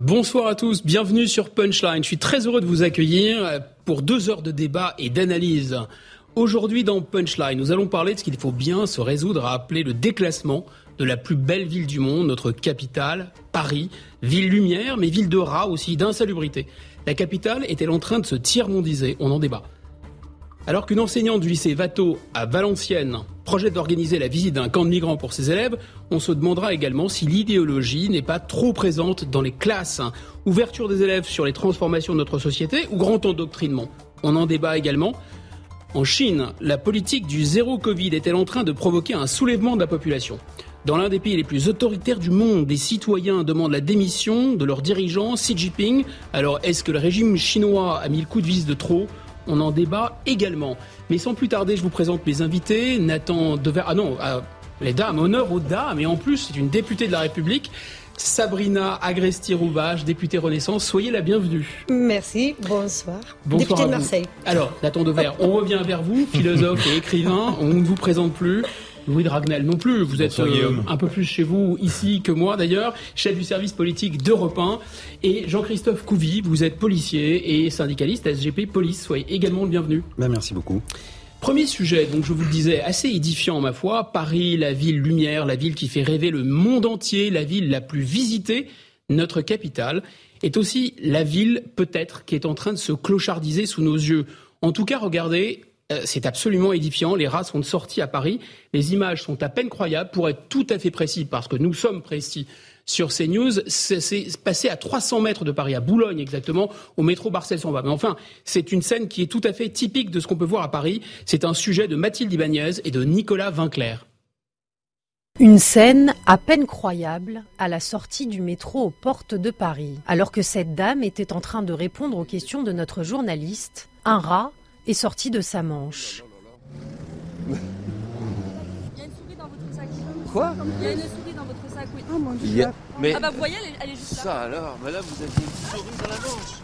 Bonsoir à tous, bienvenue sur Punchline. Je suis très heureux de vous accueillir pour deux heures de débat et d'analyse. Aujourd'hui dans Punchline, nous allons parler de ce qu'il faut bien se résoudre à appeler le déclassement de la plus belle ville du monde, notre capitale, Paris, ville lumière, mais ville de rats aussi, d'insalubrité. La capitale est-elle en train de se tiers-mondiser On en débat. Alors qu'une enseignante du lycée Vato à Valenciennes projette d'organiser la visite d'un camp de migrants pour ses élèves, on se demandera également si l'idéologie n'est pas trop présente dans les classes. Ouverture des élèves sur les transformations de notre société ou grand endoctrinement? On en débat également. En Chine, la politique du zéro Covid est-elle en train de provoquer un soulèvement de la population? Dans l'un des pays les plus autoritaires du monde, des citoyens demandent la démission de leur dirigeant Xi Jinping. Alors est-ce que le régime chinois a mis le coup de vis de trop? On en débat également. Mais sans plus tarder, je vous présente mes invités. Nathan Dever. Ah non, ah, les dames, honneur aux dames. Et en plus, c'est une députée de la République. Sabrina Agresti-Roubache, députée Renaissance, soyez la bienvenue. Merci, bonsoir. bonsoir députée de Marseille. Alors, Nathan Dever, on revient vers vous, philosophe et écrivain, on ne vous présente plus. Louis Dragnel non plus. Vous êtes euh, un peu plus chez vous ici que moi d'ailleurs, chef du service politique d'Europe 1. Et Jean-Christophe Couvi, vous êtes policier et syndicaliste SGP Police. Soyez également le bienvenu. Ben, merci beaucoup. Premier sujet, donc je vous le disais, assez édifiant ma foi. Paris, la ville lumière, la ville qui fait rêver le monde entier, la ville la plus visitée, notre capitale, est aussi la ville peut-être qui est en train de se clochardiser sous nos yeux. En tout cas, regardez, c'est absolument édifiant. Les rats sont sortis à Paris. Les images sont à peine croyables. Pour être tout à fait précis, parce que nous sommes précis sur CNews, c'est passé à 300 mètres de Paris, à Boulogne exactement, au métro Barcel-Son-Va. Mais enfin, c'est une scène qui est tout à fait typique de ce qu'on peut voir à Paris. C'est un sujet de Mathilde Ibanez et de Nicolas Vinclair. Une scène à peine croyable à la sortie du métro aux portes de Paris. Alors que cette dame était en train de répondre aux questions de notre journaliste, un rat est sorti de sa manche. Il y a une souris dans votre sac. Quoi Il y a une souris dans votre sac, oui. Oh mon Dieu. a- Mais Ah bah vous voyez, elle est, elle est juste là. ça alors, madame, vous avez une souris dans la manche.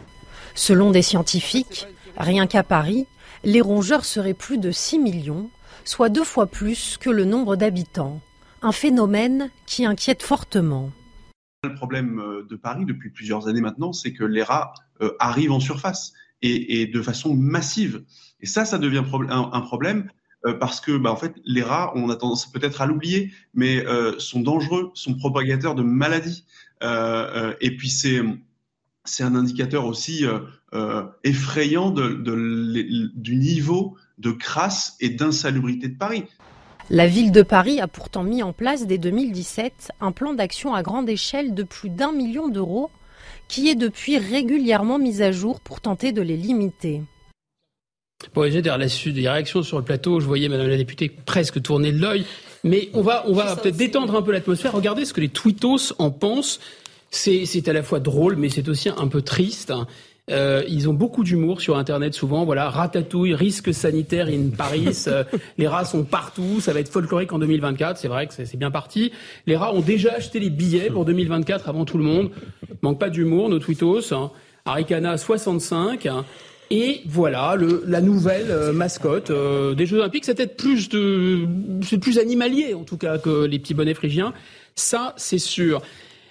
Selon des scientifiques, rien qu'à Paris, les rongeurs seraient plus de 6 millions, soit deux fois plus que le nombre d'habitants. Un phénomène qui inquiète fortement. Le problème euh, de Paris depuis plusieurs années maintenant, c'est que les rats euh, arrivent en surface et, de façon massive. Et ça, ça devient un, problème euh, parce que, bah, en fait, les rats, on a tendance peut-être à l'oublier, mais euh, sont dangereux, sont propagateurs de maladies. Euh, et puis c'est un indicateur aussi effrayant du niveau de crasse et d'insalubrité de Paris. La ville de Paris a pourtant mis en place dès 2017 un plan d'action à grande échelle de plus d'un million d'euros qui est depuis régulièrement mis à jour pour tenter de les limiter. Bon, j'ai des réactions sur le plateau. Je voyais Madame la députée presque tourner de l'œil. Mais on va, on va peut-être détendre un peu l'atmosphère. Regardez ce que les tweetos en pensent. C'est, c'est à la fois drôle, mais c'est aussi un peu triste. Euh, ils ont beaucoup d'humour sur Internet souvent. Voilà, ratatouille, risque sanitaire in Paris. Euh, les rats sont partout. Ça va être folklorique en 2024. C'est vrai que c'est, bien parti. Les rats ont déjà acheté les billets pour 2024 avant tout le monde. Manque pas d'humour, nos tweetos. Hein. Arikana 65. hein. Et voilà le, la nouvelle euh, mascotte euh, des Jeux Olympiques. C'est peut-être plus de, c'est plus animalier en tout cas que les petits bonnets phrygiens. Ça, c'est sûr.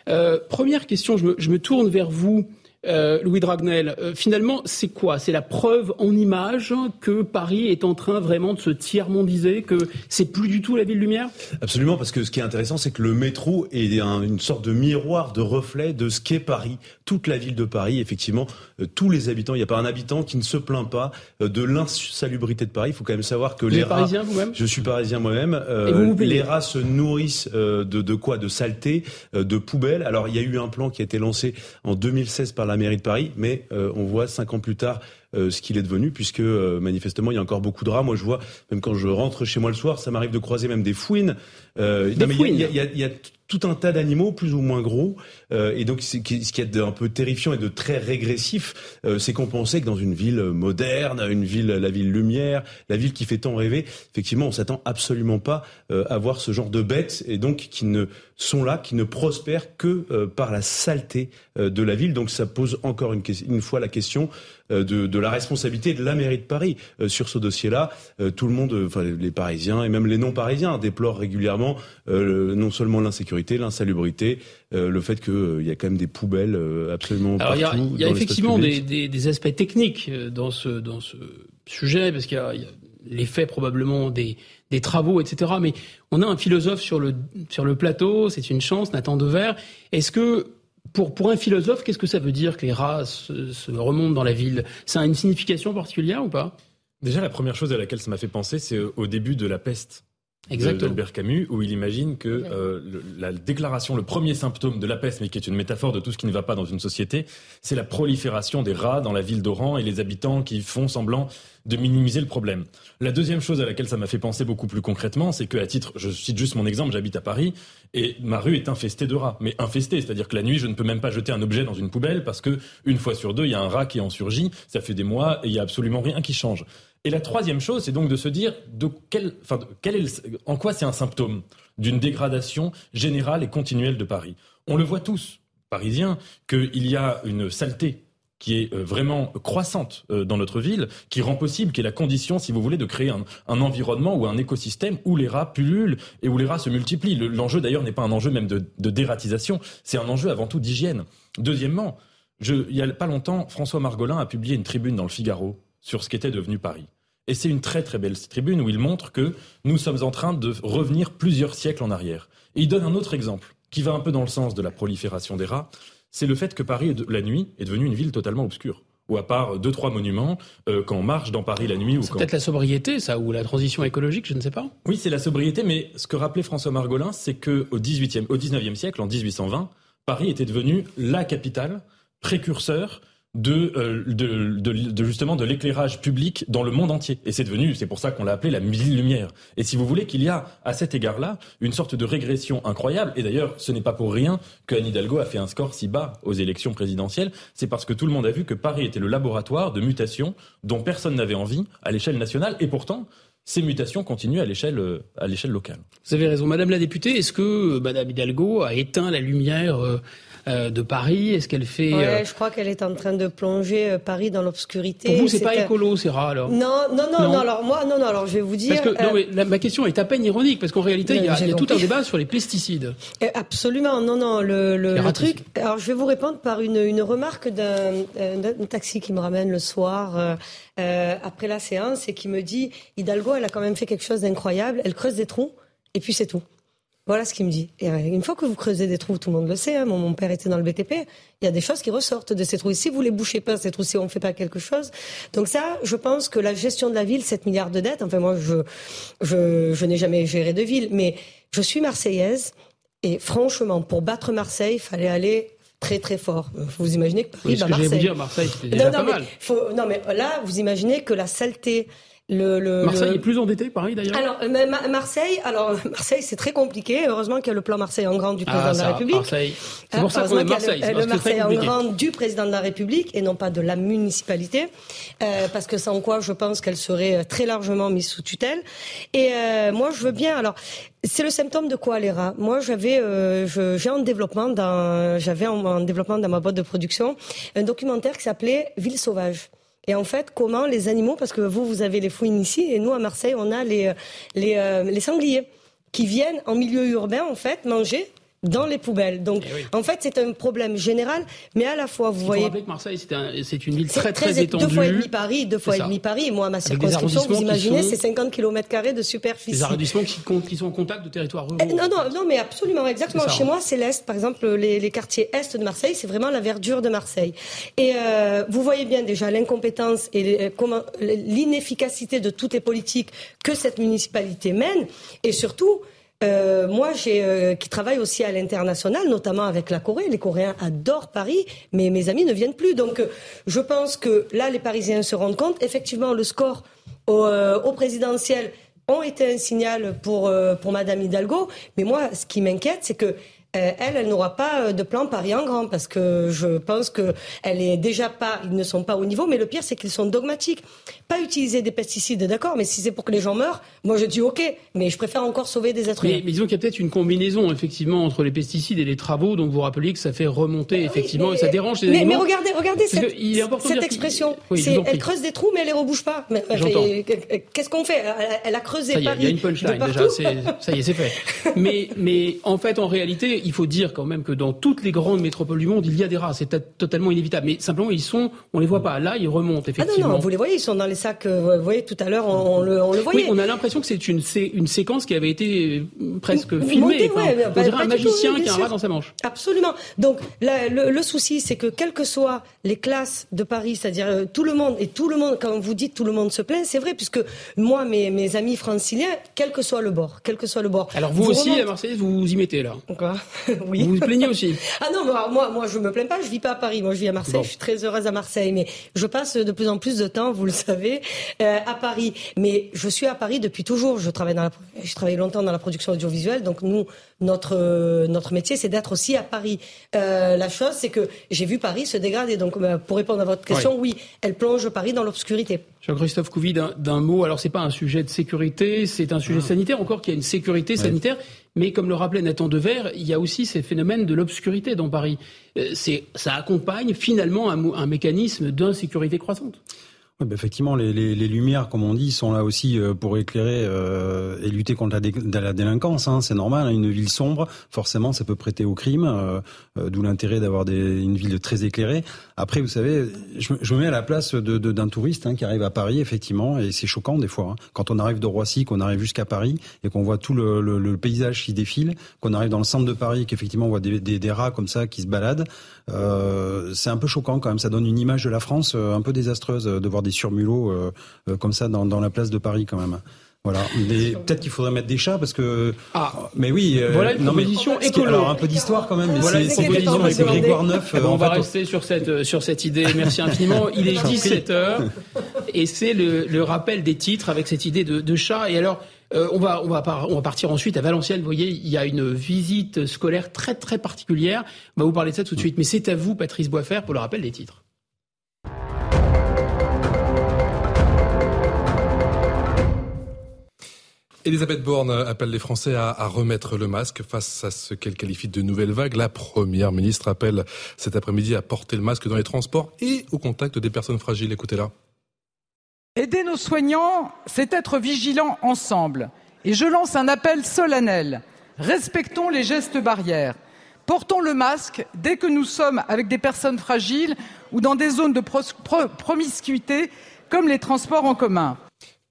Euh, première question, je me, je me tourne vers vous, euh, Louis Dragnel. Euh, finalement, c'est quoi? C'est la preuve en image que Paris est en train vraiment de se tiers-mondiser, que c'est plus du tout la ville lumière? Absolument, parce que ce qui est intéressant, c'est que le métro est un- une sorte de miroir, de reflet de ce qu'est Paris. Toute la ville de Paris, effectivement, tous les habitants. Il n'y a pas un habitant qui ne se plaint pas euh, de l'insalubrité de Paris. Il faut quand même savoir que Vous les êtes rats. parisien vous-même? Je suis parisien moi-même. euh, les rats se nourrissent euh, de, de quoi? De saleté, euh, de poubelles. Alors il y a eu un plan qui a été lancé en 2016 par la mairie de Paris, mais euh, on voit cinq ans plus tard ce qu'il est devenu, puisque manifestement il y a encore beaucoup de rats. Moi je vois, même quand je rentre chez moi le soir, ça m'arrive de croiser même des fouines. des fouines. Il y, y, y a tout un tas d'animaux plus ou moins gros. Euh, et donc, ce qui est d'un peu terrifiant et de très régressif, euh, c'est qu'on pensait que dans une ville moderne, une ville, la ville lumière, la ville qui fait tant rêver, effectivement, on s'attend absolument pas euh, à voir ce genre de bêtes et donc qui ne sont là, qui ne prospèrent que par la saleté de la ville. Donc, ça pose encore une, une fois la question de, de, la responsabilité de la mairie de Paris sur ce dossier-là. tout le monde, enfin les Parisiens et même les non-Parisiens déplorent régulièrement non seulement l'insécurité, l'insalubrité, le fait qu'il y a quand même des poubelles absolument Alors, partout. Il y a, effectivement des, des, des, aspects techniques dans ce, dans ce sujet, parce qu'il y a, y a l'effet probablement des, des, travaux, etc. Mais on a un philosophe sur le, sur le plateau, c'est une chance, Nathan Dever. Est-ce que pour, pour un philosophe, qu'est-ce que ça veut dire que les rats se, se remontent dans la ville? Ça a une signification particulière ou pas? Déjà, la première chose à laquelle ça m'a fait penser, c'est au début de la peste. Exactement. d'Albert Camus, où il imagine que euh, le, la déclaration, le premier symptôme de la peste, mais qui est une métaphore de tout ce qui ne va pas dans une société, c'est la prolifération des rats dans la ville d'Oran et les habitants qui font semblant de minimiser le problème. La deuxième chose à laquelle ça m'a fait penser beaucoup plus concrètement, c'est que à titre, je cite juste mon exemple, j'habite à Paris et ma rue est infestée de rats, mais infestée, c'est-à-dire que la nuit, je ne peux même pas jeter un objet dans une poubelle parce que une fois sur deux, il y a un rat qui en surgit. Ça fait des mois et il y a absolument rien qui change. Et la troisième chose, c'est donc de se dire en quoi c'est un symptôme d'une dégradation générale et continuelle de Paris. On le voit tous, parisiens, qu'il y a une saleté qui est vraiment croissante dans notre ville, qui rend possible, qui est la condition, si vous voulez, de créer un, environnement ou un écosystème où les rats pullulent et où les rats se multiplient. L'enjeu d'ailleurs n'est pas un enjeu même de, dératisation, c'est un enjeu avant tout d'hygiène. Deuxièmement, il y a pas longtemps, François Margolin a publié une tribune dans le Figaro sur ce qu'était devenu Paris. Et c'est une très très belle tribune où il montre que nous sommes en train de revenir plusieurs siècles en arrière. Et il donne un autre exemple qui va un peu dans le sens de la prolifération des rats, c'est le fait que Paris, la nuit, est devenue une ville totalement obscure. Ou à part deux, trois monuments, euh, quand on marche dans Paris la nuit... ou C'est peut-être la sobriété, ça, ou la transition écologique, je ne sais pas. Oui, c'est la sobriété, mais ce que rappelait François Margolin, c'est qu'au 18e, au 19e siècle, en 1820, Paris était devenu la capitale précurseur de, euh, de, de, de, justement de l'éclairage public dans le monde entier. Et c'est devenu, c'est pour ça qu'on l'a appelé la ville lumière. Et si vous voulez qu'il y a à cet égard-là une sorte de régression incroyable. Et d'ailleurs, ce n'est pas pour rien que Anne Hidalgo a fait un score si bas aux élections présidentielles. C'est parce que tout le monde a vu que Paris était le laboratoire de mutations dont personne n'avait envie à l'échelle nationale. Et pourtant, ces mutations continuent à l'échelle à l'échelle locale. Vous avez raison, Madame la députée. Est-ce que Madame Hidalgo a éteint la lumière euh, euh, de Paris? Est-ce qu'elle fait ouais, euh... je crois qu'elle est en train de plonger euh, Paris dans l'obscurité. Pour vous, c'est pas écolo, c'est rare alors? Non, non, non, non, Alors moi, non, non. Alors je vais vous dire. Parce que, non, mais la, ma question est à peine ironique parce qu'en réalité, il y a, il y a tout un débat sur les pesticides. Absolument, non, non. Le, le, le truc. Alors je vais vous répondre par une, une remarque d'un taxi qui me ramène le soir. Euh, après la séance et qui me dit Hidalgo, elle a quand même fait quelque chose d'incroyable. Elle creuse des trous et puis c'est tout. Voilà ce qu'il me dit. Et une fois que vous creusez des trous, tout le monde le sait, hein, mon, mon, père était dans le BTP, il y a des choses qui ressortent de ces trous. Et si vous les bouchez pas, ces trous, si on ne fait pas quelque chose. Donc ça, je pense que la gestion de la ville, 7 milliards de dettes, enfin moi, je, je, je n'ai jamais géré de ville, mais je suis marseillaise. Et franchement, pour battre Marseille, il fallait aller très très fort. Vous imaginez que Paris oui, ce va que Marseille. vous dire, Marseille, c'était pas mais mal. Faut, non mais là, vous imaginez que la saleté, le, le, Marseille le... est plus endetté que Paris d'ailleurs. Alors Ma Marseille, alors Marseille, c'est très compliqué. Heureusement qu'il y a le plan Marseille en grand du président ah, de la ça, République. Marseille. C'est pour ça qu'on aime Marseille. Le, le Marseille en grand du président de la République et non pas de la municipalité, euh, parce que sans quoi, je pense qu'elle serait très largement mise sous tutelle. Et euh, moi, je veux bien. Alors, c'est le symptôme de quoi les rats? Moi, j'avais, euh, j'ai en développement dans, j'avais en, en développement dans ma boîte de production un documentaire qui s'appelait Ville sauvage. Et en fait, comment les animaux, parce que vous, vous avez les fouines ici, et nous, à Marseille, on a les, les, euh, les sangliers qui viennent en milieu urbain, en fait, manger dans les poubelles. Donc, oui. en fait, c'est un problème général, mais à la fois, vous Il voyez. rappeler que Marseille, c'est un, une ville très, très, très étendue. Deux fois et demi Paris, deux fois et demi Paris. Moi, ma circonscription, vous imaginez, c'est 50 km de superficie. Des arrondissements qui, qui, sont en contact de territoires ruraux. Non, non, non, mais absolument, exactement. Chez moi, c'est l'Est. Par exemple, les, les, quartiers Est de Marseille, c'est vraiment la verdure de Marseille. Et euh, vous voyez bien déjà l'incompétence et comment, l'inefficacité de toutes les politiques que cette municipalité mène. Et surtout, euh, moi, euh, qui travaille aussi à l'international, notamment avec la Corée. Les Coréens adorent Paris, mais mes amis ne viennent plus. Donc, je pense que là, les Parisiens se rendent compte. Effectivement, le score au, au présidentiel ont été un signal pour, pour Madame Hidalgo. Mais moi, ce qui m'inquiète, c'est que euh, elle, elle n'aura pas euh, de plan Paris en grand parce que je pense que elle est déjà pas, ils ne sont pas au niveau. Mais le pire, c'est qu'ils sont dogmatiques. Pas utiliser des pesticides, d'accord, mais si c'est pour que les gens meurent, moi je dis ok, mais je préfère encore sauver des êtres humains. Mais, disons qu'il y a peut-être une combinaison effectivement entre les pesticides et les travaux. Donc vous rappelez que ça fait remonter ah effectivement et ça dérange les mais, Mais regardez, regardez cette, cette expression. elle creuse des trous, mais elle les rebouche pas. Qu'est-ce qu'on fait? Elle, a creusé Paris. Il y a une punchline déjà. Ça y est, c'est fait. mais, mais en fait, en réalité, il faut dire quand même que dans toutes les grandes métropoles du monde, il y a des rats. C'est totalement inévitable. Mais simplement, ils sont, on les voit pas. Là, ils remontent effectivement. Ah non, non, vous les voyez, ils sont dans les sacs. Euh, vous voyez, tout à l'heure, on, le, on le voyait. Oui, on a l'impression que c'est une, une séquence qui avait été euh, presque filmée. on dirait un magicien qui a un rat dans sa manche. Absolument. Donc, le, le, souci, c'est que quelles que soient les classes de Paris, c'est-à-dire euh, tout le monde et tout le monde, quand vous dites tout le monde se plaint, c'est vrai, puisque moi, mes, mes amis franciliens, quel que soit le bord, quel que soit le bord. Alors vous, aussi, à Marseille, vous vous y mettez là. Quoi? oui. Vous vous plaignez aussi Ah non, moi, moi, je me plains pas. Je vis pas à Paris. Moi, je vis à Marseille. Je suis très heureuse à Marseille, mais je passe de plus en plus de temps, vous le savez, euh, à Paris. Mais je suis à Paris depuis toujours. Je travaille dans la, je travaille longtemps dans la production audiovisuelle. Donc nous, notre notre métier, c'est d'être aussi à Paris. Euh, la chose, c'est que j'ai vu Paris se dégrader. Donc, euh, pour répondre à votre question, oui, elle plonge Paris dans l'obscurité. Jean-Christophe Couvi, d'un mot. Alors, c'est pas un sujet de sécurité, c'est un sujet ah. sanitaire. Encore qu'il y a une sécurité sanitaire. Mais comme le rappelait Nathan Dever, il y a aussi ces phénomènes de l'obscurité dans Paris. Euh, ça accompagne finalement un mécanisme d'insécurité croissante. Bah, effectivement, les, les, les, lumières, comme on dit, sont là aussi euh, pour éclairer euh, et lutter contre la, délinquance. Hein, c'est normal, hein, une ville sombre, forcément, ça peut prêter au crime, euh, euh d'où l'intérêt d'avoir une ville très éclairée. Après, vous savez, je, je me mets à la place de, de, d'un touriste hein, qui arrive à Paris, effectivement, et c'est choquant des fois. Hein. Quand on arrive de Roissy, qu'on arrive jusqu'à Paris et qu'on voit tout le, le, le, paysage qui défile, qu'on arrive dans le centre de Paris, qu'effectivement on voit des, des, rats comme ça qui se baladent, c'est un peu choquant quand même. Ça donne une image de la France un peu désastreuse de voir des surmulots euh, euh, comme ça dans, dans la place de Paris quand même. Voilà. Mais peut-être qu'il faudrait mettre des chats parce que. Ah. Mais oui. Euh, voilà une proposition écolo. Alors un peu d'histoire quand même. Mais voilà c'est une proposition avec Grégoire Neuf. on va rester sur cette sur cette idée. Merci infiniment. Il est 17 h et c'est le, le, rappel des titres avec cette idée de, de chat. Et alors. On va on va on va partir ensuite à Valenciennes. Vous voyez, il y a une visite scolaire très très particulière. On va vous parler de ça tout de suite. Mais c'est à vous, Patrice Boisfer, pour le rappel des titres. Elisabeth Borne appelle les Français à, à, remettre le masque face à ce qu'elle qualifie de nouvelle vague. La Première ministre appelle cet après-midi à porter le masque dans les transports et au contact des personnes fragiles. Écoutez-la. Aider nos soignants, c'est être vigilants ensemble. Et je lance un appel solennel. Respectons les gestes barrières. Portons le masque dès que nous sommes avec des personnes fragiles ou dans des zones de promiscuité comme les transports en commun.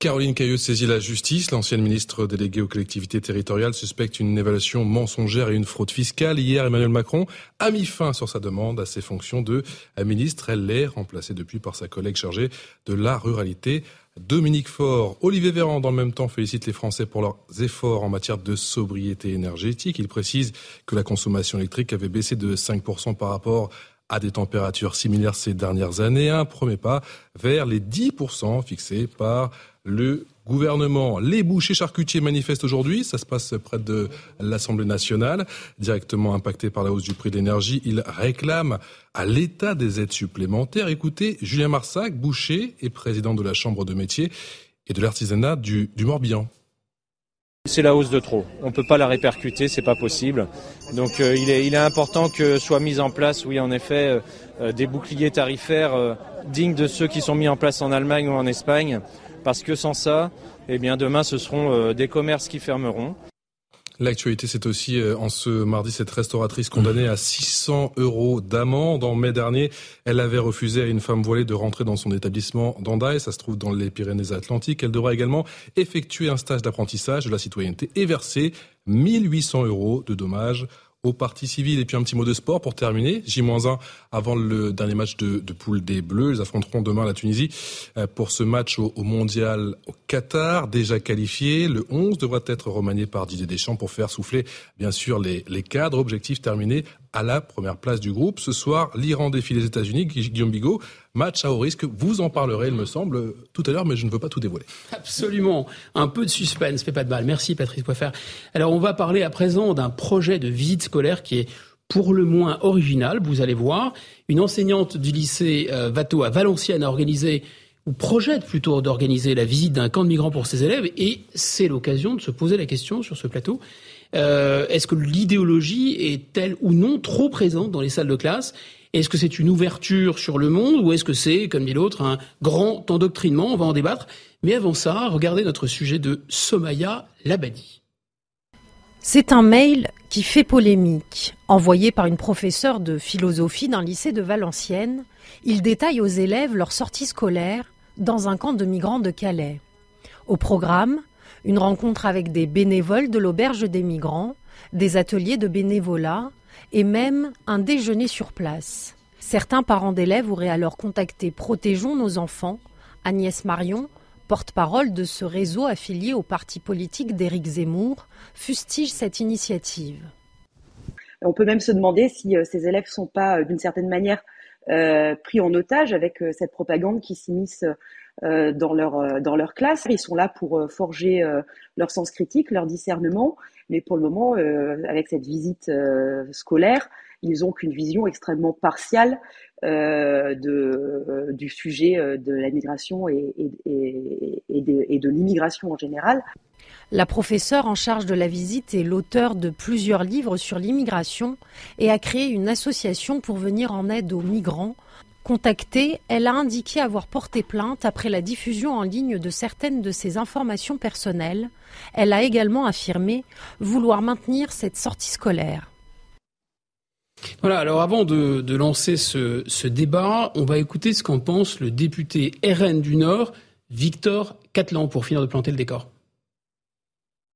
Caroline Cailleux saisit la justice. L'ancienne ministre déléguée aux collectivités territoriales suspecte une évaluation mensongère et une fraude fiscale. Hier, Emmanuel Macron a mis fin sur sa demande à ses fonctions de ministre. Elle l'est remplacée depuis par sa collègue chargée de la ruralité. Dominique Faure, Olivier Véran, dans le même temps, félicite les Français pour leurs efforts en matière de sobriété énergétique. Il précise que la consommation électrique avait baissé de 5% par rapport à des températures similaires ces dernières années. Un premier pas vers les 10% fixés par le gouvernement. Les bouchers charcutiers manifestent aujourd'hui. Ça se passe près de l'Assemblée nationale. Directement impacté par la hausse du prix de l'énergie, ils réclament à l'État des aides supplémentaires. Écoutez, Julien Marsac, boucher et président de la Chambre de métier et de l'artisanat du, Morbihan. C'est la hausse de trop. On ne peut pas la répercuter, c'est pas possible. Donc euh, il, est, important que soient mis en place, oui en effet, euh, euh des boucliers tarifaires dignes de ceux qui sont mis en place en Allemagne ou en Espagne, parce que sans ça, eh bien demain ce seront des commerces qui fermeront. L'actualité, c'est aussi euh, en ce mardi cette restauratrice condamnée à 600 euros d'amende. En mai dernier, elle avait refusé à une femme voilée de rentrer dans son établissement d'Andaï. Ça se trouve dans les Pyrénées-Atlantiques. Elle devra également effectuer un stage d'apprentissage de la citoyenneté et verser 1800 euros de dommages aux parties civiles. Et puis un petit mot de sport pour terminer. J-1 avant le dernier match de, de poule des Bleus. Ils affronteront demain la Tunisie euh, pour ce match au, au, Mondial au Qatar, déjà qualifié. Le 11 devra être remanié par Didier Deschamps pour faire souffler, bien sûr, les, les cadres. Objectif terminé à la première place du groupe. Ce soir, l'Iran défie les États-Unis. Guillaume Bigot, match à haut risque. Vous en parlerez, il me semble, tout à l'heure, mais je ne veux pas tout dévoiler. Absolument. Un peu de suspense fait pas de mal. Merci Patrice Poiffer. Alors, on va parler à présent d'un projet de visite scolaire qui est pour le moins original, vous allez voir. Une enseignante du lycée euh, Vato à Valenciennes a organisé ou projette plutôt d'organiser la visite d'un camp de migrants pour ses élèves et c'est l'occasion de se poser la question sur ce plateau euh, est-ce que l'idéologie est-elle ou non trop présente dans les salles de classe? Est-ce que c'est une ouverture sur le monde ou est-ce que c'est, comme dit l'autre, un grand endoctrinement? On va en débattre. Mais avant ça, regardez notre sujet de Somaya Labadi. C'est un mail qui fait polémique. Envoyé par une professeure de philosophie d'un lycée de Valenciennes, il détaille aux élèves leur sortie scolaire dans un camp de migrants de Calais. Au programme, une rencontre avec des bénévoles de l'auberge des migrants, des ateliers de bénévolat et même un déjeuner sur place. Certains parents d'élèves auraient alors contacté Protégeons nos enfants. Agnès Marion, porte-parole de ce réseau affilié au parti politique d'Éric Zemmour, fustige cette initiative. On peut même se demander si euh, ces élèves ne sont pas, euh, d'une certaine manière, euh, pris en otage avec cette propagande qui s'immisce dans leur euh, dans leur classe. Ils sont là pour euh, forger leur sens critique, leur discernement, mais pour le moment, avec cette visite scolaire, ils ont qu'une vision extrêmement partiale euh, du sujet de la migration et de l'immigration en général. La professeure en charge de la visite est l'auteur de plusieurs livres sur l'immigration et a créé une association pour venir en aide aux migrants Contactée, elle a indiqué avoir porté plainte après la diffusion en ligne de certaines de ses informations personnelles. Elle a également affirmé vouloir maintenir cette sortie scolaire. Voilà, alors avant de, lancer ce, ce, débat, on va écouter ce qu'en pense le député RN du Nord, Victor Catlan, pour finir de planter le décor.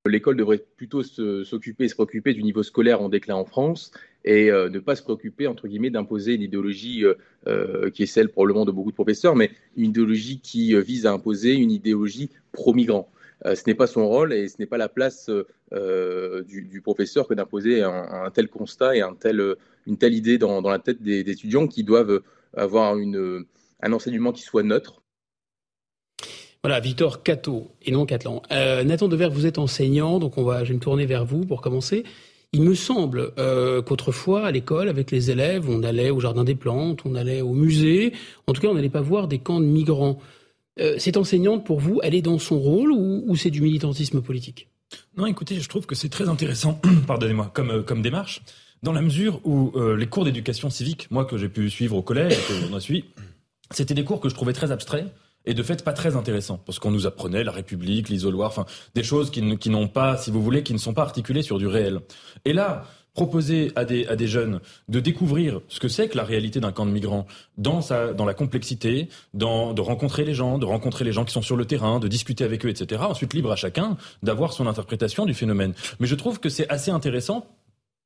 L'école devrait plutôt s'occuper, se, préoccuper du niveau scolaire en déclin en France et euh, ne pas se préoccuper, entre guillemets, d'imposer une idéologie euh, euh, qui est celle probablement de beaucoup de professeurs, mais une idéologie qui vise à imposer une idéologie pro-migrant. ce n'est pas son rôle et ce n'est pas la place du, professeur que d'imposer un, tel constat et une telle idée dans, la tête des, étudiants qui doivent avoir un enseignement qui soit neutre, voilà, Victor Cato et non Catlan. Euh, Nathan Dever, vous êtes enseignant, donc on va, je vais me tourner vers vous pour commencer. Il me semble euh, qu'autrefois, à l'école, avec les élèves, on allait au Jardin des Plantes, on allait au musée. En tout cas, on n'allait pas voir des camps de migrants. Euh, cette enseignante, pour vous, elle est dans son rôle ou, c'est du militantisme politique? Non, écoutez, je trouve que c'est très intéressant, pardonnez-moi, comme, comme démarche, dans la mesure où les cours d'éducation civique, moi que j'ai pu suivre au collège, que a suivi, c'était des cours que je trouvais très abstraits et de fait pas très intéressant parce qu'on nous apprenait la République, l'isoloir, enfin des choses qui, n'ont pas, si vous voulez, qui ne sont pas articulées sur du réel. Et là, proposer à des, à des jeunes de découvrir ce que c'est que la réalité d'un camp de migrants dans, sa, dans la complexité, dans, de rencontrer les gens, de rencontrer les gens qui sont sur le terrain, de discuter avec eux, etc. Ensuite, libre à chacun d'avoir son interprétation du phénomène. Mais je trouve que c'est assez intéressant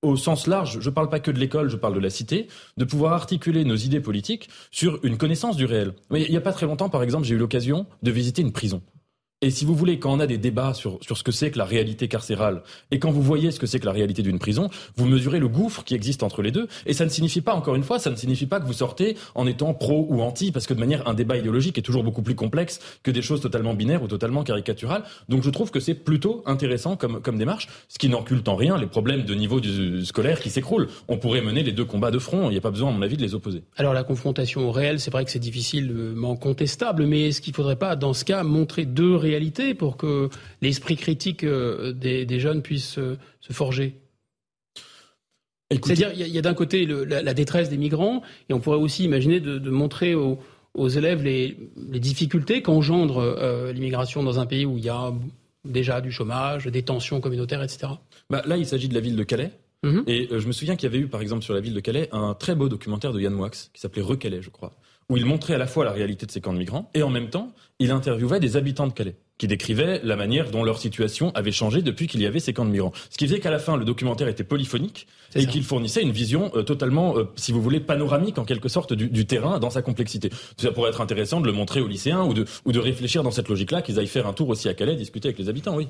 au sens large, je ne parle pas que de l'école, je parle de la cité, de pouvoir articuler nos idées politiques sur une connaissance du réel. Mais il n'y a pas très longtemps, par exemple, j'ai eu l'occasion de visiter une prison. Et si vous voulez, quand on a des débats sur, sur ce que c'est que la réalité carcérale, et quand vous voyez ce que c'est que la réalité d'une prison, vous mesurez le gouffre qui existe entre les deux. Et ça ne signifie pas, encore une fois, ça ne signifie pas que vous sortez en étant pro ou anti, parce que de manière, un débat idéologique est toujours beaucoup plus complexe que des choses totalement binaires ou totalement caricaturales. Donc je trouve que c'est plutôt intéressant comme, comme démarche, ce qui n'enculte en rien les problèmes de niveau scolaire qui s'écroulent. On pourrait mener les deux combats de front, il n'y a pas besoin, à mon avis, de les opposer. Alors la confrontation au réel, c'est vrai que c'est difficilement contestable, mais est-ce qu'il faudrait pas, dans ce cas, montrer deux pour que l'esprit critique euh, des, jeunes puisse euh, se forger C'est-à-dire, il y a, d'un côté la, détresse des migrants, et on pourrait aussi imaginer de, montrer aux, élèves les, difficultés qu'engendre euh, l'immigration dans un pays où il y a déjà du chômage, des tensions communautaires, etc. Bah, là, il s'agit de la ville de Calais. Mhm. Et je me souviens qu'il y avait eu, par exemple, sur la ville de Calais, un très beau documentaire de Yann Moix, qui s'appelait Recalais, je crois, où il montrait à la fois la réalité de ces camps de migrants, et en même temps, il interviewait des habitants de Calais qui décrivaient la manière dont leur situation avait changé depuis qu'il y avait ces camps de migrants. Ce qui faisait qu'à la fin, le documentaire était polyphonique et qu'il fournissait une vision euh, totalement, euh, si vous voulez, panoramique en quelque sorte du, du, terrain dans sa complexité. Ça pourrait être intéressant de le montrer aux lycéens ou de, ou de réfléchir dans cette logique-là, qu'ils aillent faire un tour aussi à Calais, discuter avec les habitants, oui.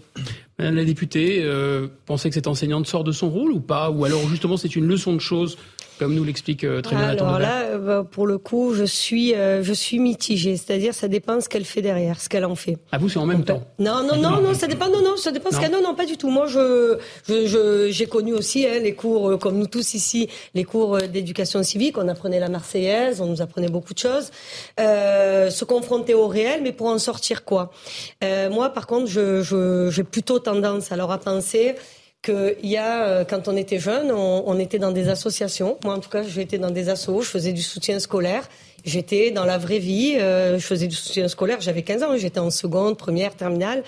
Madame la députée, euh, pensez que cette enseignante sort de son rôle ou pas? Ou alors justement c'est une leçon de choses comme nous l'explique euh, très bien Alors là, euh, bah, pour le coup, je suis, euh, je suis mitigée. C'est-à-dire, ça dépend ce qu'elle fait derrière, ce qu'elle en fait. Ah vous, c'est en même temps Non, non, non, non, ça dépend. Non, non, ça dépend. Ce. Non, non, pas du tout. Moi, je, je, j'ai connu aussi hein, les cours, comme nous tous ici, les cours d'éducation civique. On apprenait la Marseillaise, on nous apprenait beaucoup de choses. Euh, se confronter au réel, mais pour en sortir quoi? Moi, par contre, je, je, j'ai plutôt tendance alors à penser qu'il y a, euh, quand on était jeune, on, on, était dans des associations. Moi, en tout cas, j'étais dans des assos, je faisais du soutien scolaire. J'étais dans la vraie vie, euh, je faisais du soutien scolaire, j'avais 15 ans, j'étais en seconde, première, terminale,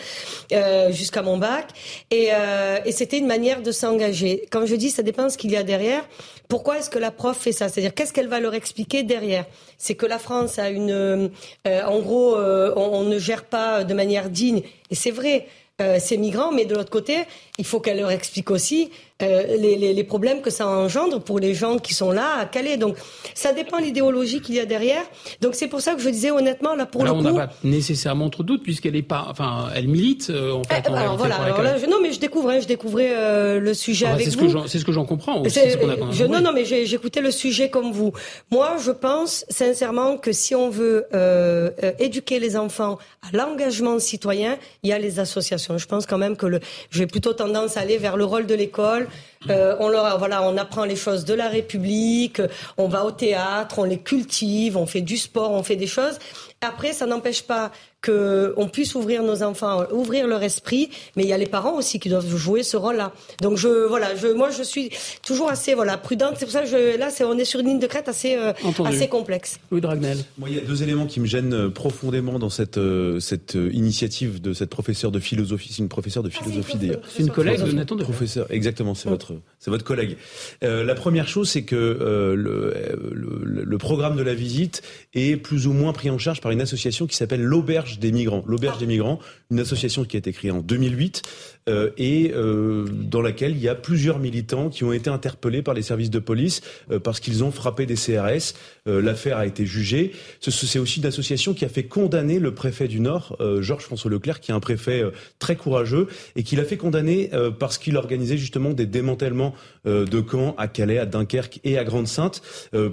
euh, jusqu'à mon bac. Et, euh, et c'était une manière de s'engager. Quand je dis ça dépend ce qu'il y a derrière, pourquoi est-ce que la prof fait ça? C'est-à-dire, qu'est-ce qu'elle va leur expliquer derrière? C'est que la France a une... Euh, en gros, on, on ne gère pas de manière digne. Et c'est vrai. Euh, ces migrants, mais de l'autre côté, il faut qu'elle leur explique aussi euh, les, les, les, problèmes que ça engendre pour les gens qui sont là à Calais. Donc, ça dépend de l'idéologie qu'il y a derrière. Donc, c'est pour ça que je disais honnêtement, là, pour alors, le on coup... n'a pas nécessairement trop de doutes, puisqu'elle est pas... Enfin, elle milite, euh, en fait. Eh, alors, voilà. Alors là, je, non, mais je découvrais, je découvrais euh, le sujet ah, avec ce vous. C'est ce que j'en comprends aussi. Ce a, je, non, non, mais j'écoutais le sujet comme vous. Moi, je pense sincèrement que si on veut euh, éduquer les enfants à l'engagement citoyen, il y a les associations. Je pense quand même que le, j'ai plutôt tendance à aller vers le rôle de l'école. Euh, on leur, voilà, on apprend les choses de la République, on va au théâtre, on les cultive, on fait du sport, on fait des choses. Après, ça n'empêche pas qu'on puisse ouvrir nos enfants, ouvrir leur esprit, mais il y a les parents aussi qui doivent jouer ce rôle-là. Donc je, voilà, je, moi je suis toujours assez voilà prudente. C'est pour ça que je, là, c'est, on est sur une ligne de crête assez, euh, assez complexe. Louis Dragnel. Moi, il y a deux éléments qui me gênent euh, profondément dans cette euh, cette initiative de cette professeure de philosophie. C'est une professeure de philosophie d'ailleurs. C'est une collègue de Nathan de professeur. Exactement, c'est votre c'est votre collègue. Euh, la première chose, c'est que euh, le, le, le programme de la visite est plus ou moins pris en charge par une association qui s'appelle l'Auberge des migrants. L'Auberge des migrants, une association qui a été créée en 2008 euh, et euh, dans laquelle il y a plusieurs militants qui ont été interpellés par les services de police euh, parce qu'ils ont frappé des CRS. L'affaire a été jugée. C'est aussi une association qui a fait condamner le préfet du Nord, Georges François Leclerc, qui est un préfet très courageux et qui l'a fait condamner parce qu'il organisait justement des démantèlements de camps à Calais, à Dunkerque et à Grande-Sainte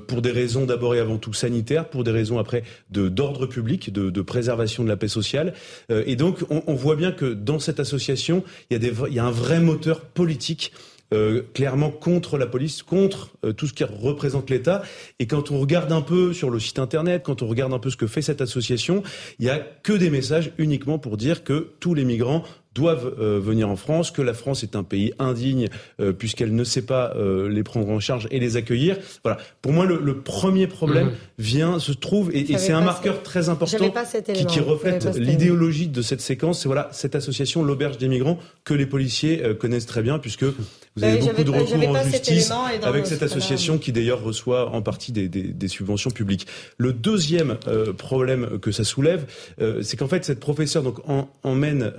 pour des raisons d'abord et avant tout sanitaires, pour des raisons après d'ordre public, de, préservation de la paix sociale. et donc on, voit bien que dans cette association, il y a, un vrai moteur politique euh, clairement contre la police, contre euh, tout ce qui représente l'État. Et quand on regarde un peu sur le site internet, quand on regarde un peu ce que fait cette association, il y a que des messages uniquement pour dire que tous les migrants doivent euh, venir en France, que la France est un pays indigne euh, puisqu'elle ne sait pas euh, les prendre en charge et les accueillir. Voilà. Pour moi, le, le premier problème mmh. vient, se trouve, et, et c'est un marqueur très important qui, qui, reflète l'idéologie de cette séquence. C'est voilà cette association, l'auberge des migrants, que les policiers connaissent très bien puisque vous avez beaucoup de recours en justice avec cette association qui d'ailleurs reçoit en partie des, des, des, subventions publiques. Le deuxième problème que ça soulève, c'est qu'en fait cette professeure donc en, emmène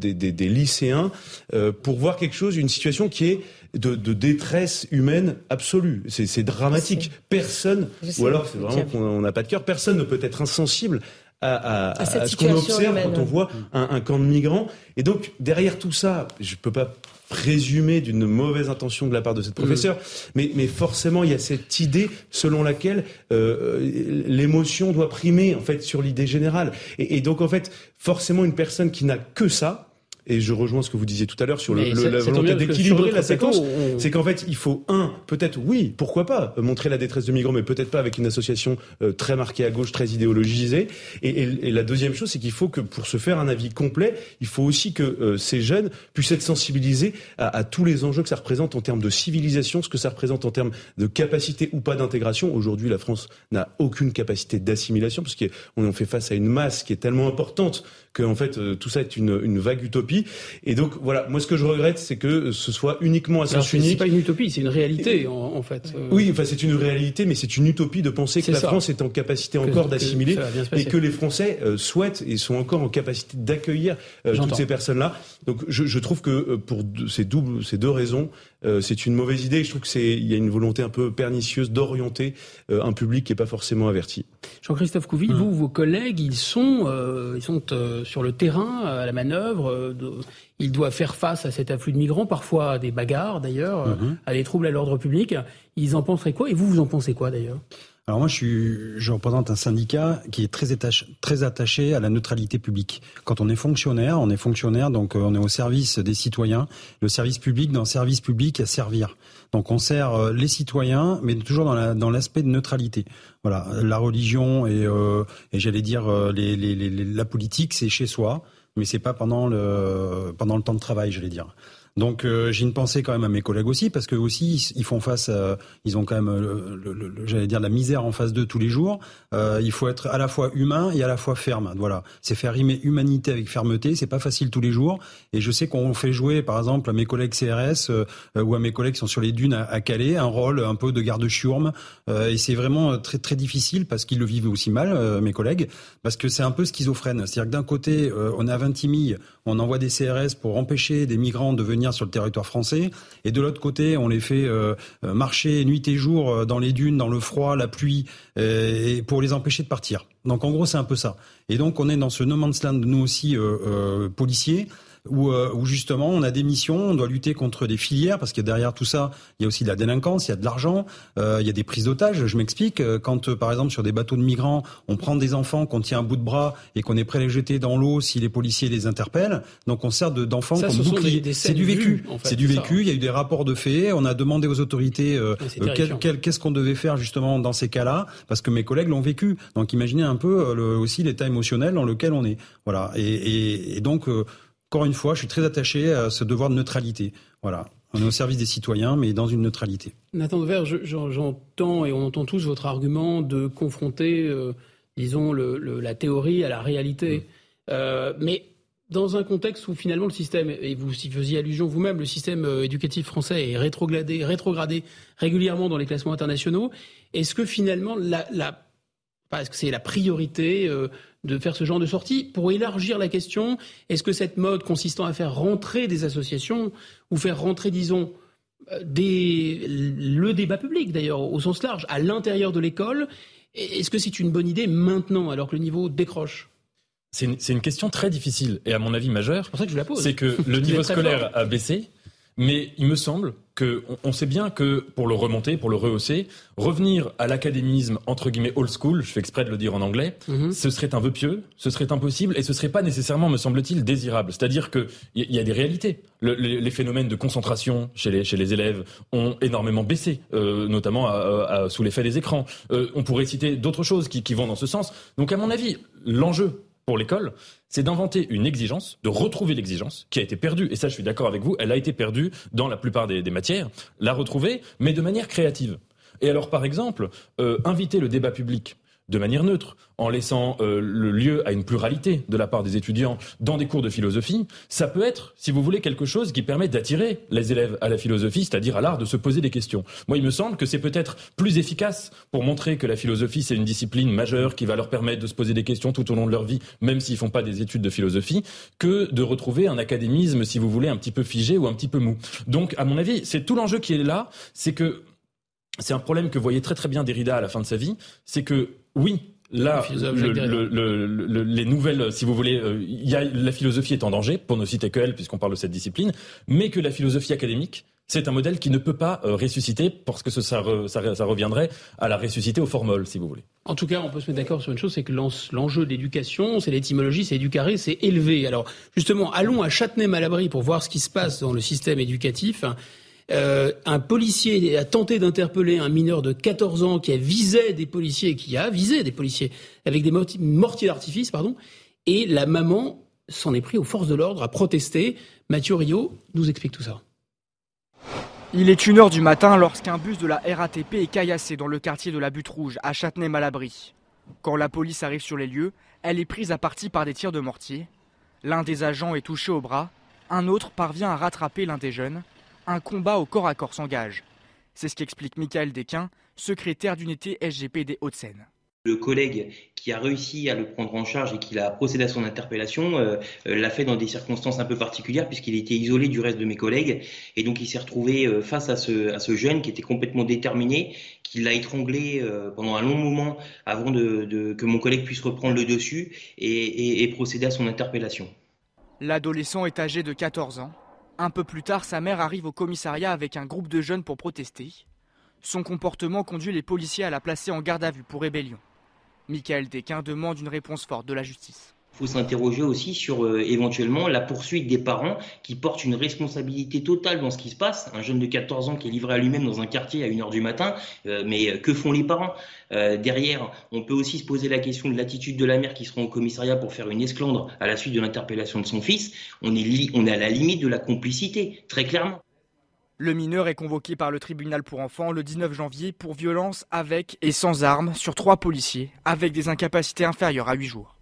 des, des, des, lycéens euh, pour voir quelque chose, une situation qui est de, de détresse humaine absolue. C'est dramatique. Personne, ou alors c'est vraiment qu'on n'a pas de cœur, personne ne peut être insensible à, à, à, à ce qu'on observe humaine. quand on voit un, un, camp de migrants. Et donc, derrière tout ça, je peux pas présumer d'une mauvaise intention de la part de cette professeure, mmh. mais, mais forcément, il y a cette idée selon laquelle euh, l'émotion doit primer, en fait, sur l'idée générale. Et, et donc, en fait, forcément, une personne qui n'a que ça, et je rejoins ce que vous disiez tout à l'heure sur le, le, la volonté d'équilibrer la séquence, on... c'est qu'en fait, il faut, un, peut-être, oui, pourquoi pas, montrer la détresse de migrants, mais peut-être pas avec une association euh, très marquée à gauche, très idéologisée. Et, et, et la deuxième chose, c'est qu'il faut que, pour se faire un avis complet, il faut aussi que euh, ces jeunes puissent être sensibilisés à, à, tous les enjeux que ça représente en termes de civilisation, ce que ça représente en termes de capacité ou pas d'intégration. Aujourd'hui, la France n'a aucune capacité d'assimilation, parce qu'on fait face à une masse qui est tellement importante que, en fait, euh, tout ça est une, une vague utopie. Et donc voilà, moi ce que je regrette, c'est que ce soit uniquement à sens unique. C'est pas une utopie, c'est une réalité en, fait. Oui, enfin c'est une réalité, mais c'est une utopie de penser que la France est en capacité encore d'assimiler et que les Français souhaitent et sont encore en capacité d'accueillir toutes ces personnes-là. Donc je, je, trouve que pour ces, doubles, ces deux raisons, c'est une mauvaise idée. Je trouve que c'est il y a une volonté un peu pernicieuse d'orienter un public qui est pas forcément averti. Jean-Christophe Couville, vous, vos collègues, ils sont, euh, ils sont euh, sur le terrain, à la manœuvre. Euh, ils doivent faire face à cet afflux de migrants, parfois à des bagarres d'ailleurs, mhm. à des troubles à l'ordre public. Ils en penseraient quoi? Et vous, vous en pensez quoi d'ailleurs? Alors moi, je, suis, je représente un syndicat qui est très attaché, très attaché à la neutralité publique. Quand on est fonctionnaire, on est fonctionnaire, donc on est au service des citoyens. Le service public, dans le service public, à servir. Donc on sert les citoyens, mais toujours dans l'aspect de neutralité. Voilà, la religion et, euh, et j'allais dire euh, les, les, les, la politique, c'est chez soi, mais c'est pas pendant le pendant le temps de travail, j'allais dire. Donc euh, j'ai une pensée quand même à mes collègues aussi parce que aussi ils font face, ils ont quand même, le, j'allais dire la misère en face d'eux tous les jours. Euh, il faut être à la fois humain et à la fois ferme. Voilà, c'est faire rimer humanité avec fermeté, c'est pas facile tous les jours. Et je sais qu'on fait jouer par exemple à mes collègues CRS euh, ou à mes collègues qui sont sur les dunes à, à Calais un rôle un peu de garde-chiourme et c'est vraiment très très difficile parce qu'ils le vivent aussi mal mes collègues parce que c'est un peu schizophrène. C'est-à-dire que d'un côté on est à Vintimille, on envoie des CRS pour empêcher des migrants de venir sur le territoire français. Et de l'autre côté, on les fait euh, euh, marcher nuit et jour euh, dans les dunes, dans le froid, la pluie, et pour les empêcher de partir. Donc en gros, c'est un peu ça. Et donc on est dans ce no man's land, nous aussi, policiers, où, euh, où, justement on a des missions, on doit lutter contre des filières parce que derrière tout ça, il y a aussi de la délinquance, il y a de l'argent, euh, il y a des prises d'otages. Je m'explique. Euh, quand euh, par exemple sur des bateaux de migrants, on prend des enfants qu'on tient à bout de bras et qu'on est prêt à les jeter dans l'eau si les policiers les interpellent, donc on sert d'enfants comme bouclier. C'est du vécu. c'est du vécu. Il y a eu des rapports de faits. On a demandé aux autorités qu'est-ce qu'on devait faire justement dans ces cas-là parce que mes collègues l'ont vécu. Donc imaginez un peu le, aussi l'état émotionnel dans lequel on est. Voilà. Et, et, et donc encore une fois, je suis très attaché à ce devoir de neutralité. Voilà. On est au service des citoyens, mais dans une neutralité. Nathan Dever, j'entends et on entend tous votre argument de confronter, euh, disons, la théorie à la réalité. Mm. Euh, mais dans un contexte où finalement le système, et vous y faisiez allusion vous-même, le système euh, éducatif français est rétrogradé, rétrogradé régulièrement dans les classements internationaux, est-ce que finalement la, la est-ce que c'est la priorité de faire ce genre de sortie. Pour élargir la question, est-ce que cette mode consistant à faire rentrer des associations ou faire rentrer, disons, euh, des, le débat public d'ailleurs au sens large à l'intérieur de l'école, est-ce que c'est une bonne idée maintenant alors que le niveau décroche? C'est une, une, question très difficile et à mon avis majeure. C'est pour ça que je la pose. C'est que le niveau scolaire a baissé mais il me semble que on sait bien que pour le remonter, pour le rehausser, revenir à l'académisme entre guillemets old school, je fais exprès de le dire en anglais, mhm. ce serait un vœu pieux, ce serait impossible et ce serait pas nécessairement, me semble-t-il, désirable. C'est-à-dire que il y, a des réalités. les, phénomènes de concentration chez les chez les élèves ont énormément baissé, euh, notamment sous l'effet des écrans. Euh, on pourrait citer d'autres choses qui, qui vont dans ce sens. Donc à mon avis, l'enjeu pour l'école, c'est d'inventer une exigence, de retrouver l'exigence qui a été perdue. Et ça, je suis d'accord avec vous, elle a été perdue dans la plupart des, matières. La retrouver, mais de manière créative. Et alors, par exemple, euh, inviter le débat public de manière neutre, en laissant euh, le lieu à une pluralité de la part des étudiants dans des cours de philosophie, ça peut être, si vous voulez, quelque chose qui permet d'attirer les élèves à la philosophie, c'est-à-dire à, l'art de se poser des questions. Moi, il me semble que c'est peut-être plus efficace pour montrer que la philosophie, c'est une discipline majeure qui va leur permettre de se poser des questions tout au long de leur vie, même s'ils font pas des études de philosophie, que de retrouver un académisme, si vous voulez, un petit peu figé ou un petit peu mou. Donc, à mon avis, c'est tout l'enjeu qui est là, c'est que c'est un problème que voyait très très bien Derrida à la fin de sa vie, c'est que oui, Là, les nouvelles, si vous voulez, euh, y a, la philosophie est en danger, pour ne citer que elle, puisqu'on parle de cette discipline, mais que la philosophie académique, c'est un modèle qui ne peut pas euh, ressusciter, parce que ça, ça, ça, reviendrait à la ressusciter au formol, si vous voulez. En tout cas, on peut se mettre d'accord sur une chose, c'est que l'enjeu d'éducation, c'est l'étymologie, c'est éducaré, c'est élevé. Alors, justement, allons à Châtenay-Malabry pour voir ce qui se passe dans le système éducatif. Euh, un policier a tenté d'interpeller un mineur de 14 ans qui a visé des policiers, qui a visé des policiers avec des mortiers d'artifice, pardon, et la maman s'en est pris aux forces de l'ordre, à protester. Mathieu Rio nous explique tout ça. Il est une heure du matin lorsqu'un bus de la RATP est caillassé dans le quartier de la Butte Rouge, à Châtenay-Malabry. Quand la police arrive sur les lieux, elle est prise à partie par des tirs de mortier. L'un des agents est touché au bras, Un autre parvient à rattraper l'un des jeunes. Un combat au corps à corps s'engage. C'est ce qu'explique Michael Desquin, secrétaire d'unité SGP des Hauts-de-Seine. Le collègue qui a réussi à le prendre en charge et qui a procédé à son interpellation euh, euh, l'a fait dans des circonstances un peu particulières puisqu'il était isolé du reste de mes collègues et donc il s'est retrouvé euh, face à ce, à ce jeune qui était complètement déterminé, qui l'a étranglé pendant un long moment avant de, de, que mon collègue puisse reprendre le dessus et, et, et procéder à son interpellation. L'adolescent est âgé de 14 ans. Un peu plus tard, sa mère arrive au commissariat avec un groupe de jeunes pour protester. Son comportement conduit les policiers à la placer en garde à vue pour rébellion. Michael Desquin demande une réponse forte de la justice. Il faut s'interroger aussi sur euh, éventuellement la poursuite des parents qui portent une responsabilité totale dans ce qui se passe. Un jeune de 14 ans qui est livré à lui-même dans un quartier à 1h du matin, euh, mais euh, que font les parents? Derrière, on peut aussi se poser la question de l'attitude de la mère qui sera au commissariat pour faire une esclandre à la suite de l'interpellation de son fils. On est, on est à la limite de la complicité, très clairement. Le mineur est convoqué par le tribunal pour enfants le 19 janvier pour violence avec et sans armes sur trois policiers avec des incapacités inférieures à 8 jours.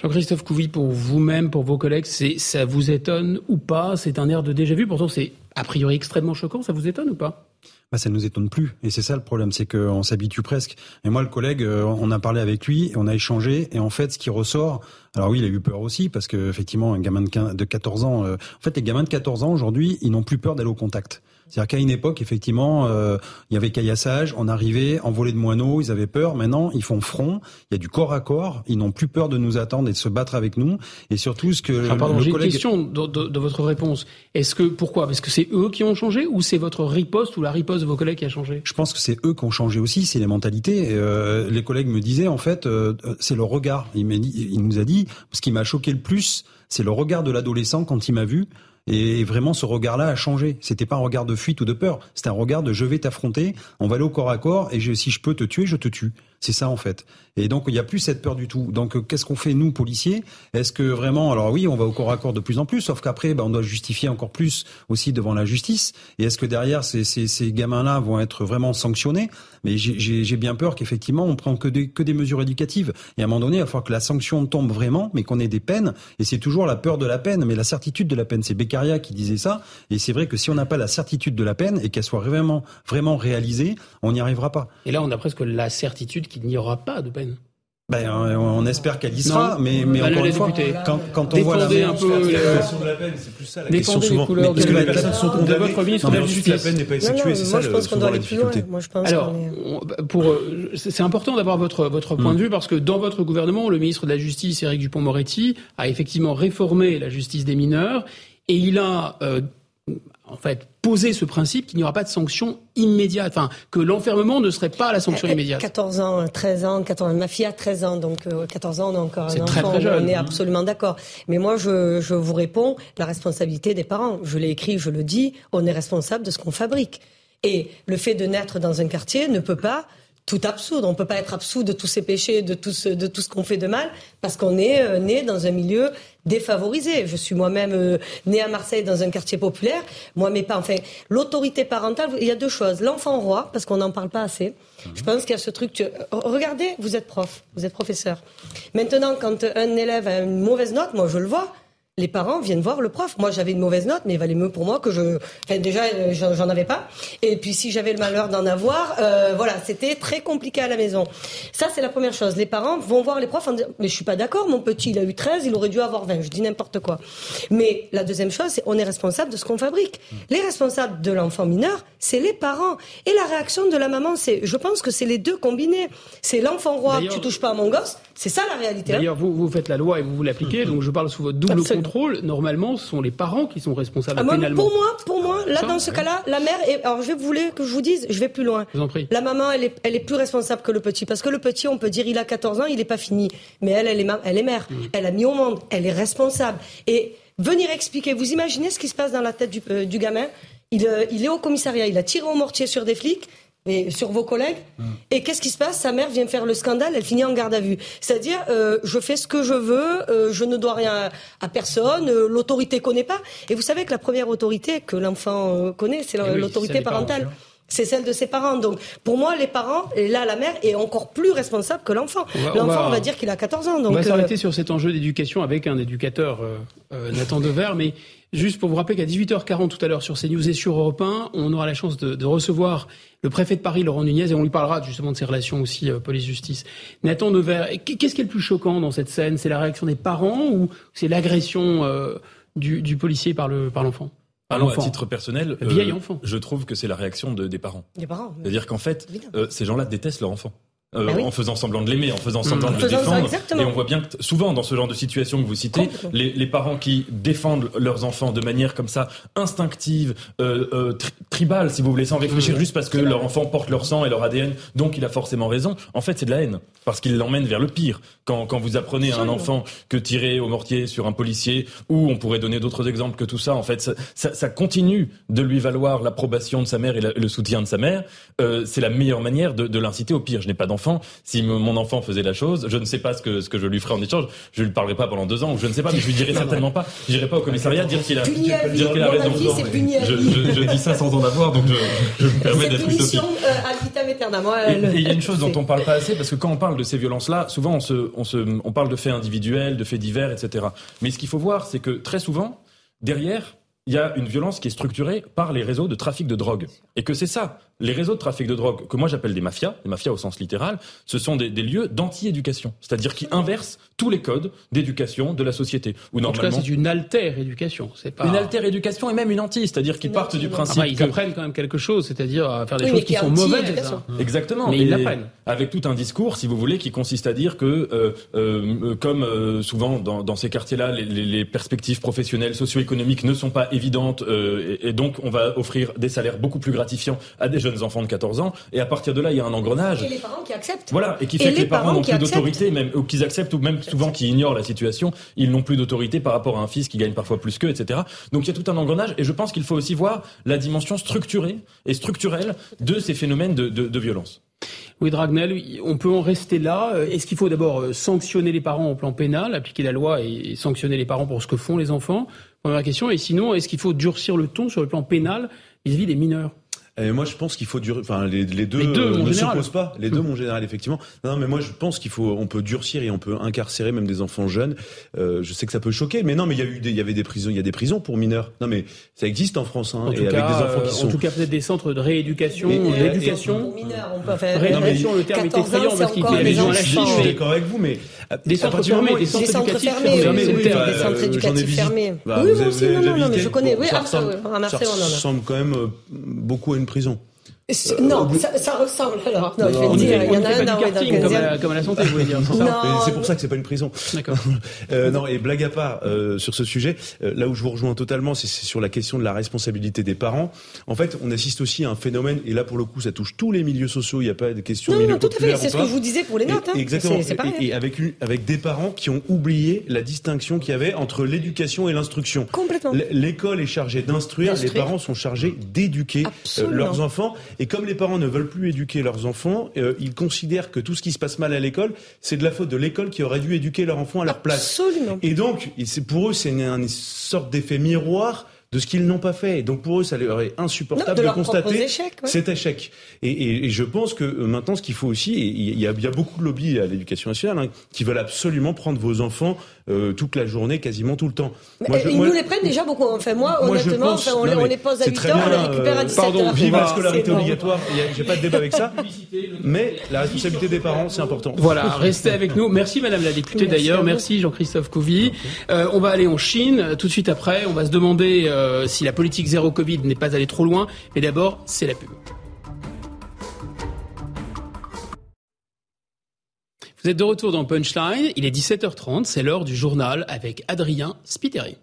Jean-Christophe Couvi, pour vous-même, pour vos collègues, ça vous étonne ou pas? C'est un air de déjà vu, pourtant c'est a priori extrêmement choquant, ça vous étonne ou pas? Bah, ça ne nous étonne plus. Et c'est ça le problème, c'est qu'on s'habitue presque. Et moi, le collègue, euh, on a parlé avec lui, on a échangé, et en fait, ce qui ressort, alors oui, il a eu peur aussi, parce que effectivement, un gamin de 14 ans, euh, en fait, les gamins de 14 ans aujourd'hui, ils n'ont plus peur d'aller au contact. C'est-à-dire qu'à une époque, effectivement, euh, il y avait caillassage, on arrivait, envolé de moineaux, ils avaient peur. Maintenant, ils font front. Il y a du corps à corps. Ils n'ont plus peur de nous attendre et de se battre avec nous. Et surtout, ce que ah, pardon, j'ai une question de, de, de, votre réponse. Est-ce que pourquoi? Parce que c'est eux qui ont changé ou c'est votre riposte ou la riposte de vos collègues qui a changé? Je pense que c'est eux qui ont changé aussi. C'est les mentalités. Euh, les collègues me disaient en fait, euh, c'est le regard. Il, il nous a dit ce qui m'a choqué le plus, c'est le regard de l'adolescent quand il m'a vu. Et vraiment, ce regard-là a changé. C'était pas un regard de fuite ou de peur. C'était un regard de je vais t'affronter, on va aller au corps à corps, et si je peux te tuer, je te tue. C'est ça en fait. Et donc il n'y a plus cette peur du tout. Donc euh, qu'est-ce qu'on fait nous policiers? Est-ce que vraiment alors oui on va au corps à corps de plus en plus, sauf qu'après ben, on doit justifier encore plus aussi devant la justice. Et est-ce que derrière ces, ces, ces gamins-là vont être vraiment sanctionnés? Mais j'ai bien peur qu'effectivement on prend que des, que des mesures éducatives. Et à un moment donné il va falloir que la sanction tombe vraiment, mais qu'on ait des peines. Et c'est toujours la peur de la peine, mais la certitude de la peine. C'est Beccaria qui disait ça. Et c'est vrai que si on n'a pas la certitude de la peine et qu'elle soit vraiment vraiment réalisée, on n'y arrivera pas. Et là on a presque la certitude qu'il n'y aura pas de peine. Ben, on espère qu'elle y sera, mais, mais encore une fois, quand, quand on voit la, un peu la question de la peine, c'est plus ça la question souvent. Mais parce que les personnes sont condamnées, votre ministre mais ensuite la peine n'est pas effectuée, c'est ça je pense. Moi, je pense Alors, pour, c'est important d'avoir votre votre point de vue parce que dans votre gouvernement, le ministre de la Justice, Éric Dupont-Moretti, a effectivement réformé la justice des mineurs et il a euh, en fait, poser ce principe qu'il n'y aura pas de sanction immédiate, enfin, que l'enfermement ne serait pas la sanction eh, eh, immédiate. 14 ans, 13 ans, 14 ans. Ma fille a 13 ans, donc 14 euh, ans, on est encore un enfant. Très, très jeune. On est absolument d'accord. Mais moi, je, je vous réponds, la responsabilité des parents. Je l'ai écrit, je le dis, on est responsable de ce qu'on fabrique. Et le fait de naître dans un quartier ne peut pas tout absurde. On peut pas être absous de tous ces péchés, de tout ce, de tout ce qu'on fait de mal, parce qu'on est euh, né dans un milieu défavorisé. Je suis moi-même euh, né à Marseille dans un quartier populaire. Moi, mes parents, enfin, l'autorité parentale, il y a deux choses. L'enfant roi, parce qu'on n'en parle pas assez. Je pense qu'il y a ce truc. Euh, regardez, vous êtes prof, vous êtes professeur. Maintenant, quand un élève a une mauvaise note, moi, je le vois les parents viennent voir le prof. Moi, j'avais une mauvaise note, mais il valait mieux pour moi que je. Enfin, déjà, euh, j'en avais pas. Et puis, si j'avais le malheur d'en avoir, euh, voilà, c'était très compliqué à la maison. Ça, c'est la première chose. Les parents vont voir les profs en disant Mais je suis pas d'accord, mon petit, il a eu 13, il aurait dû avoir 20. Je dis n'importe quoi. Mais la deuxième chose, c'est on est responsable de ce qu'on fabrique. Les responsables de l'enfant mineur, c'est les parents. Et la réaction de la maman, c'est je pense que c'est les deux combinés. C'est l'enfant roi, tu touches pas à mon gosse. C'est ça la réalité. D'ailleurs, vous, vous faites la loi et vous vous l'appliquez, donc je parle sous votre double contrôle. Normalement, ce sont les parents qui sont responsables ah, pénalement. Pour moi, pour moi, là, dans ce cas-là, la mère. Est... Alors, je voulais que je vous dise, je vais plus loin. Vous en prie. La maman, elle est, elle est plus responsable que le petit, parce que le petit, on peut dire, il a 14 ans, il n'est pas fini, mais elle, elle est, elle est mère. Mmh. Elle a mis au monde, elle est responsable. Et venir expliquer, vous imaginez ce qui se passe dans la tête du, euh, du gamin? Il, euh, il, est au commissariat, il a tiré au mortier sur des flics, sur vos collègues. Mm. Et qu'est-ce qui se passe? Sa mère vient faire le scandale, elle finit en garde à vue. C'est-à-dire, euh, je fais ce que je veux, euh, je ne dois rien à, personne, euh, l'autorité connaît pas. Et vous savez que la première autorité que l'enfant connaît, c'est eh l'autorité parentale. c'est celle de ses parents. Donc, pour moi, les parents, et là, la mère est encore plus responsable que l'enfant. L'enfant, on, va dire qu'il a 14 ans. Donc, on va s'arrêter sur cet enjeu d'éducation avec un éducateur, Nathan Dever, mais Juste pour vous rappeler qu'à 18h40 tout à l'heure sur CNews et sur Europe 1, on aura la chance de, de, recevoir le préfet de Paris, Laurent Nunez, et on lui parlera justement de ses relations aussi euh, police-justice. Nathan Devers, qu'est-ce qui est le plus choquant dans cette scène? C'est la réaction des parents ou c'est l'agression euh, du, du, policier par l'enfant par l'enfant? Alors, à titre personnel, vieil enfant. je trouve que c'est la réaction de, des parents. Des parents. C'est-à-dire qu'en fait, ces gens-là détestent leur enfant. Euh, bah en faisant semblant de l'aimer, en faisant semblant de le défendre. et on voit bien que souvent dans ce genre de situation que vous citez, les, les, parents qui défendent leurs enfants de manière comme ça instinctive, euh, euh, tribale, si vous voulez, sans réfléchir, juste parce que leur enfant porte leur sang et leur ADN, donc il a forcément raison. En fait, c'est de la haine parce qu'il l'emmène vers le pire. Quand, quand vous apprenez à un enfant que tirer au mortier sur un policier, ou on pourrait donner d'autres exemples que tout ça, en fait, ça, ça, ça continue de lui valoir l'approbation de sa mère et le soutien de sa mère. C'est la meilleure manière de, de l'inciter au pire. Je n'ai pas d'enfant. Si mon enfant faisait la chose, je ne sais pas ce que, ce que je lui ferais en échange. Je lui parlerai pas pendant deux ans, ou je ne sais pas, mais je lui dirai certainement pas. Je n'irai pas au commissariat dire qu'il a, dire qu'il a raison. Je, je, je, dis ça sans en avoir, donc je, je me permets d'être utopique. Euh, et il y a une chose dont on parle pas assez, parce que quand on parle de ces violences-là, souvent on, se, on, se, on parle de faits individuels, de faits divers, etc. Mais ce qu'il faut voir, c'est que très souvent, derrière, il y a une violence qui est structurée par les réseaux de trafic de drogue. Et que c'est ça, les réseaux de trafic de drogue, que moi j'appelle des mafias, des mafias au sens littéral, ce sont des, des lieux d'anti-éducation. C'est-à-dire qui inversent tous les codes d'éducation de la société. Où en tout cas, c'est une alter-éducation. C'est pas... Une alter-éducation et même une anti, c'est-à-dire qu'ils partent du principe. Ah bah, ils apprennent quand même quelque chose, c'est-à-dire à faire des choses qui, sont mauvaises. Hein. Exactement. Mais ils l'apprennent. Avec tout un discours, si vous voulez, qui consiste à dire que, euh, euh, comme euh, souvent dans, dans ces quartiers-là, les, les, perspectives professionnelles, socio-économiques ne sont pas évidentes, euh, et, et, donc on va offrir des salaires beaucoup plus gratifiants à des jeunes enfants de 14 ans, et à partir de là, il y a un engrenage. Et les parents qui acceptent. Voilà, et qui fait que les parents n'ont plus d'autorité, même ou qu'ils acceptent, ou même souvent qui ignorent la situation, ils n'ont plus d'autorité par rapport à un fils qui gagne parfois plus qu'eux, etc. Donc il y a tout un engrenage, et je pense qu'il faut aussi voir la dimension structurée et structurelle de ces phénomènes de, de, de violence. Oui, Dragnel, on peut en rester là. Est-ce qu'il faut d'abord sanctionner les parents au plan pénal, appliquer la loi et sanctionner les parents pour ce que font les enfants? Première question. Et sinon, est-ce qu'il faut durcir le ton sur le plan pénal vis-à-vis des mineurs? Et moi, je pense qu'il faut durer. Enfin, les, les deux, les deux euh, ne s'opposent pas. Les deux, mon général, effectivement. Non, mais moi, je pense qu'il faut. On peut durcir et on peut incarcérer même des enfants jeunes. Euh, je sais que ça peut choquer, mais non, mais il y a eu, des, il y avait des prisons. Il y a des prisons pour mineurs. Non, mais ça existe en France, hein, en et avec cas, des enfants qui euh, sont. En tout cas, peut-être des centres de rééducation, d'éducation. mineurs, on peut faire. Rééducation, le terme est effrayant parce qu'il fait des gens Je suis d'accord avec vous, mais des centres fermés, des centres éducatifs fermés, des centres éducatifs fermés. Oui, oui, non, non, mais je connais. Oui, ça ressemble quand même beaucoup à une prison. Non, ça, ça, ressemble alors. Non, je vais te dire, il y en a un dans le comme, à, comme à la santé, je voulais dire. C'est pour ça que c'est pas une prison. D'accord. euh, non, et blague à part euh, sur ce sujet, euh, là où je vous rejoins totalement, c'est sur la question de la responsabilité des parents. En fait, on assiste aussi à un phénomène, et là pour le coup, ça touche tous les milieux sociaux. Il n'y a pas de question. Non, non, tout à fait. C'est ce que je vous disais pour les notes. Et, hein. Exactement. Et, et, avec une, avec des parents qui ont oublié la distinction qu'il y avait entre l'éducation et l'instruction. Complètement. L'école est chargée d'instruire, les parents sont chargés d'éduquer euh, leurs enfants. Et comme les parents ne veulent plus éduquer leurs enfants, euh, ils considèrent que tout ce qui se passe mal à l'école, c'est de la faute de l'école qui aurait dû éduquer leur enfant à leur place. Absolument. Et donc, c'est pour eux, c'est une, une sorte d'effet miroir de ce qu'ils n'ont pas fait. Donc pour eux, ça leur est insupportable non, de, constater échec, ouais. cet échec. Et, et, et, je pense que euh, maintenant, ce qu'il faut aussi, il y, y a beaucoup de lobbies à l'éducation nationale hein, qui veulent absolument prendre vos enfants euh, toute la journée, quasiment tout le temps. Moi, je, ils moi, nous les prennent déjà beaucoup. Enfin, moi, moi honnêtement, pense, enfin, on, non, on, les pose à 8 heures, on les récupère à 17 pardon, heures. Vive la scolarité obligatoire. J'ai pas de débat avec ça. Mais la responsabilité des parents, c'est important. Voilà, restez avec nous. Merci Madame la députée d'ailleurs. Merci Jean-Christophe Couvi. Euh, on va aller en Chine tout de suite après. On va se demander euh, si la politique zéro Covid n'est pas allée trop loin. Mais d'abord, c'est la pub. Vous êtes de retour dans Punchline, il est 17h30, c'est l'heure du journal avec Adrien Spiteri.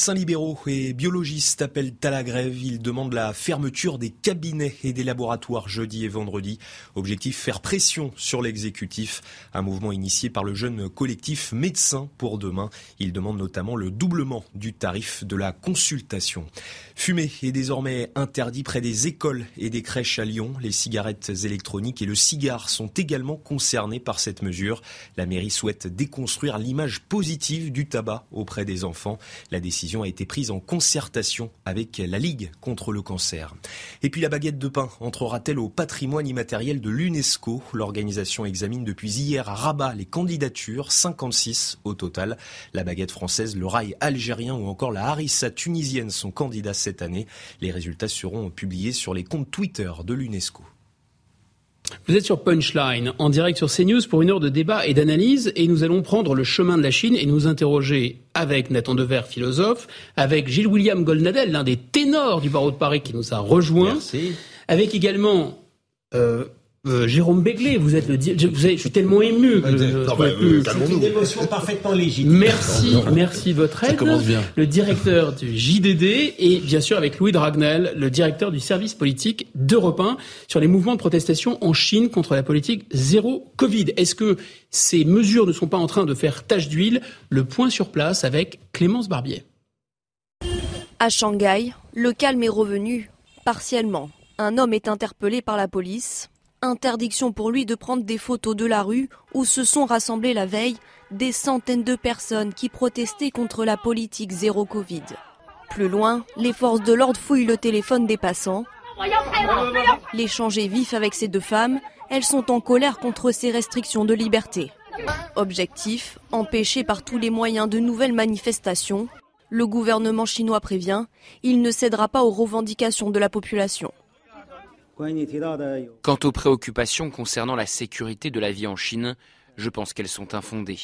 Médecins libéraux et biologistes appellent à la grève. Ils demandent la fermeture des cabinets et des laboratoires jeudi et vendredi. Objectif faire pression sur l'exécutif. Un mouvement initié par le jeune collectif Médecins pour demain. Ils demandent notamment le doublement du tarif de la consultation. Fumer est désormais interdit près des écoles et des crèches à Lyon. Les cigarettes électroniques et le cigare sont également concernés par cette mesure. La mairie souhaite déconstruire l'image positive du tabac auprès des enfants. La décision a été prise en concertation avec la Ligue contre le cancer. Et puis la baguette de pain entrera-t-elle au patrimoine immatériel de l'UNESCO? L'organisation examine depuis hier à Rabat les candidatures, 56 au total. La baguette française, le rail algérien ou encore la harissa tunisienne sont candidats cette année. Les résultats seront publiés sur les comptes Twitter de l'UNESCO. Vous êtes sur Punchline, en direct sur CNews pour une heure de débat et d'analyse, et nous allons prendre le chemin de la Chine et nous interroger avec Nathan Dever, philosophe, avec Gilles William Goldnadel, l'un des ténors du barreau de Paris qui nous a rejoint, avec également euh, euh, Jérôme Béglé, vous êtes le je, vous je suis tellement ému. Que non, bah, euh, c'est une émotion parfaitement légitime. Merci, merci votre aide. bien. Le directeur du JDD et bien sûr avec Louis Dragnel, le directeur du service politique d'Europe 1 sur les mouvements de protestation en Chine contre la politique zéro Covid. Est-ce que ces mesures ne sont pas en train de faire tache d'huile? Le point sur place avec Clémence Barbier. À Shanghai, le calme est revenu partiellement. Un homme est interpellé par la police Interdiction pour lui de prendre des photos de la rue où se sont rassemblées la veille des centaines de personnes qui protestaient contre la politique zéro Covid. Plus loin, les forces de l'ordre fouillent le téléphone des passants. L'échange est vif avec ces deux femmes. Elles sont en colère contre ces restrictions de liberté. Objectif, empêcher par tous les moyens de nouvelles manifestations. Le gouvernement chinois prévient, il ne cédera pas aux revendications de la population. Quant aux préoccupations concernant la sécurité de la vie en Chine, je pense qu'elles sont infondées.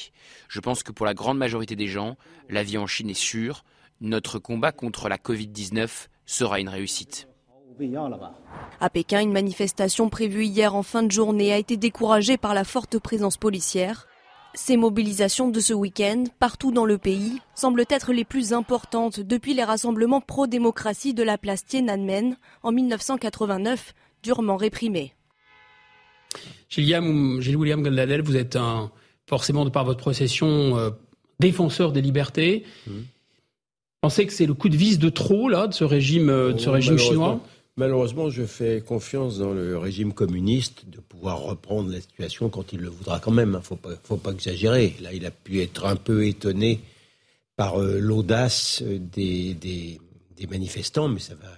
Je pense que pour la grande majorité des gens, la vie en Chine est sûre. Notre combat contre la Covid-19 sera une réussite. À Pékin, une manifestation prévue hier en fin de journée a été découragée par la forte présence policière. Ces mobilisations de ce week-end, partout dans le pays, semblent être les plus importantes depuis les rassemblements pro-démocratie de la place Tiananmen en 1989 durement réprimés. Gilles William Goldadel, vous êtes un, forcément, de par votre procession, euh, défenseur des libertés. Mmh. Pensez que c'est le coup de vis de trop, là, de ce régime, euh, de ce régime chinois? Malheureusement, je fais confiance dans le régime communiste de pouvoir reprendre la situation quand il le voudra quand même. Il ne faut pas, exagérer. Là, il a pu être un peu étonné par euh, l'audace des, des, manifestants, mais ça va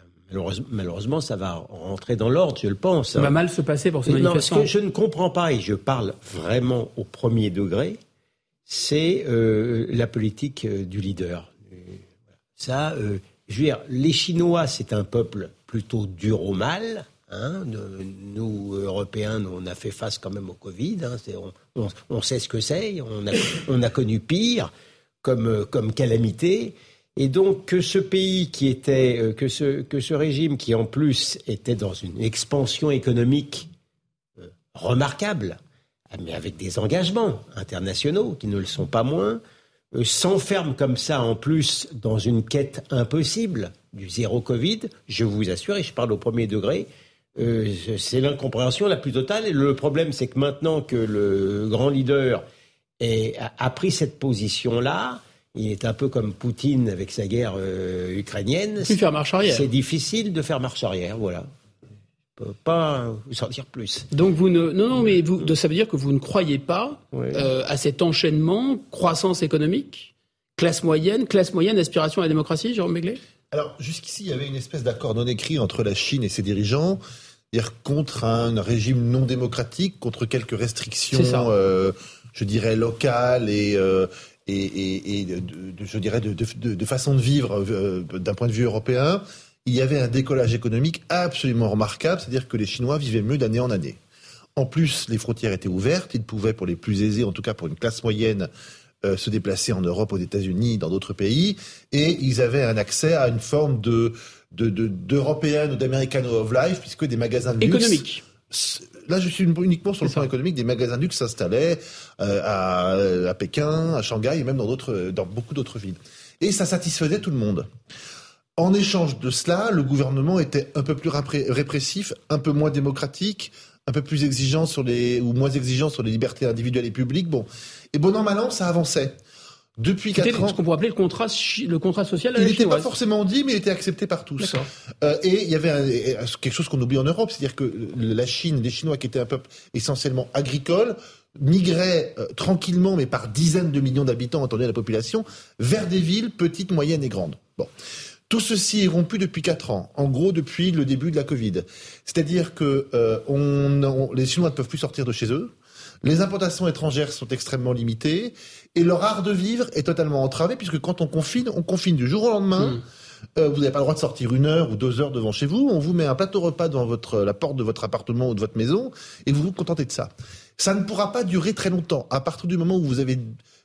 Malheureusement, ça va rentrer dans l'ordre, je le pense. Ça va mal se passer pour ces manifestants. Non, ce que je ne comprends pas, et je parle vraiment au premier degré, c'est euh, la politique euh, du leader. Ça, euh, je veux dire, les Chinois, c'est un peuple plutôt dur au mal. Hein, nous, Européens, on a fait face quand même au Covid. Hein, on, sait ce que c'est. On a, on a connu pire comme, comme calamité. Et donc que ce pays qui était, euh, que ce, que ce régime qui en plus était dans une expansion économique euh, remarquable, mais avec des engagements internationaux qui ne le sont pas moins, euh, s'enferme comme ça en plus dans une quête impossible du zéro Covid, je vous assure, et je parle au premier degré, c'est l'incompréhension la plus totale. Le problème, c'est que maintenant que le grand leader a pris cette position-là, il est un peu comme Poutine avec sa guerre euh, ukrainienne. faire marche arrière. C'est difficile de faire marche arrière, voilà. Je peux pas vous sortir plus. Donc vous ne, non, non, mais vous, ça veut dire que vous ne croyez pas euh, à cet enchaînement croissance économique, classe moyenne, classe moyenne, aspiration à la démocratie, Jérôme Begley? Alors jusqu'ici, il y avait une espèce d'accord non écrit entre la Chine et ses dirigeants dire contre un régime non démocratique, contre quelques restrictions, euh, je dirais, locales et, et, de, je dirais de, façon de vivre euh, d'un point de vue européen, il y avait un décollage économique absolument remarquable, c'est-à-dire que les Chinois vivaient mieux d'année en année. En plus, les frontières étaient ouvertes, ils pouvaient, pour les plus aisés, en tout cas pour une classe moyenne, euh, se déplacer en Europe, aux États-Unis, dans d'autres pays, et ils avaient un accès à une forme de d'européenne ou d'american of life, puisque des magasins de luxe là, je suis uniquement sur le plan économique. Des magasins de luxe s'installaient euh, à, Pékin, à Shanghai et même dans, d'autres, dans beaucoup d'autres villes. Et ça satisfaisait tout le monde. En échange de cela, le gouvernement était un peu plus répressif, un peu moins démocratique, un peu plus exigeant sur les ou moins exigeant sur les libertés individuelles et publiques. Bon, et bon an mal an, ça avançait. Depuis quatre ans, ce qu'on pourrait appeler le contrat, le contrat social. il n'était pas forcément dit, mais il était accepté par tous. Euh, et il y avait quelque chose qu'on oublie en Europe, c'est-à-dire que la Chine, les Chinois qui étaient un peuple essentiellement agricole, migraient euh, tranquillement, mais par dizaines de millions d'habitants, entendez la population, vers des villes petites, moyennes et grandes. Bon. Tout ceci est rompu depuis quatre ans, en gros depuis le début de la Covid. C'est-à-dire que euh, on, les Chinois ne peuvent plus sortir de chez eux, les importations étrangères sont extrêmement limitées, et leur art de vivre est totalement entravé, puisque quand on confine, on confine du jour au lendemain. Hmm. Euh, vous n'avez pas le droit de sortir une heure ou deux heures devant chez vous. On vous met un plateau repas devant votre, la porte de votre appartement ou de votre maison et vous vous contentez de ça. Ça ne pourra pas durer très longtemps. À partir du moment où vous avez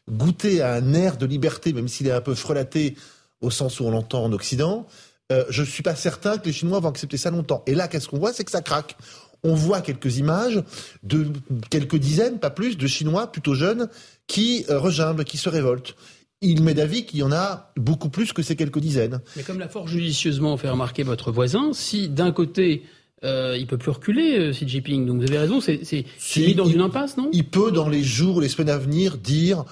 goûté à un air de liberté, même s'il est un peu frelaté au sens où on l'entend en Occident, euh, je ne suis pas certain que les Chinois vont accepter ça longtemps. Et là, qu'est-ce qu'on voit? C'est que ça craque. On voit quelques images de quelques dizaines, pas plus, de Chinois plutôt jeunes qui euh, qui se révoltent. Il met d'avis qu'il y en a beaucoup plus que ces quelques dizaines. Mais comme l'a fort judicieusement fait remarquer votre voisin, si d'un côté euh, il peut plus reculer, euh, Xi Jinping. Donc vous avez raison, c'est mis dans une impasse, non? Il peut, dans les jours, les semaines à venir, dire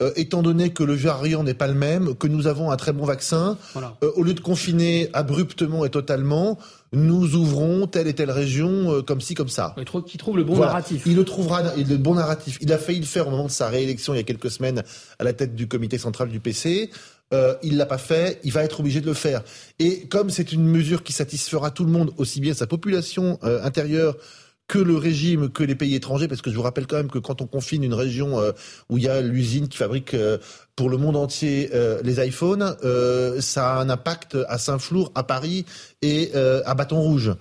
euh, étant donné que le variant n'est pas le même, que nous avons un très bon vaccin, au lieu de confiner abruptement et totalement, nous ouvrons telle et telle région euh, comme ci, comme ça. Il trouve, trouve le bon narratif. Il le trouvera, le bon narratif. Il a failli le faire au moment de sa réélection il y a quelques semaines à la tête du comité central du PC. Euh, il l'a pas fait, il va être obligé de le faire. Et comme c'est une mesure qui satisfera tout le monde, aussi bien sa population intérieure que le régime, que les pays étrangers, parce que je vous rappelle quand même que quand on confine une région euh, où il y a l'usine qui fabrique euh, pour le monde entier euh, les iPhones, ça a un impact à Saint-Flour, à Paris et à Bâton Rouge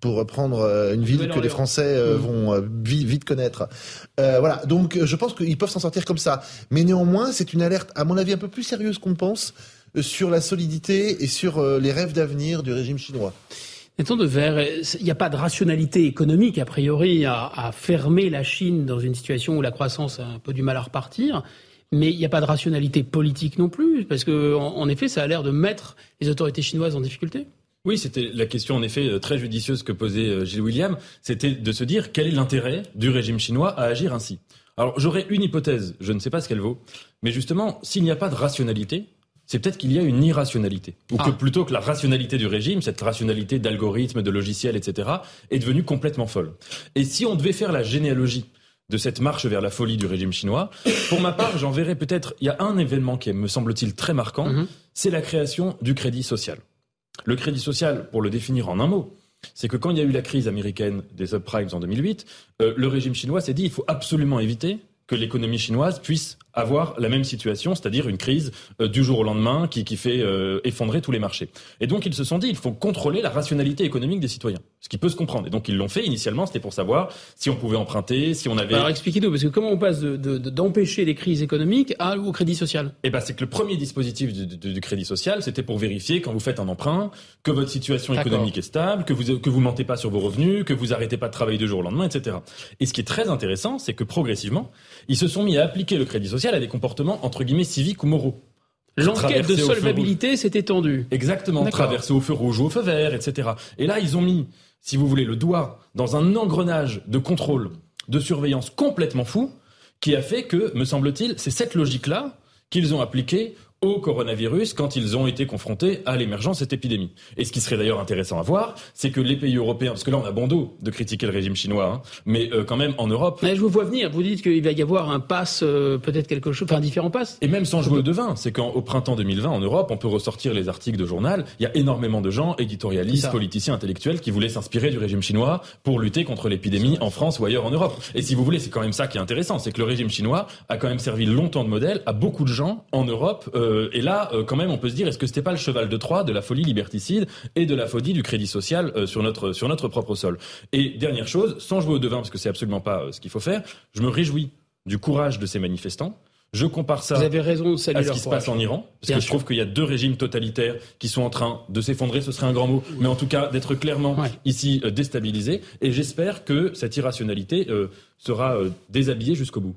pour reprendre une ville que les Français mmh. vont vite, vite, connaître. voilà, donc je pense qu'ils peuvent s'en sortir comme ça. Mais néanmoins, c'est une alerte, à mon avis, un peu plus sérieuse qu'on pense sur la solidité et sur les rêves d'avenir du régime chinois. Nathan de Verre, il n'y a pas de rationalité économique, a priori, à, fermer la Chine dans une situation où la croissance a un peu du mal à repartir. Mais il n'y a pas de rationalité politique non plus, parce que, en, effet, ça a l'air de mettre les autorités chinoises en difficulté. Oui, c'était la question en effet euh, très judicieuse que posait euh, Gilles William, c'était de se dire quel est l'intérêt du régime chinois à agir ainsi. Alors j'aurais une hypothèse, je ne sais pas ce qu'elle vaut, mais justement, s'il n'y a pas de rationalité, c'est peut-être qu'il y a une irrationalité. Ou que ah. plutôt que la rationalité du régime, cette rationalité d'algorithmes, de logiciels, etc., est devenue complètement folle. Et si on devait faire la généalogie de cette marche vers la folie du régime chinois, pour ma part, j'en verrais peut-être, il y a un événement qui est, me semble-t-il, très marquant, mhm. c'est la création du crédit social. Le crédit social, pour le définir en un mot, c'est que quand il y a eu la crise américaine des subprimes en 2008, euh, le régime chinois s'est dit il faut absolument éviter que l'économie chinoise puisse avoir la même situation, c'est-à-dire une crise euh, du jour au lendemain qui, qui fait euh, effondrer tous les marchés. Et donc ils se sont dit, il faut contrôler la rationalité économique des citoyens, ce qui peut se comprendre. Et donc ils l'ont fait initialement, c'était pour savoir si on pouvait emprunter, si on avait... Alors expliquez-nous, parce que comment on passe d'empêcher de, de, les crises économiques à, au crédit social? Eh ben c'est que le premier dispositif du, du, crédit social, c'était pour vérifier quand vous faites un emprunt, que votre situation économique est stable, que vous que vous mentez pas sur vos revenus, que vous arrêtez pas de travailler du jour au lendemain, etc. Et ce qui est très intéressant, c'est que progressivement, ils se sont mis à appliquer le crédit social à des comportements entre guillemets civiques ou moraux. L'enquête de solvabilité s'est étendue. Exactement, traverser au feu rouge ou au feu vert, etc. Et là, ils ont mis, si vous voulez, le doigt dans un engrenage de contrôle, de surveillance complètement fou, qui a fait que, me semble-t-il, c'est cette logique-là qu'ils ont appliquée au coronavirus quand ils ont été confrontés à l'émergence de cette épidémie. Et ce qui serait d'ailleurs intéressant à voir, c'est que les pays européens, parce que là on a bon dos de critiquer le régime chinois, hein, mais euh, quand même en Europe. Mais je vous vois venir, vous dites qu'il va y avoir un pass, euh, peut-être quelque chose, enfin différents passes. Et même sans jouer au devin, c'est qu'au printemps 2020 en Europe, on peut ressortir les articles de journal, il y a énormément de gens, éditorialistes, politiciens, intellectuels, qui voulaient s'inspirer du régime chinois pour lutter contre l'épidémie en France ou ailleurs en Europe. Et si vous voulez, c'est quand même ça qui est intéressant, c'est que le régime chinois a quand même servi longtemps de modèle à beaucoup de gens en Europe, euh, et là, quand même, on peut se dire, est-ce que c'était pas le cheval de Troie de la folie liberticide et de la folie du crédit social euh, sur notre sur notre propre sol? Et dernière chose, sans jouer au devin, parce que c'est absolument pas euh, ce qu'il faut faire, je me réjouis du courage de ces manifestants. Je compare ça Vous avez raison, à ce qui se passe en Iran, parce que je trouve qu'il y a deux régimes totalitaires qui sont en train de s'effondrer, ce serait un grand mot, mais en tout cas d'être clairement ici euh, déstabilisés. Et j'espère que cette irrationalité sera déshabillée jusqu'au bout.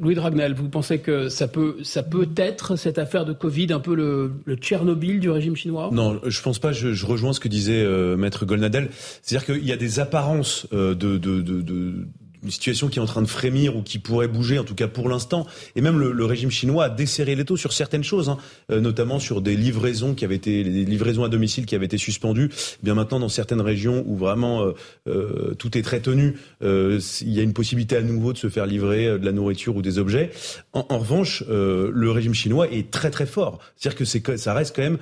Louis Dragnel, vous pensez que ça peut, ça peut être cette affaire de Covid un peu le, le Tchernobyl du régime chinois? Non, je pense pas. Je, je rejoins ce que disait euh, Maître Golnadel. C'est-à-dire qu'il y a des apparences euh, de, de, de, de une situation qui est en train de frémir ou qui pourrait bouger, en tout cas pour l'instant. Et même le, régime chinois a desserré les taux sur certaines choses, hein, euh, notamment sur des livraisons qui avaient été, les livraisons à domicile qui avaient été suspendues. Eh bien maintenant, dans certaines régions où vraiment euh, euh, tout est très tenu, il y a une possibilité à nouveau de se faire livrer de la nourriture ou des objets. En, en revanche, le régime chinois est très très fort. C'est-à-dire que c'est ça reste quand même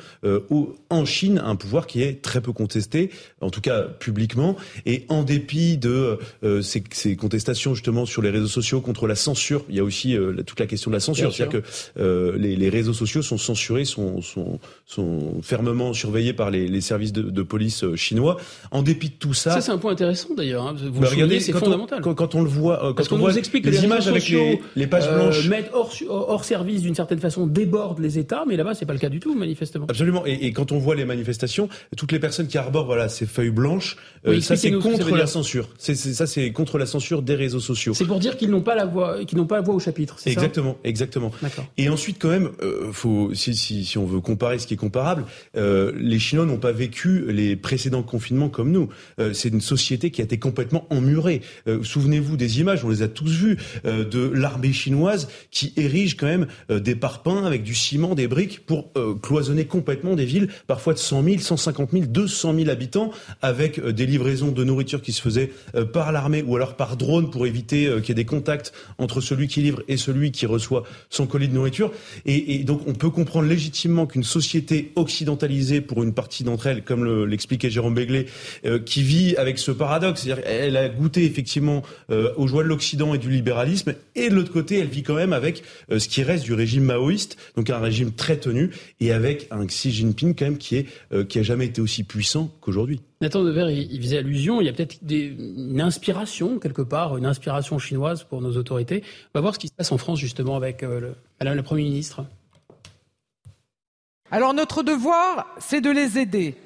en Chine un pouvoir qui est très peu contesté, en tout cas publiquement, et en dépit de ces, ces contestations justement sur les réseaux sociaux contre la censure. Il y a aussi euh, toute la question de la censure, c'est-à-dire que euh, les, les, réseaux sociaux sont censurés, sont, sont, sont fermement surveillés par les, les services de, de, police euh, chinois. En dépit de tout ça, ça c'est un point intéressant d'ailleurs. Hein. Vous bah, regardez, c'est fondamental. quand, quand, on le voit, quand Parce on, on voit nous explique que les, images avec les, les pages blanches mettent hors, hors service d'une certaine façon, débordent les États, mais là-bas c'est pas le cas du tout manifestement. Absolument. Et, et, quand on voit les manifestations, toutes les personnes qui arborent voilà ces feuilles blanches, ça c'est contre la censure. C'est ça c'est contre la censure des réseaux sociaux. C'est pour dire qu'ils n'ont pas la voix, qu'ils n'ont pas la voix au chapitre. Exactement, ça exactement. Et ensuite, quand même, euh, faut si, si, si, on veut comparer ce qui est comparable, euh, les Chinois n'ont pas vécu les précédents confinements comme nous. Euh, c'est une société qui a été complètement emmurée. Souvenez-vous des images, on les a tous vues, de l'armée chinoise qui érige quand même des parpaings avec du ciment, des briques pour cloisonner complètement des villes, parfois de 100 000, 150 000, 200 000 habitants, avec des livraisons de nourriture qui se faisaient par l'armée ou alors par drone pour éviter qu'il y ait des contacts entre celui qui livre et celui qui reçoit son colis de nourriture. Et, et donc on peut comprendre légitimement qu'une société occidentalisée, pour une partie d'entre elles, comme l'expliquait Jérôme Béglé, euh, qui vit avec ce paradoxe, c'est-à-dire elle a goûté effectivement euh, aux joies de l'Occident et du libéralisme, et de l'autre côté, elle vit quand même avec euh, ce qui reste du régime maoïste, donc un régime très tenu, et avec un Xi Jinping quand même qui est qui a jamais été aussi puissant qu'aujourd'hui. Nathan Dever, il, faisait allusion, il y a peut-être une inspiration quelque part, une inspiration chinoise pour nos autorités. On va voir ce qui se passe en France justement avec euh, le, Madame la Premier ministre. Alors notre devoir, c'est de les aider,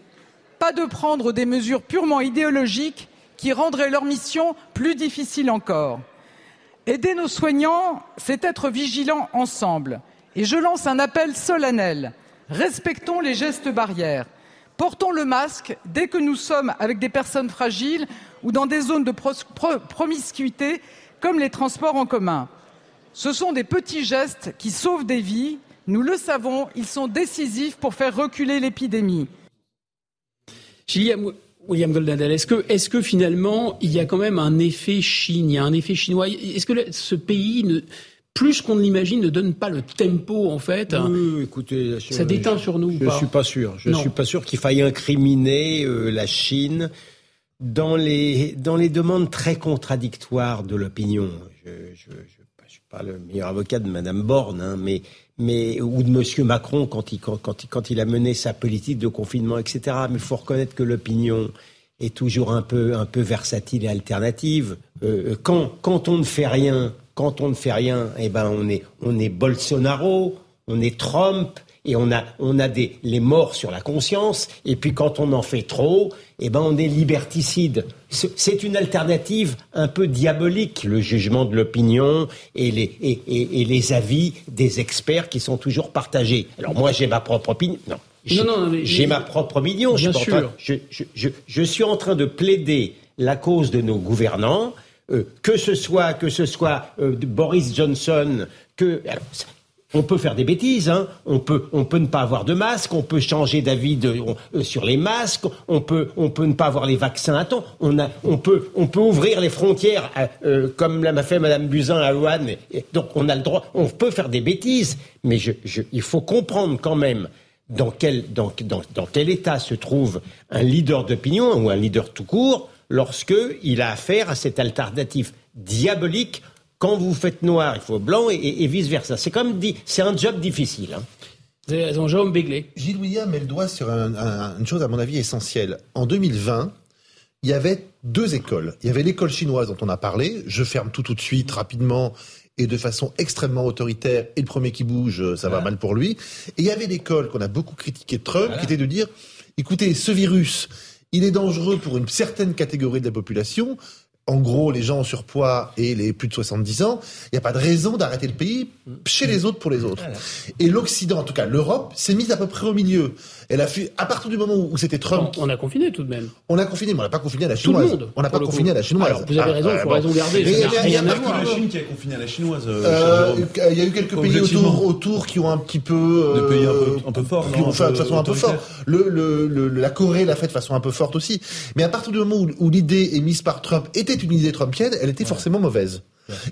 pas de prendre des mesures purement idéologiques qui rendraient leur mission plus difficile encore. Aider nos soignants, c'est être vigilants ensemble. Et je lance un appel solennel. Respectons les gestes barrières. Portons le masque dès que nous sommes avec des personnes fragiles ou dans des zones de promiscuité comme les transports en commun. Ce sont des petits gestes qui sauvent des vies. Nous le savons, ils sont décisifs pour faire reculer l'épidémie. William Goldadel, est-ce que, finalement il y a quand même un effet Chine, un effet chinois? Est-ce que ce pays ne, plus qu'on ne l'imagine, ne donne pas le tempo en fait. Oui, écoutez, ça déteint sur nous. Je ne suis pas sûr. Je ne suis pas sûr qu'il faille incriminer euh, la Chine dans les dans les demandes très contradictoires de l'opinion. Je ne suis pas le meilleur avocat de Madame Borne, hein, mais mais ou de Monsieur Macron quand il quand, quand il a mené sa politique de confinement, etc. Mais il faut reconnaître que l'opinion est toujours un peu un peu versatile et alternative. Euh, quand quand on ne fait rien quand on ne fait rien, eh ben on est, on est Bolsonaro, on est Trump, et on a, on a des, les morts sur la conscience. Et puis quand on en fait trop, eh ben on est liberticide. C'est une alternative un peu diabolique, le jugement de l'opinion et les, et, et, les avis des experts qui sont toujours partagés. Alors moi j'ai ma propre opinion. Non. J'ai ma propre opinion. Bien sûr. je, je, je suis en train de plaider la cause de nos gouvernants euh, que ce soit que ce soit euh, Boris Johnson, que on peut faire des bêtises, hein. on peut on peut ne pas avoir de masque, on peut changer d'avis euh, sur les masques, on peut on peut ne pas avoir les vaccins à temps, on a on peut on peut ouvrir les frontières comme l'a fait Madame Buzyn à Wuhan, donc on a le droit, on peut faire des bêtises, mais il faut comprendre quand même dans quel dans, dans, dans quel état se trouve un leader d'opinion ou un leader tout court lorsqu'il a affaire à cette alternative diabolique. Quand vous faites noir, il faut blanc et, vice-versa. C'est comme dit, c'est un job difficile. Hein. Jérôme Béglé. Gilles William met le doigt sur une chose, à mon avis, essentielle. En 2020, il y avait deux écoles. Il y avait l'école chinoise dont on a parlé. Je ferme tout tout de suite, rapidement et de façon extrêmement autoritaire. Et le premier qui bouge, ça va mal pour lui. Et il y avait l'école qu'on a beaucoup critiqué de Trump, qui était de dire, écoutez, ce virus, il est dangereux pour une certaine catégorie de la population. en gros les gens en surpoids et les plus de 70 ans, il n'y a pas de raison d'arrêter le pays chez les autres pour les autres. Et l'Occident, en tout cas l'Europe, s'est mise à peu près au milieu. Elle a fait, à partir du moment où c'était Trump. On a confiné tout de même. On a confiné, mais on n'a pas confiné à la chinoise. Tout le monde, on n'a pas confiné à la chinoise. Alors, vous avez raison, il faut raison garder. Mais Il y a pas que la Chine qui a confiné à la chinoise. euh, Euh. Il y a eu quelques pays autour, autour qui ont un petit peu. euh, Des pays un peu- un peu forts, non, fait de façon un peu forte. Le, le, le- la Corée l'a fait de façon un peu forte aussi. Mais à partir du moment où, où l'idée émise par Trump était une idée trumpienne, elle était forcément mauvaise.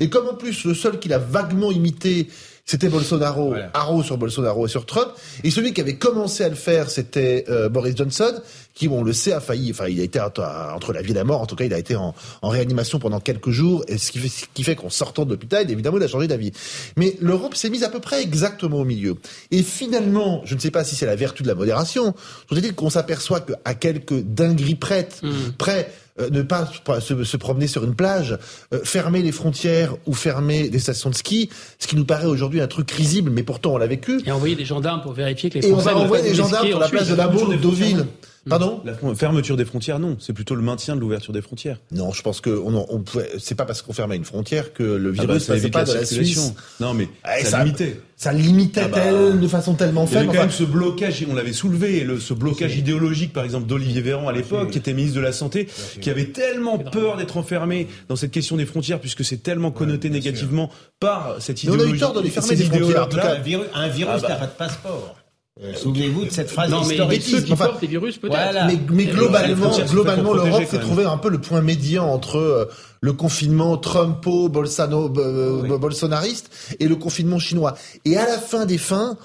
Et comme en plus le seul qui l'a vaguement imité, c'était Bolsonaro, Haro sur Bolsonaro et sur Trump, et celui qui avait commencé à le faire, c'était euh, Boris Johnson, qui, on le sait, a failli, enfin, il a été entre, la vie et la mort, en tout cas, il a été en, en réanimation pendant quelques jours, et ce qui fait, ce qui fait qu'en sortant de l'hôpital, évidemment, il a changé d'avis. Mais l'Europe s'est mise à peu près exactement au milieu. Et finalement, je ne sais pas si c'est la vertu de la modération, je dire qu'on s'aperçoit qu'à quelques dingueries prêtes, près, euh, ne pas, se, se promener sur une plage, euh, fermer les frontières ou fermer des stations de ski, ce qui nous paraît aujourd'hui un truc risible, mais pourtant on l'a vécu. Et envoyer des gendarmes pour vérifier que les Et on Français va envoyer des gendarmes sur la place de la Baule ou de Deauville. Pardon La fermeture des frontières, non. C'est plutôt le maintien de l'ouverture des frontières. Non, je pense que on, on pouvait. C'est pas parce qu'on fermait une frontière que le Ah virus bah, ça passait évite pas la de la. Suisse. Non, mais Eh, ça limitait. Ça limitait Ah bah, tel- de façon tellement Il y avait faible. quand même ce blocage, on l'avait soulevé, le, ce blocage idéologique, par exemple, d'Olivier Véran à l'époque, qui était ministre de la Santé, qui avait tellement peur d'être enfermé dans cette question des frontières, puisque c'est tellement connoté négativement par cette Mais on a eu idéologie. tort de les fermer, ces des frontières, en tout cas. Un virus, un virus Ah bah. n'a pas de passeport. Euh, Souvenez-vous de cette phrase Non, mais historique. ceux qui Enfin, portent les virus, peut-être. Voilà. Mais, mais les globalement, globalement, l'Europe s'est quand trouvé un peu le point médian entre euh, le confinement Trumpo, Bolsano, euh, bolsonariste et le confinement chinois. Et à la fin des fins,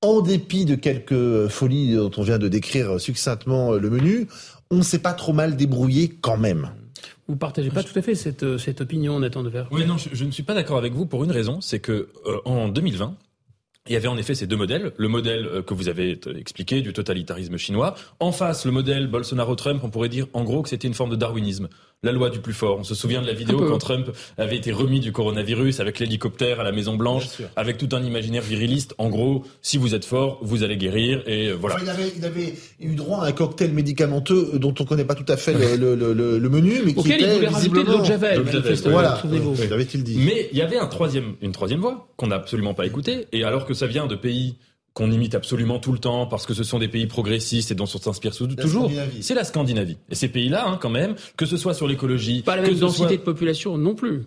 en dépit de quelques folies dont on vient de décrire succinctement euh, le menu, on ne s'est pas trop mal débrouillé quand même. Vous partagez pas tout à fait cette, euh, cette opinion, Nathan Dever. Oui, non, je, je ne suis pas d'accord avec vous pour une raison, c'est que euh, en 2020, il y avait en effet ces deux modèles. Le modèle euh, que vous avez euh, expliqué du totalitarisme chinois. En face, le modèle Bolsonaro-Trump, on pourrait dire en gros que c'était une forme de darwinisme. La loi du plus fort. On se souvient de la vidéo quand Trump avait été remis du coronavirus avec l'hélicoptère à la Maison Blanche, avec tout un imaginaire viriliste. En gros, si vous êtes fort, vous allez guérir et euh, voilà. Enfin, il, avait, il avait eu droit à un cocktail médicamenteux euh, dont on ne connaît pas tout à fait le, le- le- le- le menu, mais qui Auquel il était voulait rajouter de l'eau de visiblement- Javel, L'eau de Javel, manifestement, Voilà, souvenez-vous. Oui, avait-il dit. Mais il y avait un troisième, une troisième voie qu'on n'a absolument pas écoutée. Et alors que ça vient de pays qu'on imite absolument tout le temps parce que ce sont des pays progressistes et dont on s'inspire toujours, c'est la Scandinavie. Et ces pays-là, hein, quand même, que ce soit sur l'écologie, Pas la que même densité soit- de population non plus.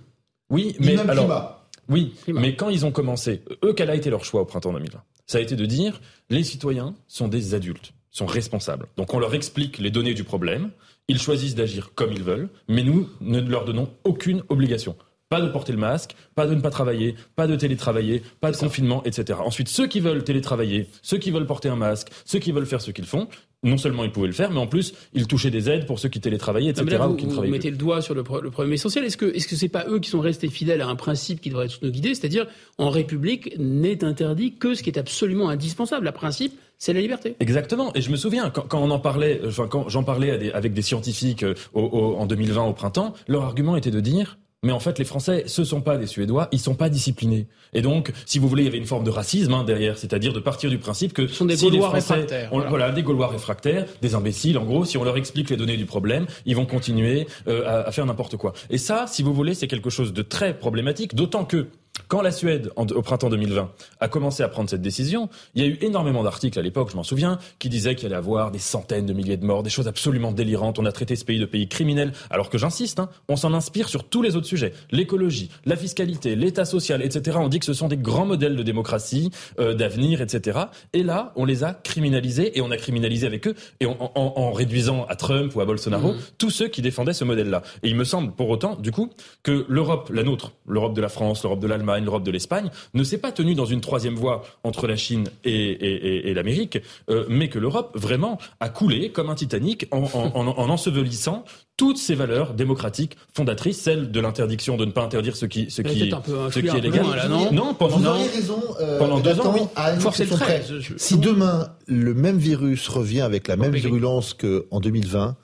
Oui, mais alors, climat. oui, Climat. mais quand ils ont commencé, eux, quel a été leur choix au printemps 2020 Ça a été de dire les citoyens sont des adultes, sont responsables. Donc on leur explique les données du problème, ils choisissent d'agir comme ils veulent, mais nous ne leur donnons aucune obligation. Pas de porter le masque, pas de ne pas travailler, pas de télétravailler, pas de confinement, etc. Ensuite, ceux qui veulent télétravailler, ceux qui veulent porter un masque, ceux qui veulent faire ce qu'ils font, non seulement ils pouvaient le faire, mais en plus, ils touchaient des aides pour ceux qui télétravaillaient, etc. là, ou vous, qui mettez plus. le doigt sur le, pro- le problème essentiel. Est-ce que que c'est pas eux qui sont restés fidèles à un principe qui devrait nous guider, c'est-à-dire en République n'est interdit que ce qui est absolument indispensable. Le principe, c'est la liberté. Exactement. Et je me souviens quand, quand on en parlait, enfin quand j'en parlais à des- avec des scientifiques euh, au- au- en 2020 au printemps, leur argument était de dire. Mais en fait, les Français, ce sont pas des Suédois, ils sont pas disciplinés. Et donc, si vous voulez, il y avait une forme de racisme hein, derrière, c'est-à-dire de partir du principe que sont des si les Gaulois Français- réfractaires, on- voilà. voilà, des Gaulois réfractaires, des imbéciles. En gros, si on leur explique les données du problème, ils vont continuer euh, à, à faire n'importe quoi. Et ça, si vous voulez, c'est quelque chose de très problématique, d'autant que quand la Suède, en- au printemps 2020, a commencé à prendre cette décision, il y a eu énormément d'articles à l'époque, je m'en souviens, qui disaient qu'il allait y avoir des centaines de milliers de morts, des choses absolument délirantes. On a traité ce pays de pays criminel, alors que j'insiste, hein, on s'en inspire sur tous les autres sujets. L'écologie, la fiscalité, l'état social, etc. On dit que ce sont des grands modèles de démocratie, euh, d'avenir, etc. Et là, on les a criminalisés, et on a criminalisé avec eux, et en, en- en réduisant à Trump ou à Bolsonaro Mhm. tous ceux qui défendaient ce modèle-là. Et il me semble, pour autant, du coup, que l'Europe, la nôtre, l'Europe de la France, l'Europe de l'Allemagne, l'Europe de l'Espagne, ne s'est pas tenue dans une troisième voie entre la Chine et, et- et- et l'Amérique, euh, mais que l'Europe, vraiment, a coulé comme un Titanic en, en- en- en ensevelissant toutes ces valeurs démocratiques fondatrices, celles de l'interdiction de ne pas interdire ce qui, ce ce est légal. là, non non, pendant, Vous non. auriez raison. euh, Pendant deux Nathan, ans, oui. à le trait. près. Je- Si demain le même virus revient avec la même Compliqué. virulence qu'en 2020,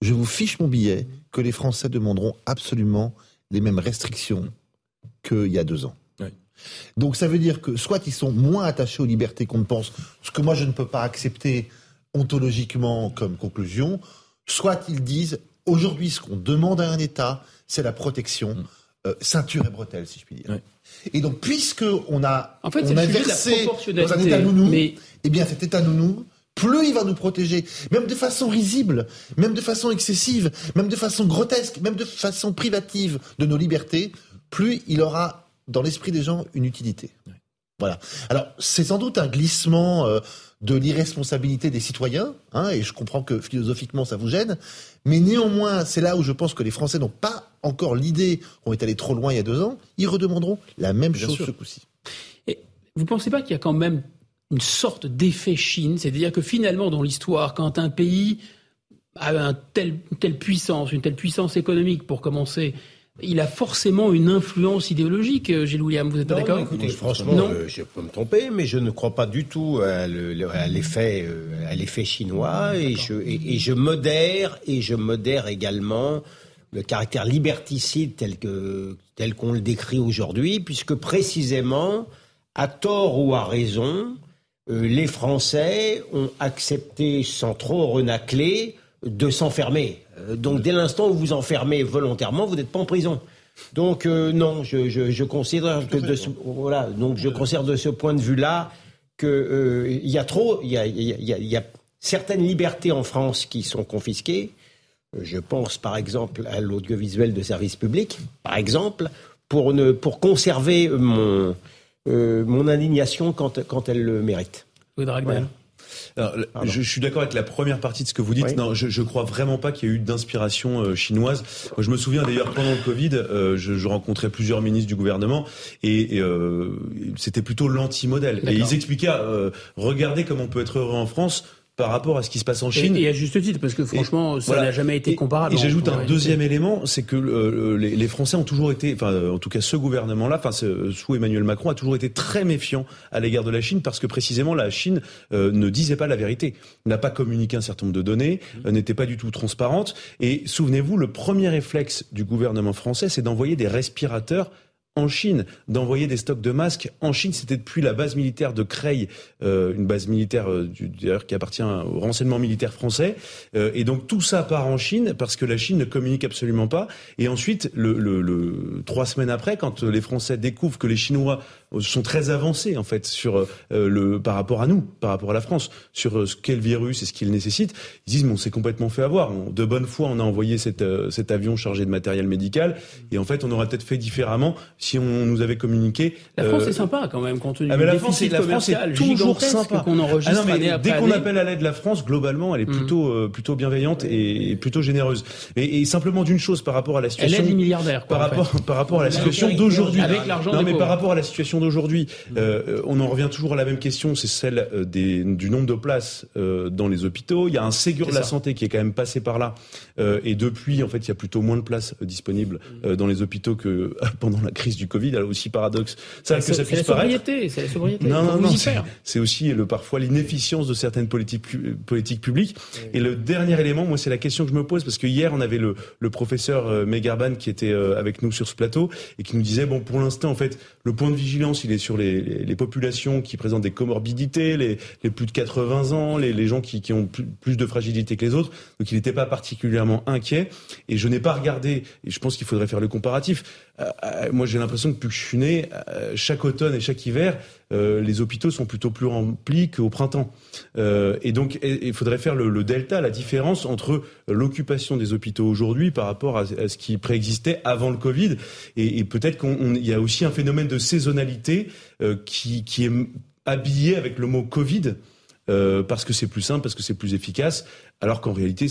je vous fiche mon billet que les Français demanderont absolument les mêmes restrictions qu'il y a deux ans. Donc ça veut dire que soit ils sont moins attachés aux libertés qu'on ne pense, ce que moi je ne peux pas accepter ontologiquement comme conclusion, soit ils disent Aujourd'hui, ce qu'on demande à un État, c'est la protection. Mm. Euh, ceinture et bretelles, si je puis dire. Et donc, puisque on a, en fait, on a versé dans un état nounou, mais... eh bien, cet état nounou, plus il va nous protéger, même de façon risible, même de façon excessive, même de façon grotesque, même de façon privative de nos libertés, plus il aura dans l'esprit des gens une utilité. Voilà. Alors, c'est sans doute un glissement euh, de l'irresponsabilité des citoyens, hein, et je comprends que philosophiquement ça vous gêne, mais néanmoins, c'est là où je pense que les Français n'ont pas encore l'idée qu'on est allé trop loin il y a deux ans, ils redemanderont la même chose ce coup-ci. Et vous ne pensez pas qu'il y a quand même une sorte d'effet Chine, c'est-à-dire que finalement dans l'histoire, quand un pays a un tel, une telle puissance, une telle puissance économique pour commencer, il a forcément une influence idéologique, euh, Gilles William, vous êtes d'accord Écoutez, franchement, euh, je peux me tromper, mais je ne crois pas du tout à l'effet euh, à l'effet chinois et je, et, je modère et je modère également le caractère liberticide tel que tel qu'on le décrit aujourd'hui, puisque précisément, à tort ou à raison, les Français ont accepté sans trop renacler de s'enfermer. Euh, donc dès l'instant où vous enfermez volontairement, vous n'êtes pas en prison. Donc euh, non, je, considère que de ce, voilà, donc je considère de ce point de vue-là que euh, il y a trop, il y a, certaines libertés en France qui sont confisquées. Je pense par exemple à l'audiovisuel de service public, par exemple, pour ne pour conserver mon mon indignation quand quand elle le mérite. Oui, je, suis d'accord avec la première partie de ce que vous dites. Non, je, je crois vraiment pas qu'il y ait eu d'inspiration euh, chinoise. Moi, je me souviens d'ailleurs pendant le Covid, euh, je, je, rencontrais plusieurs ministres du gouvernement et, euh, c'était plutôt l'anti-modèle. Et ils expliquaient, regardez comment on peut être heureux en France par rapport à ce qui se passe en Chine. Et, à juste titre, parce que franchement, ça n'a jamais été comparable. Et, j'ajoute un deuxième élément, c'est que euh, les, les, Français ont toujours été, enfin, en tout cas, ce gouvernement-là, enfin, sous Emmanuel Macron, a toujours été très méfiant à l'égard de la Chine, parce que précisément, la Chine euh, ne disait pas la vérité, n'a pas communiqué un certain nombre de données, mmh. euh, n'était pas du tout transparente. Et souvenez-vous, le premier réflexe du gouvernement français, c'est d'envoyer des respirateurs en Chine, d'envoyer des stocks de masques en Chine. C'était depuis la base militaire de Creil, euh, une base militaire euh, d'ailleurs qui appartient au renseignement militaire français. Euh, et donc tout ça part en Chine parce que la Chine ne communique absolument pas. Et ensuite, le, le, le trois semaines après, quand les Français découvrent que les Chinois sont très avancés en fait sur le par rapport à nous, par rapport à la France, sur ce qu'est le virus et ce qu'il nécessite, ils disent bon c'est complètement fait avoir. de bonne foi, on a envoyé cet, cet avion chargé de matériel médical et en fait on aurait peut-être fait différemment si on nous avait communiqué. La France est sympa quand même, compte tenu ah, du la France, la France est toujours sympa. qu'on enregistre ah mais Dès qu'on appelle à l'aide la France, globalement, elle est mm. plutôt euh, plutôt bienveillante et, plutôt généreuse. Et, et simplement d'une chose par rapport à la situation. Elle aide les milliardaires. Quoi, par rapport par rapport à la situation d'aujourd'hui. Avec l'argent. Non mais par rapport à la situation d'aujourd'hui, mm. euh, on en revient toujours à la même question, c'est celle euh, des, du nombre de places euh, dans les hôpitaux. Il y a un Ségur de la santé qui est quand même passé par là, euh, et depuis, en fait, il y a plutôt moins de places disponibles mm. dans les hôpitaux que pendant la crise du Covid, alors aussi paradoxe. Ça, que ça puisse paraître. C'est la sobriété. Non, non, non. C'est aussi le, parfois l'inefficience de certaines politiques, politiques publiques. Et le dernier élément, moi, c'est la question que je me pose parce que hier, on avait le, le professeur euh, Megarban qui était euh, avec nous sur ce plateau et qui nous disait, bon, pour l'instant, en fait, le point de vigilance, il est sur les, populations qui présentent des comorbidités, les, plus de 80 ans, les, gens qui, ont plus, de fragilité que les autres. Donc, il n'était pas particulièrement inquiet. Et je n'ai pas regardé, et je pense qu'il faudrait faire le comparatif, euh, euh, moi j'ai l'impression que depuis je suis né, chaque automne et chaque hiver, les hôpitaux sont plutôt plus remplis qu'au printemps. et donc il faudrait faire le, delta, la différence entre l'occupation des hôpitaux aujourd'hui par rapport à, ce qui préexistait avant le Covid. Et, peut-être qu'il y a aussi un phénomène de saisonnalité qui, qui est habillé avec le mot Covid. parce que c'est plus simple, parce que c'est plus efficace, alors qu'en réalité,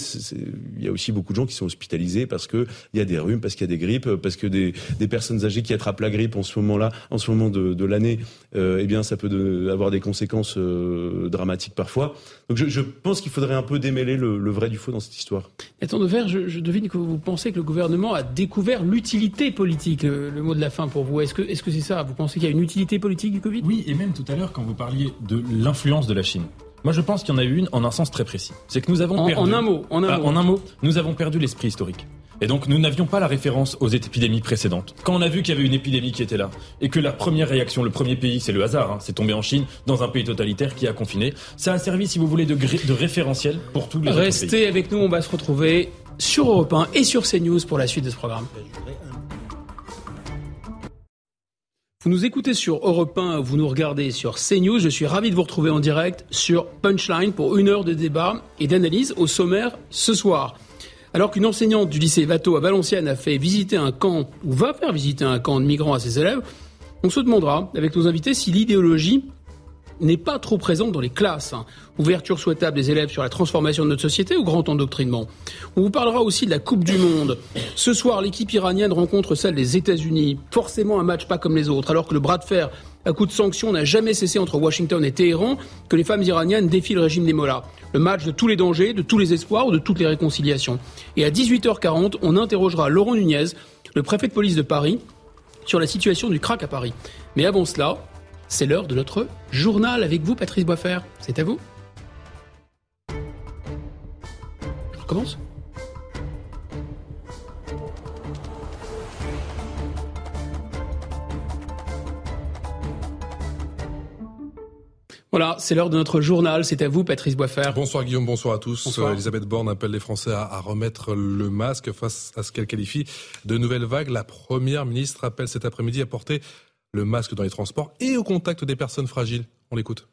il y a aussi beaucoup de gens qui sont hospitalisés parce que il y a des rhumes, parce qu'il y a des grippes, parce que des, des, personnes âgées qui attrapent la grippe en ce moment-là, en ce moment de, de l'année, euh, eh bien, ça peut de, avoir des conséquences euh, dramatiques parfois. Donc, je, je pense qu'il faudrait un peu démêler le, le, vrai du faux dans cette histoire. Attends de faire, je, je, devine que vous pensez que le gouvernement a découvert l'utilité politique. Le, le, mot de la fin pour vous. Est-ce que est-ce que c'est ça? Vous pensez qu'il y a une utilité politique du Covid? Oui, et même tout à l'heure quand vous parliez de l'influence de la Chine. Moi, je pense qu'il y en a eu une en un sens très précis. C'est que nous avons perdu. En un mot, en un, ah, mot. en un mot, nous avons perdu l'esprit historique. Et donc, nous n'avions pas la référence aux épidémies précédentes. Quand on a vu qu'il y avait une épidémie qui était là, et que la première réaction, le premier pays, c'est le hasard, hein, c'est tombé en Chine, dans un pays totalitaire qui a confiné, ça a servi, si vous voulez, de, de référentiel pour tous les Restez autres pays. avec nous, on va se retrouver sur Europe 1 et sur CNews pour la suite de ce programme. Vous nous écoutez sur Europe 1, vous nous regardez sur CNews. Je suis ravi de vous retrouver en direct sur Punchline pour une heure de débat et d'analyse au sommaire ce soir. Alors qu'une enseignante du lycée Vato à Valenciennes a fait visiter un camp, ou va faire visiter un camp de migrants à ses élèves, on se demandera, avec nos invités, si l'idéologie n'est pas trop présente dans les classes. Ouverture souhaitable des élèves sur la transformation de notre société ou grand endoctrinement. On vous parlera aussi de la Coupe du Monde. Ce soir, l'équipe iranienne rencontre celle des États-Unis. Forcément un match pas comme les autres, alors que le bras de fer à coup de sanctions n'a jamais cessé entre Washington et Téhéran, que les femmes iraniennes défient le régime des mollahs. Le match de tous les dangers, de tous les espoirs ou de toutes les réconciliations. Et à 18h40, on interrogera Laurent Nunez, le préfet de police de Paris, sur la situation du crack à Paris. Mais avant cela, c'est l'heure de notre journal avec vous, Patrice Boisfer. C'est à vous. Je recommence Voilà, c'est l'heure de notre journal. C'est à vous, Patrice Boisfer. Bonsoir Guillaume, bonsoir à tous. Bonsoir. Elisabeth Borne appelle les Français à, à, remettre le masque face à ce qu'elle qualifie de nouvelle vague. La première ministre appelle cet après-midi à porter le masque dans les transports et au contact des personnes fragiles. On l'écoute.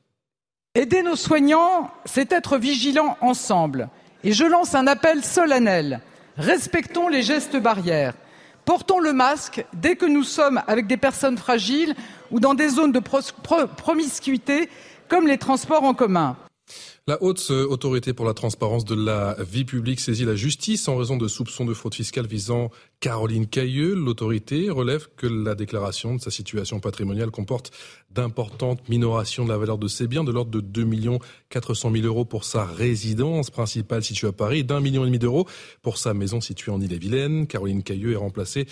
Aider nos soignants, c'est être vigilants ensemble. Et je lance un appel solennel. Respectons les gestes barrières. Portons le masque dès que nous sommes avec des personnes fragiles ou dans des zones de promiscuité comme les transports en commun. La haute autorité pour la transparence de la vie publique saisit la justice en raison de soupçons de fraude fiscale visant Caroline Cailleux. L'autorité relève que la déclaration de sa situation patrimoniale comporte d'importantes minorations de la valeur de ses biens de l'ordre de 2 400 000 euros pour sa résidence principale située à Paris, d'un million et demi d'euros pour sa maison située en Ille-et-Vilaine. Caroline Cailleux est remplacée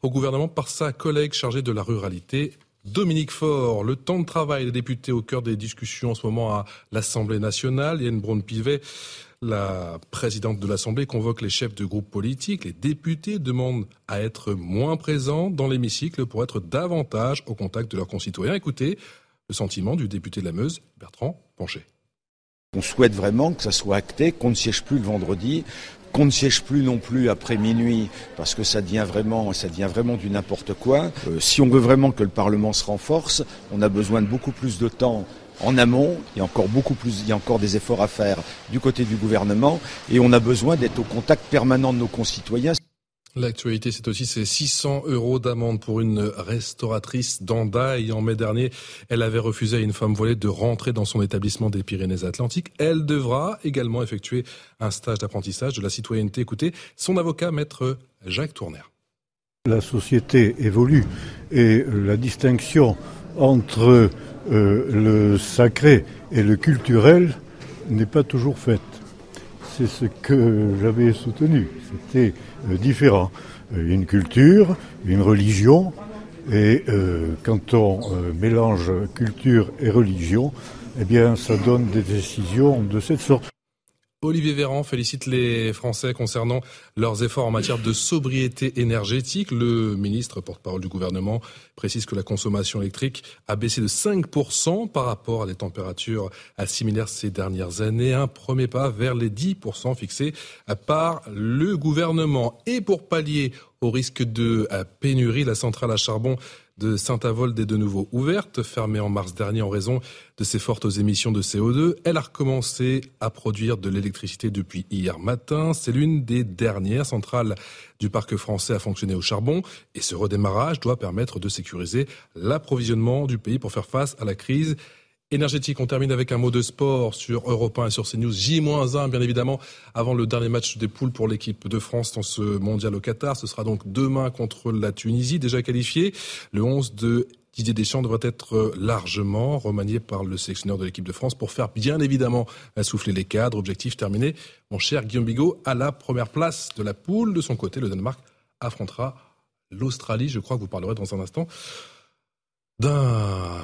au gouvernement par sa collègue chargée de la ruralité, Dominique Faure, le temps de travail des députés au cœur des discussions en ce moment à l'Assemblée nationale. Yann Braun-Pivet, la présidente de l'Assemblée, convoque les chefs de groupes politiques. Les députés demandent à être moins présents dans l'hémicycle pour être davantage au contact de leurs concitoyens. Écoutez le sentiment du député de la Meuse, Bertrand Poncher. On souhaite vraiment que ça soit acté, qu'on ne siège plus le vendredi, qu'on ne siège plus non plus après minuit parce que ça devient vraiment, ça devient vraiment du n'importe quoi. Euh, si on veut vraiment que le Parlement se renforce, on a besoin de beaucoup plus de temps en amont. Il y a encore beaucoup plus, il y a encore des efforts à faire du côté du gouvernement et on a besoin d'être au contact permanent de nos concitoyens. L'actualité, c'est aussi ces 600 euros d'amende pour une restauratrice d'Andaï. En mai dernier, elle avait refusé à une femme voilée de rentrer dans son établissement des Pyrénées-Atlantiques. Elle devra également effectuer un stage d'apprentissage de la citoyenneté. Écoutez, son avocat, maître Jacques Tourner. La société évolue et la distinction entre euh, le sacré et le culturel n'est pas toujours faite. C'est ce que j'avais soutenu. C'était euh, différents. Euh, une culture, une religion, et euh, quand on mélange culture et religion, eh bien, ça donne des décisions de cette sorte. Olivier Véran félicite les Français concernant leurs efforts en matière de sobriété énergétique. Le ministre, porte-parole du gouvernement, précise que la consommation électrique a baissé de 5% par rapport à des températures similaires ces dernières années. Un premier pas vers les 10% fixés par le gouvernement. Et pour pallier au risque de pénurie, la centrale à charbon de Saint-Avold est de nouveau ouverte, fermée en mars dernier en raison de ses fortes émissions de CO2. Elle a recommencé à produire de l'électricité depuis hier matin. C'est l'une des dernières centrales du parc français à fonctionner au charbon et ce redémarrage doit permettre de sécuriser l'approvisionnement du pays pour faire face à la crise énergétique. On termine avec un mot de sport sur Europe 1 et sur CNews. J-1, bien évidemment, avant le dernier match des poules pour l'équipe de France dans ce mondial au Qatar. Ce sera donc demain contre la Tunisie, déjà qualifiée. Le 11 de Didier Deschamps devrait être largement remanié par le sélectionneur de l'équipe de France pour faire bien évidemment souffler les cadres. Objectif terminé. Mon cher Guillaume Bigot à la première place de la poule. De son côté, le Danemark affrontera l'Australie. Je crois que vous parlerez dans un instant d'un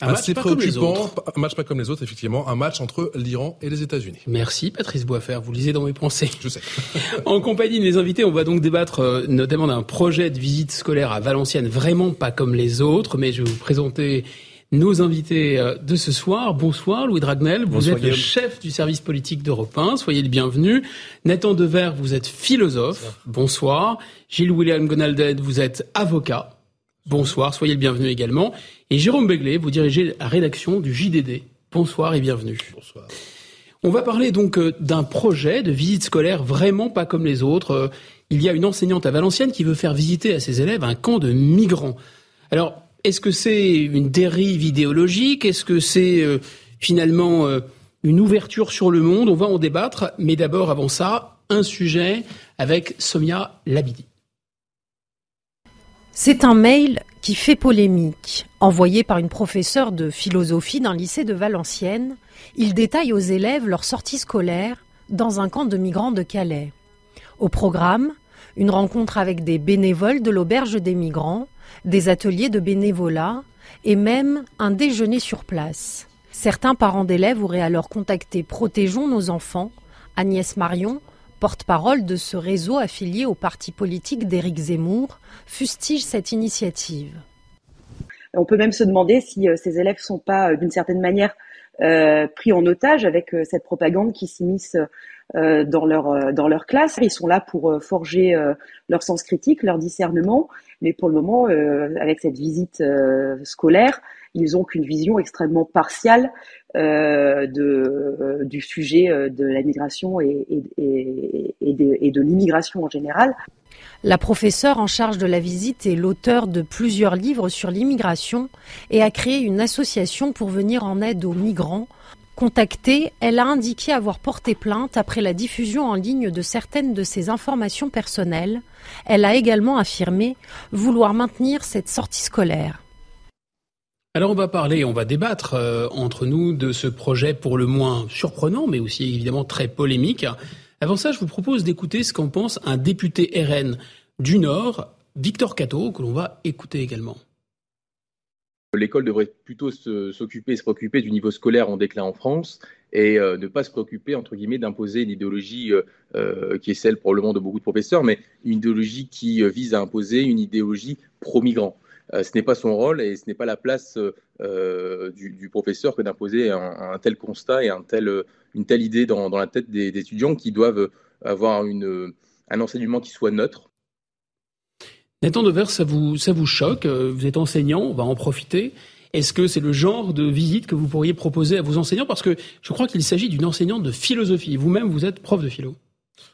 un match pas comme les autres. Un match pas comme les autres, effectivement. Un match entre l'Iran et les États-Unis. Merci, Patrice Boisfer. Vous lisez dans mes pensées. Je sais. en compagnie de mes invités, on va donc débattre euh, notamment d'un projet de visite scolaire à Valenciennes, vraiment pas comme les autres, mais je vais vous présenter nos invités euh, de ce soir. Bonsoir Louis Dragnel, vous êtes le chef du service politique d'Europe 1, soyez le bienvenu. Nathan Dever, vous êtes philosophe, bonsoir. Gilles William Gonaldet, vous êtes avocat, bonsoir, soyez le bienvenu également. Et Jérôme Begley, vous dirigez la rédaction du JDD, bonsoir et bienvenue. Bonsoir. On va parler donc euh, d'un projet de visite scolaire vraiment pas comme les autres. Euh, il y a une enseignante à Valenciennes qui veut faire visiter à ses élèves un camp de migrants. Alors, est-ce que c'est une dérive idéologique? Est-ce que c'est euh, finalement une ouverture sur le monde? On va en débattre. Mais d'abord, avant ça, un sujet avec Somia Labidi. C'est un mail qui fait polémique, envoyé par une professeure de philosophie d'un lycée de Valenciennes il détaille aux élèves leur sortie scolaire dans un camp de migrants de Calais. Au programme, une rencontre avec des bénévoles de l'auberge des migrants, des ateliers de bénévolat et même un déjeuner sur place. Certains parents d'élèves auraient alors contacté Protégeons nos enfants. Agnès Marion, porte-parole de ce réseau affilié au parti politique d'Éric Zemmour, fustige cette initiative. On peut même se demander si euh, ces élèves ne sont pas, euh, d'une certaine manière, euh, pris en otage avec cette propagande qui s'immisce dans leur dans leur classe. Ils sont là pour forger leur sens critique, leur discernement, mais pour le moment, avec cette visite scolaire, ils ont qu'une vision extrêmement partiale de, du sujet de la migration et, de, de l'immigration en général. La professeure en charge de la visite est l'auteur de plusieurs livres sur l'immigration et a créé une association pour venir en aide aux migrants. Contactée, elle a indiqué avoir porté plainte après la diffusion en ligne de certaines de ses informations personnelles. Elle a également affirmé vouloir maintenir cette sortie scolaire. Alors on va parler, on va débattre euh, entre nous de ce projet pour le moins surprenant, mais aussi évidemment très polémique. Avant ça, je vous propose d'écouter ce qu'en pense un député RN du Nord, Victor Cato, que l'on va écouter également. L'école devrait plutôt s'occuper, se préoccuper du niveau scolaire en déclin en France et euh, ne pas se préoccuper, entre guillemets, d'imposer une idéologie euh, qui est celle probablement de beaucoup de professeurs, mais une idéologie qui vise à imposer une idéologie pro-migrant. Ce n'est pas son rôle et ce n'est pas la place du, professeur que d'imposer un, tel constat et une telle idée dans, la tête des, étudiants qui doivent avoir un enseignement qui soit neutre. Nathan Devers, ça vous, ça vous choque? Euh, Vous êtes enseignant, on va en profiter. Est-ce que c'est le genre de visite que vous pourriez proposer à vos enseignants? Parce que je crois qu'il s'agit d'une enseignante de philosophie. Vous-même, vous êtes prof de philo.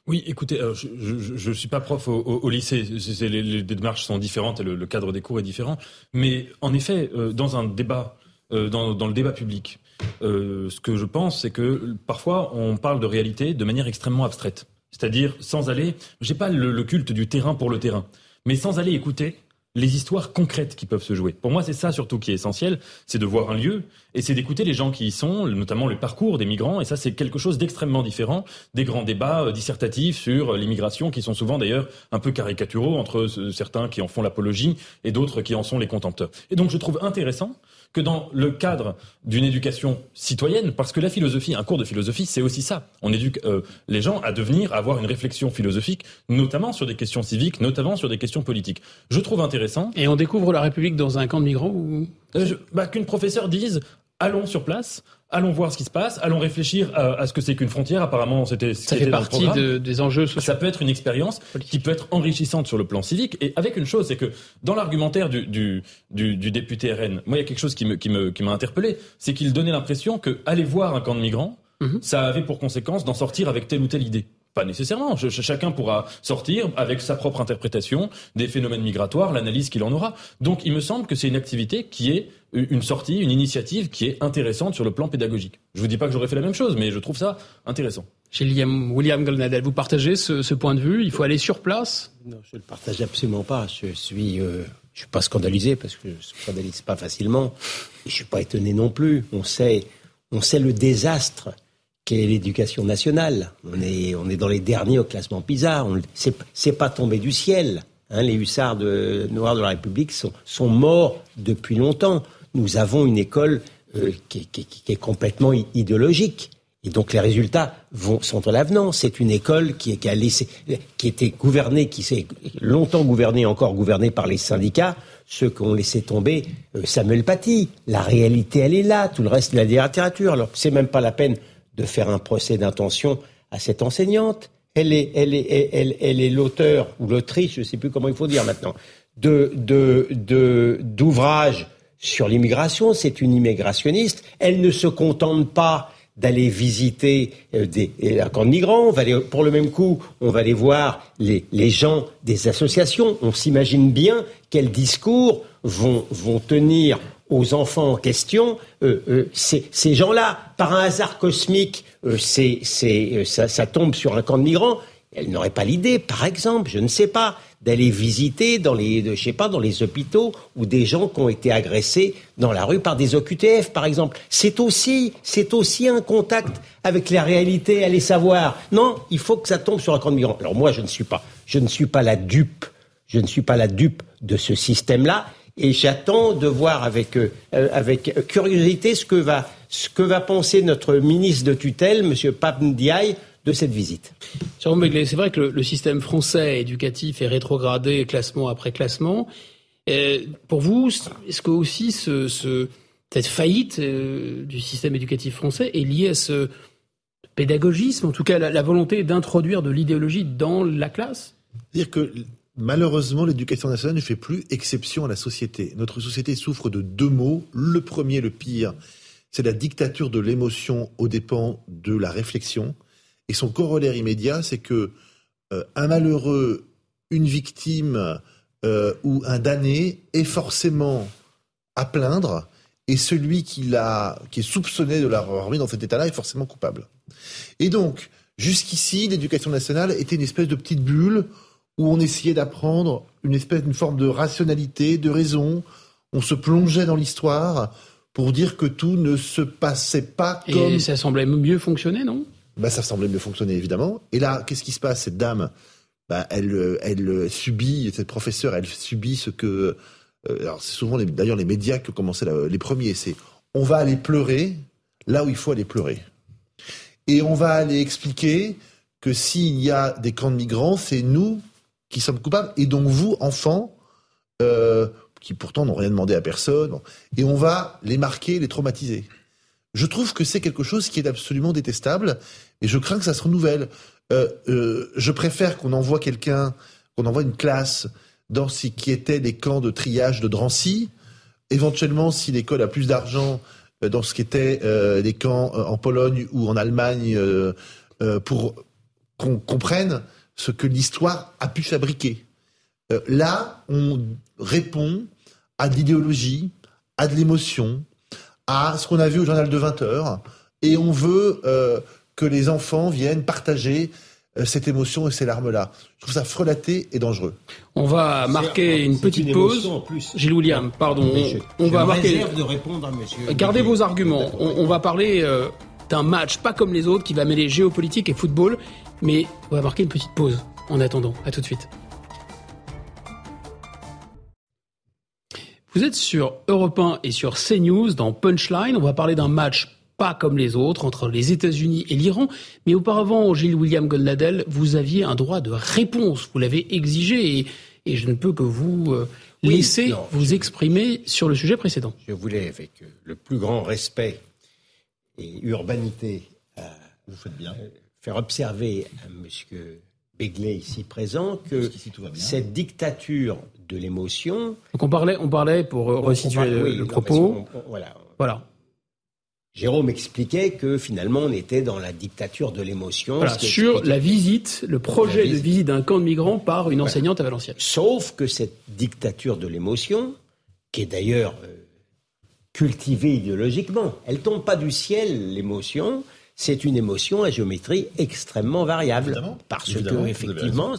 Oui, écoutez, je ne suis pas prof au, lycée, les, démarches sont différentes et le, cadre des cours est différent. Mais en effet, euh, dans un débat, euh, dans, le débat public, euh, ce que je pense, c'est que parfois on parle de réalité de manière extrêmement abstraite. C'est-à-dire sans aller, j'ai pas le, le, culte du terrain pour le terrain, mais sans aller écouter les histoires concrètes qui peuvent se jouer. Pour moi, c'est ça surtout qui est essentiel, c'est de voir un lieu et c'est d'écouter les gens qui y sont, notamment le parcours des migrants. Et ça, c'est quelque chose d'extrêmement différent des grands débats euh, dissertatifs sur l'immigration, qui sont souvent d'ailleurs un peu caricaturaux entre certains qui en font l'apologie et d'autres qui en sont les contempteurs. Et donc, je trouve intéressant que dans le cadre d'une éducation citoyenne, parce que la philosophie, un cours de philosophie, c'est aussi ça. On éduque euh, les gens à devenir, à avoir une réflexion philosophique, notamment sur des questions civiques, notamment sur des questions politiques. Je trouve intéressant. Et on découvre la République dans un camp de migrants ou euh, bah, Qu'une professeure dise allons sur place, allons voir ce qui se passe, allons réfléchir à, ce que c'est qu'une frontière. Apparemment, c'était ça fait partie des enjeux sociaux. Ça peut être une expérience qui peut être enrichissante sur le plan civique. Et avec une chose, c'est que dans l'argumentaire du, du, du, député RN, moi, il y a quelque chose qui me qui me qui m'a interpellé, c'est qu'il donnait l'impression que aller voir un camp de migrants, mhm. ça avait pour conséquence d'en sortir avec telle ou telle idée. Pas nécessairement. chacun pourra sortir avec sa propre interprétation des phénomènes migratoires, l'analyse qu'il en aura. Donc, il me semble que c'est une activité qui est une sortie, une initiative qui est intéressante sur le plan pédagogique. Je vous dis pas que j'aurais fait la même chose, mais je trouve ça intéressant. Chez William, William Goldnadel, vous partagez ce, point de vue? Il faut aller sur place? Non, je ne le partage absolument pas. Je suis, euh, je suis pas scandalisé parce que je ne scandalise pas facilement. Et je suis pas étonné non plus. On sait, on sait le désastre qu'est l'éducation nationale. On est, on est dans les derniers au classement PISA. C'est, c'est pas tombé du ciel. Hein, les hussards de, noirs de la République sont, sont morts depuis longtemps. Nous avons une école euh, qui, qui, qui, est complètement idéologique. Et donc les résultats vont, sont à l'avenant. C'est une école qui, qui a laissé, qui était gouvernée, qui s'est longtemps gouvernée, encore gouvernée par les syndicats, ceux qui ont laissé tomber euh, Samuel Paty. La réalité, elle est là. Tout le reste, la littérature. Alors c'est même pas la peine de faire un procès d'intention à cette enseignante. Elle est, elle est, elle, elle est l'auteur ou l'autrice, je ne sais plus comment il faut dire maintenant, de, de, de, d'ouvrages sur l'immigration. C'est une immigrationniste. Elle ne se contente pas d'aller visiter euh, des, un camp de migrants. On va pour le même coup, on va aller voir les, les gens des associations. On s'imagine bien quels discours vont, vont tenir aux enfants en question, euh, euh, ces gens-là, par un hasard cosmique, euh, c'est, ça, tombe sur un camp de migrants. Elle n'aurait pas l'idée, par exemple, je ne sais pas, d'aller visiter dans les, je sais pas, dans les hôpitaux ou des gens qui ont été agressés dans la rue par des OQTF, par exemple. C'est aussi, c'est aussi un contact avec la réalité, allez savoir. Non, il faut que ça tombe sur un camp de migrants. Alors moi, je ne suis pas, je ne suis pas la dupe, je ne suis pas la dupe de ce système-là. Et j'attends de voir avec, euh, avec curiosité ce que, va, ce que va penser notre ministre de tutelle, M. Pape Ndiaye, de cette visite. C'est vrai que le, système français éducatif est rétrogradé classement après classement. Et pour vous, est-ce que aussi ce, ce, cette faillite euh, du système éducatif français est liée à ce pédagogisme, en tout cas la, la volonté d'introduire de l'idéologie dans la classe? C'est-à-dire que Malheureusement, l'éducation nationale ne fait plus exception à la société. Notre société souffre de deux mots. Le premier, le pire, c'est la dictature de l'émotion aux dépens de la réflexion. Et son corollaire immédiat, c'est que euh, un malheureux, une victime euh, ou un damné est forcément à plaindre, et celui qui, l'a, qui est soupçonné de l'avoir mis dans cet état-là est forcément coupable. Et donc, jusqu'ici, l'éducation nationale était une espèce de petite bulle où on essayait d'apprendre une espèce, d'une forme de rationalité, de raison. On se plongeait dans l'histoire pour dire que tout ne se passait pas comme. Et ça semblait mieux fonctionner, non? Bah, ça semblait mieux fonctionner évidemment. Et là, qu'est-ce qui se passe Cette dame, bah, elle, elle subit, cette professeure, elle subit ce que. Euh, alors c'est souvent d'ailleurs les médias qui ont commencé les premiers. C'est on va aller pleurer là où il faut aller pleurer. Et on va aller expliquer que s'il y a des camps de migrants, c'est nous qui sommes coupables, et donc vous, enfants, euh, qui pourtant n'ont rien demandé à personne, et on va les marquer, les traumatiser. Je trouve que c'est quelque chose qui est absolument détestable, et je crains que ça se renouvelle. Euh, euh, je préfère qu'on envoie quelqu'un, qu'on envoie une classe dans ce qui était des camps de triage de Drancy, éventuellement si l'école a plus d'argent dans ce qui était des camps en Pologne ou en Allemagne, pour qu'on comprenne ce que l'histoire a pu fabriquer. Euh, là, on répond à de l'idéologie, à de l'émotion, à ce qu'on a vu au journal de 20 heures, et on veut euh, que les enfants viennent partager euh, cette émotion et ces larmes-là. Je trouve ça frelaté et dangereux. On va marquer une petite pause. Gilles William, pardon. on, va marquer. de répondre à monsieur. Gardez vos arguments. On, va parler d'un match pas comme les autres qui va mêler géopolitique et football. Mais on va marquer une petite pause en attendant. À tout de suite. Vous êtes sur Europe 1 et sur CNews dans Punchline. On va parler d'un match pas comme les autres entre les États-Unis et l'Iran. Mais auparavant, Gilles William Goldnadel, vous aviez un droit de réponse. Vous l'avez exigé et, je ne peux que vous euh, laisser vous exprimer sur le sujet précédent. Je voulais, avec euh, le plus grand respect et urbanité, euh, vous faites bien faire observer à M. Ici présent que cette dictature de l'émotion. Donc on parlait, on parlait pour resituer le, propos. voilà. Voilà. Jérôme expliquait que finalement on était dans la dictature de l'émotion. Voilà, sur la visite, le projet de visite d'un camp de migrants par une enseignante à Valenciennes. Sauf que cette dictature de l'émotion, qui est d'ailleurs euh, cultivée idéologiquement, elle tombe pas du ciel, l'émotion, c'est une émotion à géométrie extrêmement variable. parce que, effectivement,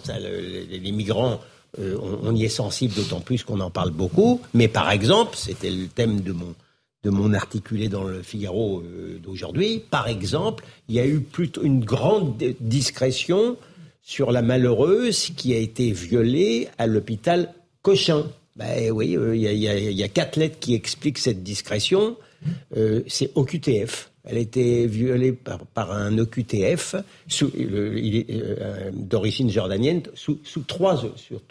les, migrants, euh, on, y est sensible d'autant plus qu'on en parle beaucoup. Mais par exemple, c'était le thème de mon, de mon articulé dans le Figaro euh, d'aujourd'hui, par exemple, il y a eu plutôt une grande discrétion sur la malheureuse qui a été violée à l'hôpital Cochin. Ben oui, euh, il y, a, quatre lettres qui expliquent cette discrétion. c'est OQTF. Elle a été violée par, un OQTF d'origine jordanienne sous, trois, sur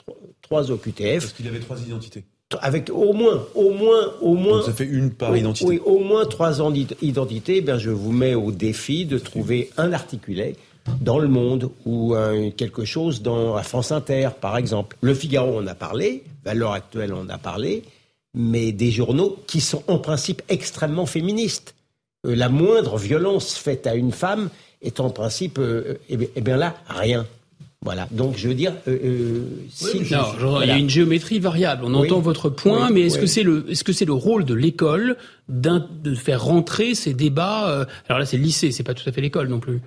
trois, OQTF. Parce qu'il avait trois identités avec au moins, au moins, au moins. ça fait une par identité. Oui, au moins trois identités. Ben, je vous mets au défi de trouver un articulé dans Le Monde ou quelque chose dans la France Inter, par exemple. Le Figaro, on a parlé. À l'heure actuelle, on a parlé. Mais des journaux qui sont en principe extrêmement féministes. Euh, la moindre violence faite à une femme est en principe, euh, eh, eh bien là, rien. Voilà. Donc, je veux dire, euh, si, il y a une géométrie variable. On entend votre point, mais est-ce que c'est le, est-ce que c'est le rôle de l'école de faire rentrer ces débats Alors là, c'est le lycée, c'est pas tout à fait l'école non plus.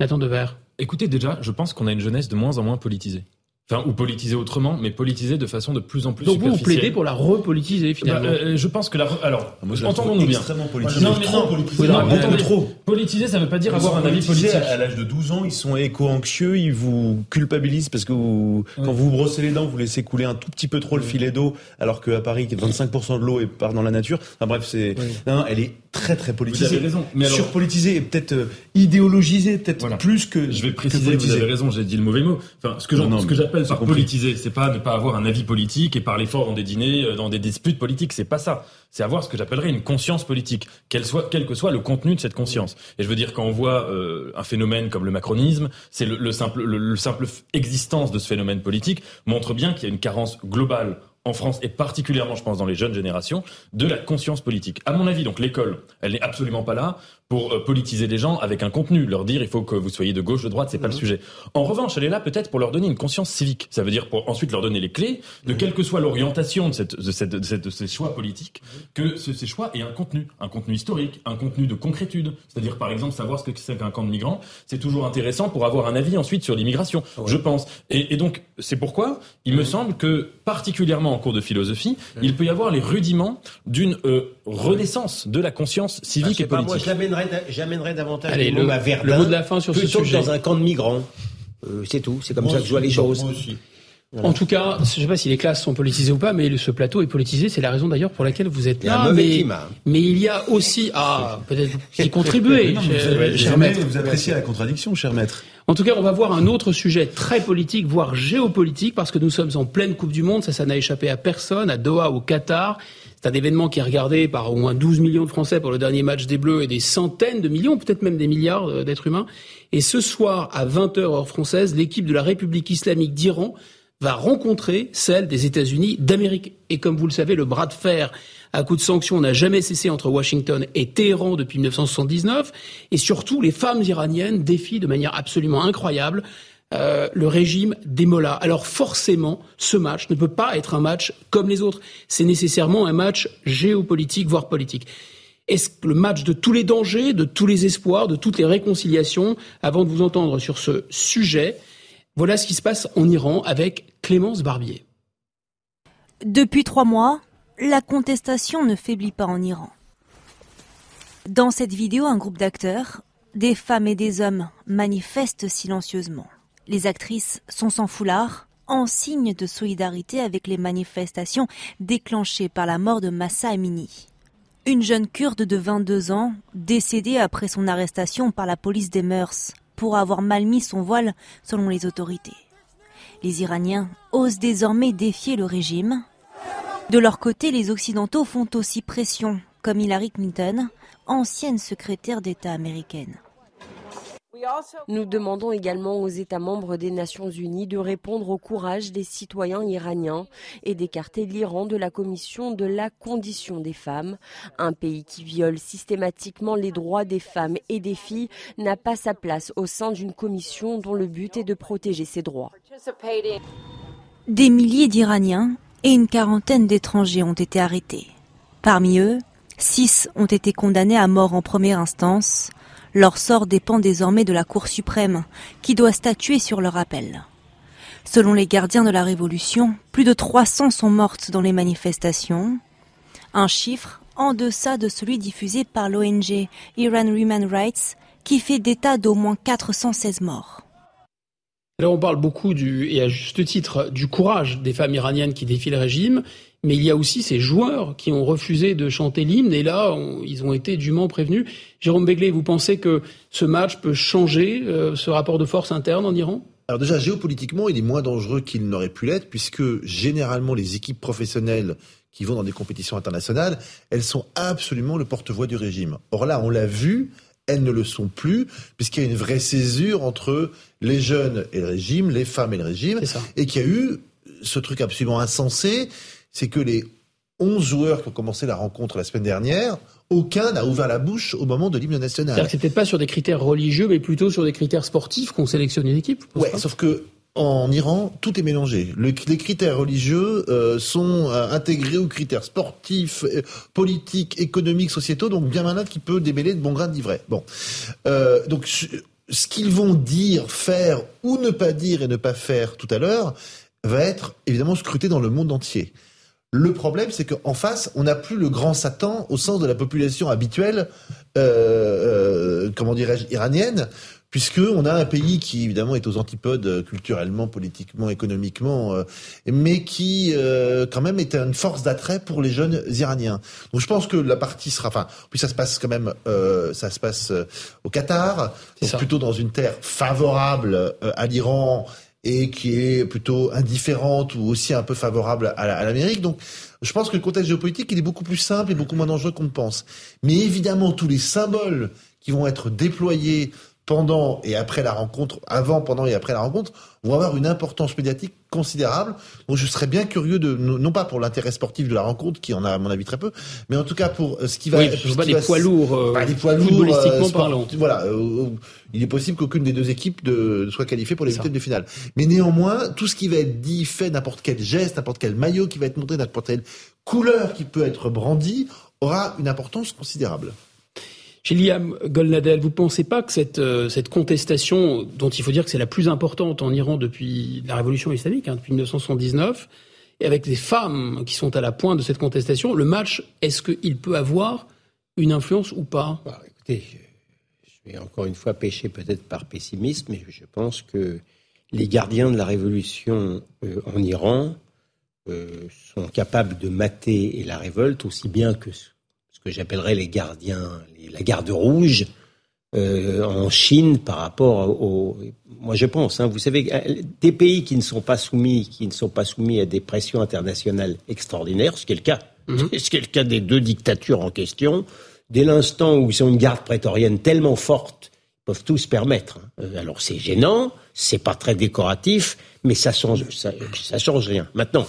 Nathan Devers. Écoutez, déjà, je pense qu'on a une jeunesse de moins en moins politisée. Enfin, ou politiser autrement, mais politiser de façon de plus en plus Donc vous, vous plaidez pour la repolitiser finalement bah, euh, Je pense que la... Alors, entendons-nous bien. extrêmement politisé. Non, mais non, politiser, non, beaucoup trop. Politiser, ça ne veut pas dire avoir un avis politique. À l'âge de 12 ans, ils sont éco-anxieux, ils vous culpabilisent parce que vous, quand vous vous brossez les dents, vous laissez couler un tout petit peu trop le filet d'eau, alors qu'à Paris, 25% de l'eau part dans la nature. Enfin bref, c'est... Non, elle est très très politisée. Vous avez raison. Mais Surpolitisée et peut-être euh, idéologisée, peut-être plus que... Je vais préciser, vous avez raison, j'ai dit le mauvais mot. Enfin, ce que j'appelle par politiser, c'est pas ne pas avoir un avis politique et parler fort dans des dîners, euh, dans des disputes politiques. C'est pas ça. C'est avoir ce que j'appellerais une conscience politique, quel, soit, quel que soit le contenu de cette conscience. Et je veux dire, quand on voit euh, un phénomène comme le macronisme, c'est le, simple, le simple existence de ce phénomène politique montre bien qu'il y a une carence globale en France et particulièrement, je pense, dans les jeunes générations, de la conscience politique. À mon avis, donc l'école, elle n'est absolument pas là pour euh, politiser les gens avec un contenu, leur dire il faut que vous soyez de gauche, de droite, c'est pas le mhm. sujet. En revanche, elle est là peut-être pour leur donner une conscience civique. Ça veut dire pour ensuite leur donner les clés de mhm. quelle que soit l'orientation de, cette, de, cette, de, ces choix politiques, que ces choix aient un contenu, un contenu historique, un contenu de concrétude. C'est-à-dire par exemple savoir ce que c'est qu'un camp de migrants, c'est toujours intéressant pour avoir un avis ensuite sur l'immigration, je pense. Et, et donc c'est pourquoi il me mhm. semble que particulièrement en cours de philosophie, il peut y avoir les rudiments d'une euh, renaissance de la conscience civique ah, et politique j'amènerais davantage Allez, le, le mot de la fin sur ce sujet. dans un camp de migrants. Euh, c'est tout. C'est comme ça que je vois les choses. En tout cas, je ne sais pas si les classes sont politisées ou pas, mais ce plateau est politisé. C'est la raison d'ailleurs pour laquelle vous êtes là. mais, mais il y a aussi, ah, peut-être qui contribuez, cher, maître. Vous appréciez la contradiction, cher maître. En tout cas, on va voir un autre sujet très politique, voire géopolitique, parce que nous sommes en pleine Coupe du Monde. Ça, ça n'a échappé à personne, à Doha, au Qatar. C'est un événement qui est regardé par au moins 12 millions de Français pour le dernier match des Bleus et des centaines de millions, peut-être même des milliards euh, d'êtres humains. Et ce soir, à 20h heure française, l'équipe de la République islamique d'Iran va rencontrer celle des États-Unis d'Amérique. Et comme vous le savez, le bras de fer à coup de sanctions n'a jamais cessé entre Washington et Téhéran depuis 1979. Et surtout, les femmes iraniennes défient de manière absolument incroyable euh, le régime des mollahs. Alors forcément, ce match ne peut pas être un match comme les autres. C'est nécessairement un match géopolitique, voire politique. Est-ce le match de tous les dangers, de tous les espoirs, de toutes les réconciliations Avant de vous entendre sur ce sujet, voilà ce qui se passe en Iran avec Clémence Barbier. Depuis trois mois, la contestation ne faiblit pas en Iran. Dans cette vidéo, un groupe d'acteurs, des femmes et des hommes, manifestent silencieusement. Les actrices sont sans foulard, en signe de solidarité avec les manifestations déclenchées par la mort de Massa Amini. Une jeune kurde de 22 ans, décédée après son arrestation par la police des mœurs pour avoir mal mis son voile selon les autorités. Les Iraniens osent désormais défier le régime. De leur côté, les Occidentaux font aussi pression, comme Hillary Clinton, ancienne secrétaire d'État américaine. Nous demandons également aux États membres des Nations Unies de répondre au courage des citoyens iraniens et d'écarter l'Iran de la Commission de la condition des femmes. Un pays qui viole systématiquement les droits des femmes et des filles n'a pas sa place au sein d'une commission dont le but est de protéger ses droits. Des milliers d'Iraniens et une quarantaine d'étrangers ont été arrêtés. Parmi eux, six ont été condamnés à mort en première instance leur sort dépend désormais de la Cour suprême, qui doit statuer sur leur appel. Selon les gardiens de la Révolution, plus de 300 sont mortes dans les manifestations, un chiffre en deçà de celui diffusé par l'ONG Iran Human Rights, qui fait d'état d'au moins 416 morts. Alors on parle beaucoup et à juste titre, du courage des femmes iraniennes qui défient le régime, mais il y a aussi ces joueurs qui ont refusé de chanter l'hymne et là, ils ont été dûment prévenus. Jérôme Begley, vous pensez que ce match peut changer euh, ce rapport de force interne en Iran? Alors déjà, géopolitiquement, il est moins dangereux qu'il n'aurait pu l'être, puisque généralement les équipes professionnelles qui vont dans des compétitions internationales, elles sont absolument le porte-voix du régime. Or là, on l'a vu, elles ne le sont plus, puisqu'il y a une vraie césure entre les jeunes et le régime, les femmes et le régime, et qu'il y a eu ce truc absolument insensé, c'est que les 11 joueurs qui ont commencé la rencontre la semaine dernière, aucun n'a ouvert la bouche au moment de l'hymne national. C'est-à-dire que c'était pas sur des critères religieux, mais plutôt sur des critères sportifs qu'on sélectionne une équipe. Ouais, sauf que en Iran, tout est mélangé. les critères religieux euh, sont euh, intégrés aux critères sportifs, euh, politiques, économiques, sociétaux, donc bien malin qui peut démêler de bons grains d'ivraie. Bon, donc ce qu'ils vont dire, faire ou ne pas dire et ne pas faire tout à l'heure va être évidemment scruté dans le monde entier. Le problème, c'est qu'en face, on n'a plus le grand Satan au sens de la population habituelle, euh, euh, comment dirais-je, iranienne, puisque on a un pays qui évidemment est aux antipodes euh, culturellement, politiquement, économiquement, mais qui quand même est une force d'attrait pour les jeunes iraniens. Donc je pense que la partie sera, enfin, puis ça se passe quand même, ça se passe au Qatar, plutôt dans une terre favorable à l'Iran et qui est plutôt indifférente ou aussi un peu favorable à l'Amérique. Donc, je pense que le contexte géopolitique, il est beaucoup plus simple et beaucoup moins dangereux qu'on ne pense. Mais évidemment, tous les symboles qui vont être déployés pendant et après la rencontre, avant, pendant et après la rencontre, vont avoir une importance médiatique considérable. Donc je serais bien curieux de, non pas pour l'intérêt sportif de la rencontre, qui en a à mon avis très peu, mais en tout cas pour euh, ce qui va... Oui, je pas les poids lourds, euh, les poids lourds, euh, parlant. Voilà, il est possible qu'aucune des deux équipes de, soit qualifiée pour les huitièmes de finale. Mais néanmoins, tout ce qui va être dit, fait, n'importe quel geste, n'importe quel maillot qui va être montré, n'importe quelle couleur qui peut être brandie, aura une importance considérable. Gilliam Golnadel, vous ne pensez pas que cette, euh, cette contestation, dont il faut dire que c'est la plus importante en Iran depuis la révolution islamique, hein, depuis 1979, et avec des femmes qui sont à la pointe de cette contestation, le match, est-ce qu'il peut avoir une influence ou pas? Bah, Écoutez, je vais encore une fois pêcher peut-être par pessimisme, mais je pense que les gardiens de la révolution euh, en Iran euh, sont capables de mater la révolte aussi bien que ce que j'appellerais les gardiens, la garde rouge euh, en Chine par rapport au. Moi, je pense. Hein, vous savez, euh, des pays qui ne sont pas soumis, qui ne sont pas soumis à des pressions internationales extraordinaires, ce qui est le cas, mhm. ce qui est le cas des deux dictatures en question. Dès l'instant où ils ont une garde prétorienne tellement forte, ils peuvent tous se permettre. Hein. Euh, alors c'est gênant, c'est pas très décoratif, mais ça change, ça, ça change rien. Maintenant,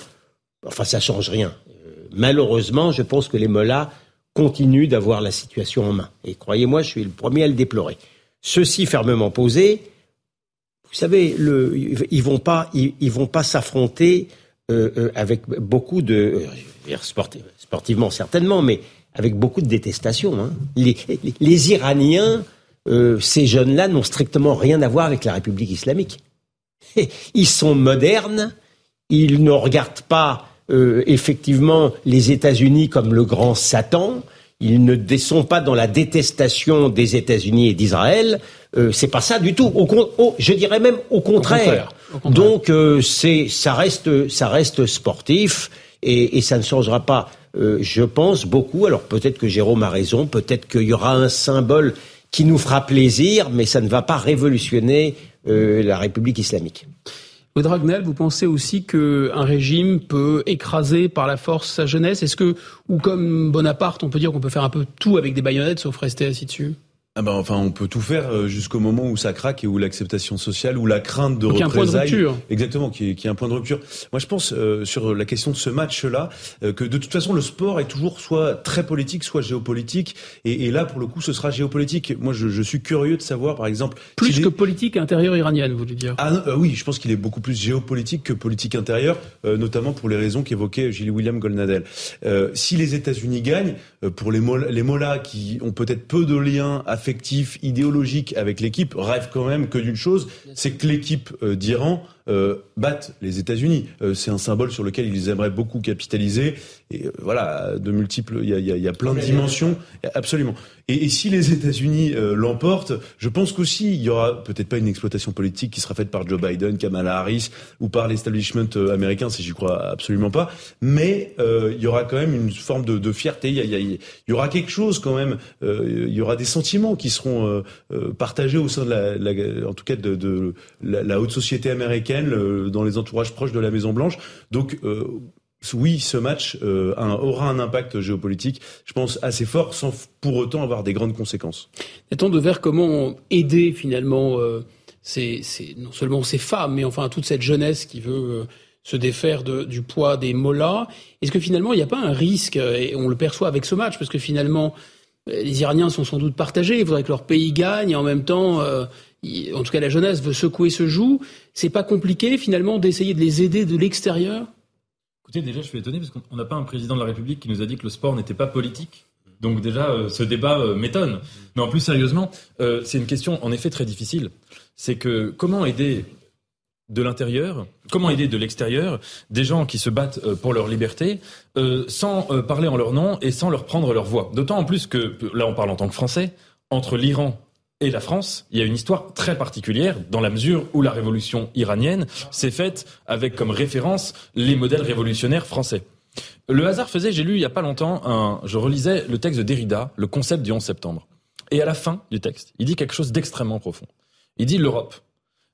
enfin ça change rien. malheureusement, je pense que les mollahs continue d'avoir la situation en main. Et croyez-moi, je suis le premier à le déplorer. Ceci fermement posé, vous savez, ils vont pas, ils, vont pas s'affronter euh, euh, avec beaucoup de, euh, sportivement certainement, mais avec beaucoup de détestation. Hein. Les, les, Iraniens, ces jeunes-là, n'ont strictement rien à voir avec la République islamique. Ils sont modernes, ils ne regardent pas euh, effectivement les États-Unis comme le grand Satan. Ils ne sont pas dans la détestation des États-Unis et d'Israël. Euh, c'est pas ça du tout. Au, je dirais même au contraire. Donc euh, c'est ça reste ça reste sportif et, et ça ne changera pas. Euh, je pense beaucoup. Alors peut-être que Jérôme a raison. Peut-être qu'il y aura un symbole qui nous fera plaisir, mais ça ne va pas révolutionner la République islamique. Dragnel, vous pensez aussi qu'un régime peut écraser par la force sa jeunesse? Est-ce que, ou comme Bonaparte, on peut dire qu'on peut faire un peu tout avec des baïonnettes sauf rester assis dessus? Ah ben, enfin, on peut tout faire euh, jusqu'au moment où ça craque et où l'acceptation sociale ou la crainte de représailles. Un point de rupture. Exactement, qui est, qui est un point de rupture. Moi, je pense euh, sur la question de ce match-là euh, que de toute façon, le sport est toujours soit très politique, soit géopolitique. Et, et là, pour le coup, ce sera géopolitique. Moi, je, je suis curieux de savoir, par exemple, plus que politique intérieure iranienne, vous voulez dire Ah oui, je pense qu'il est beaucoup plus géopolitique que politique intérieure, notamment pour les raisons qu'évoquait Gilles William Golnadel. si les États-Unis gagnent, pour les, les Mollahs qui ont peut-être peu de liens affectif, idéologique avec l'équipe, rêve quand même que d'une chose, c'est que l'équipe euh, battent les États-Unis. c'est un symbole sur lequel ils aimeraient beaucoup capitaliser. Et voilà, de multiples, il y a, y a, plein de dimensions. Absolument. Et, et si les États-Unis l'emportent, je pense qu'aussi il y aura peut-être pas une exploitation politique qui sera faite par Joe Biden, Kamala Harris ou par l'establishment américain, si j'y crois absolument pas. Mais il y aura quand même une forme de, de fierté. Il y, aura quelque chose quand même. il y aura des sentiments qui seront partagés au sein de la, en tout cas de, de la, haute société américaine, dans les entourages proches de la Maison Blanche. Donc euh, oui, ce match euh, aura un impact géopolitique, je pense, assez fort, sans pour autant avoir des grandes conséquences. Nathan Devers, comment aider finalement euh, non seulement ces femmes, mais enfin toute cette jeunesse qui veut se défaire du poids des mollahs? Est-ce que finalement il n'y a pas un risque, et on le perçoit avec ce match, parce que finalement les Iraniens sont sans doute partagés. Il faudrait que leur pays gagne et en même temps, euh, en tout cas la jeunesse veut secouer ce joug. C'est pas compliqué finalement d'essayer de les aider de l'extérieur? Écoutez, déjà je suis étonné parce qu'on n'a pas un président de la République qui nous a dit que le sport n'était pas politique. Donc déjà, euh, ce débat euh, m'étonne. En plus sérieusement, c'est une question en effet très difficile. C'est que comment aider de l'intérieur, comment aider de l'extérieur des gens qui se battent euh, pour leur liberté euh, sans euh, parler en leur nom et sans leur prendre leur voix? D'autant en plus que, là on parle en tant que Français, entre l'Iran et la France, il y a une histoire très particulière dans la mesure où la révolution iranienne s'est faite avec comme référence les modèles révolutionnaires français. Le hasard faisait, j'ai lu il y a pas longtemps, je relisais le texte de Derrida, le concept du 11 septembre. Et à la fin du texte, il dit quelque chose d'extrêmement profond. Il dit l'Europe,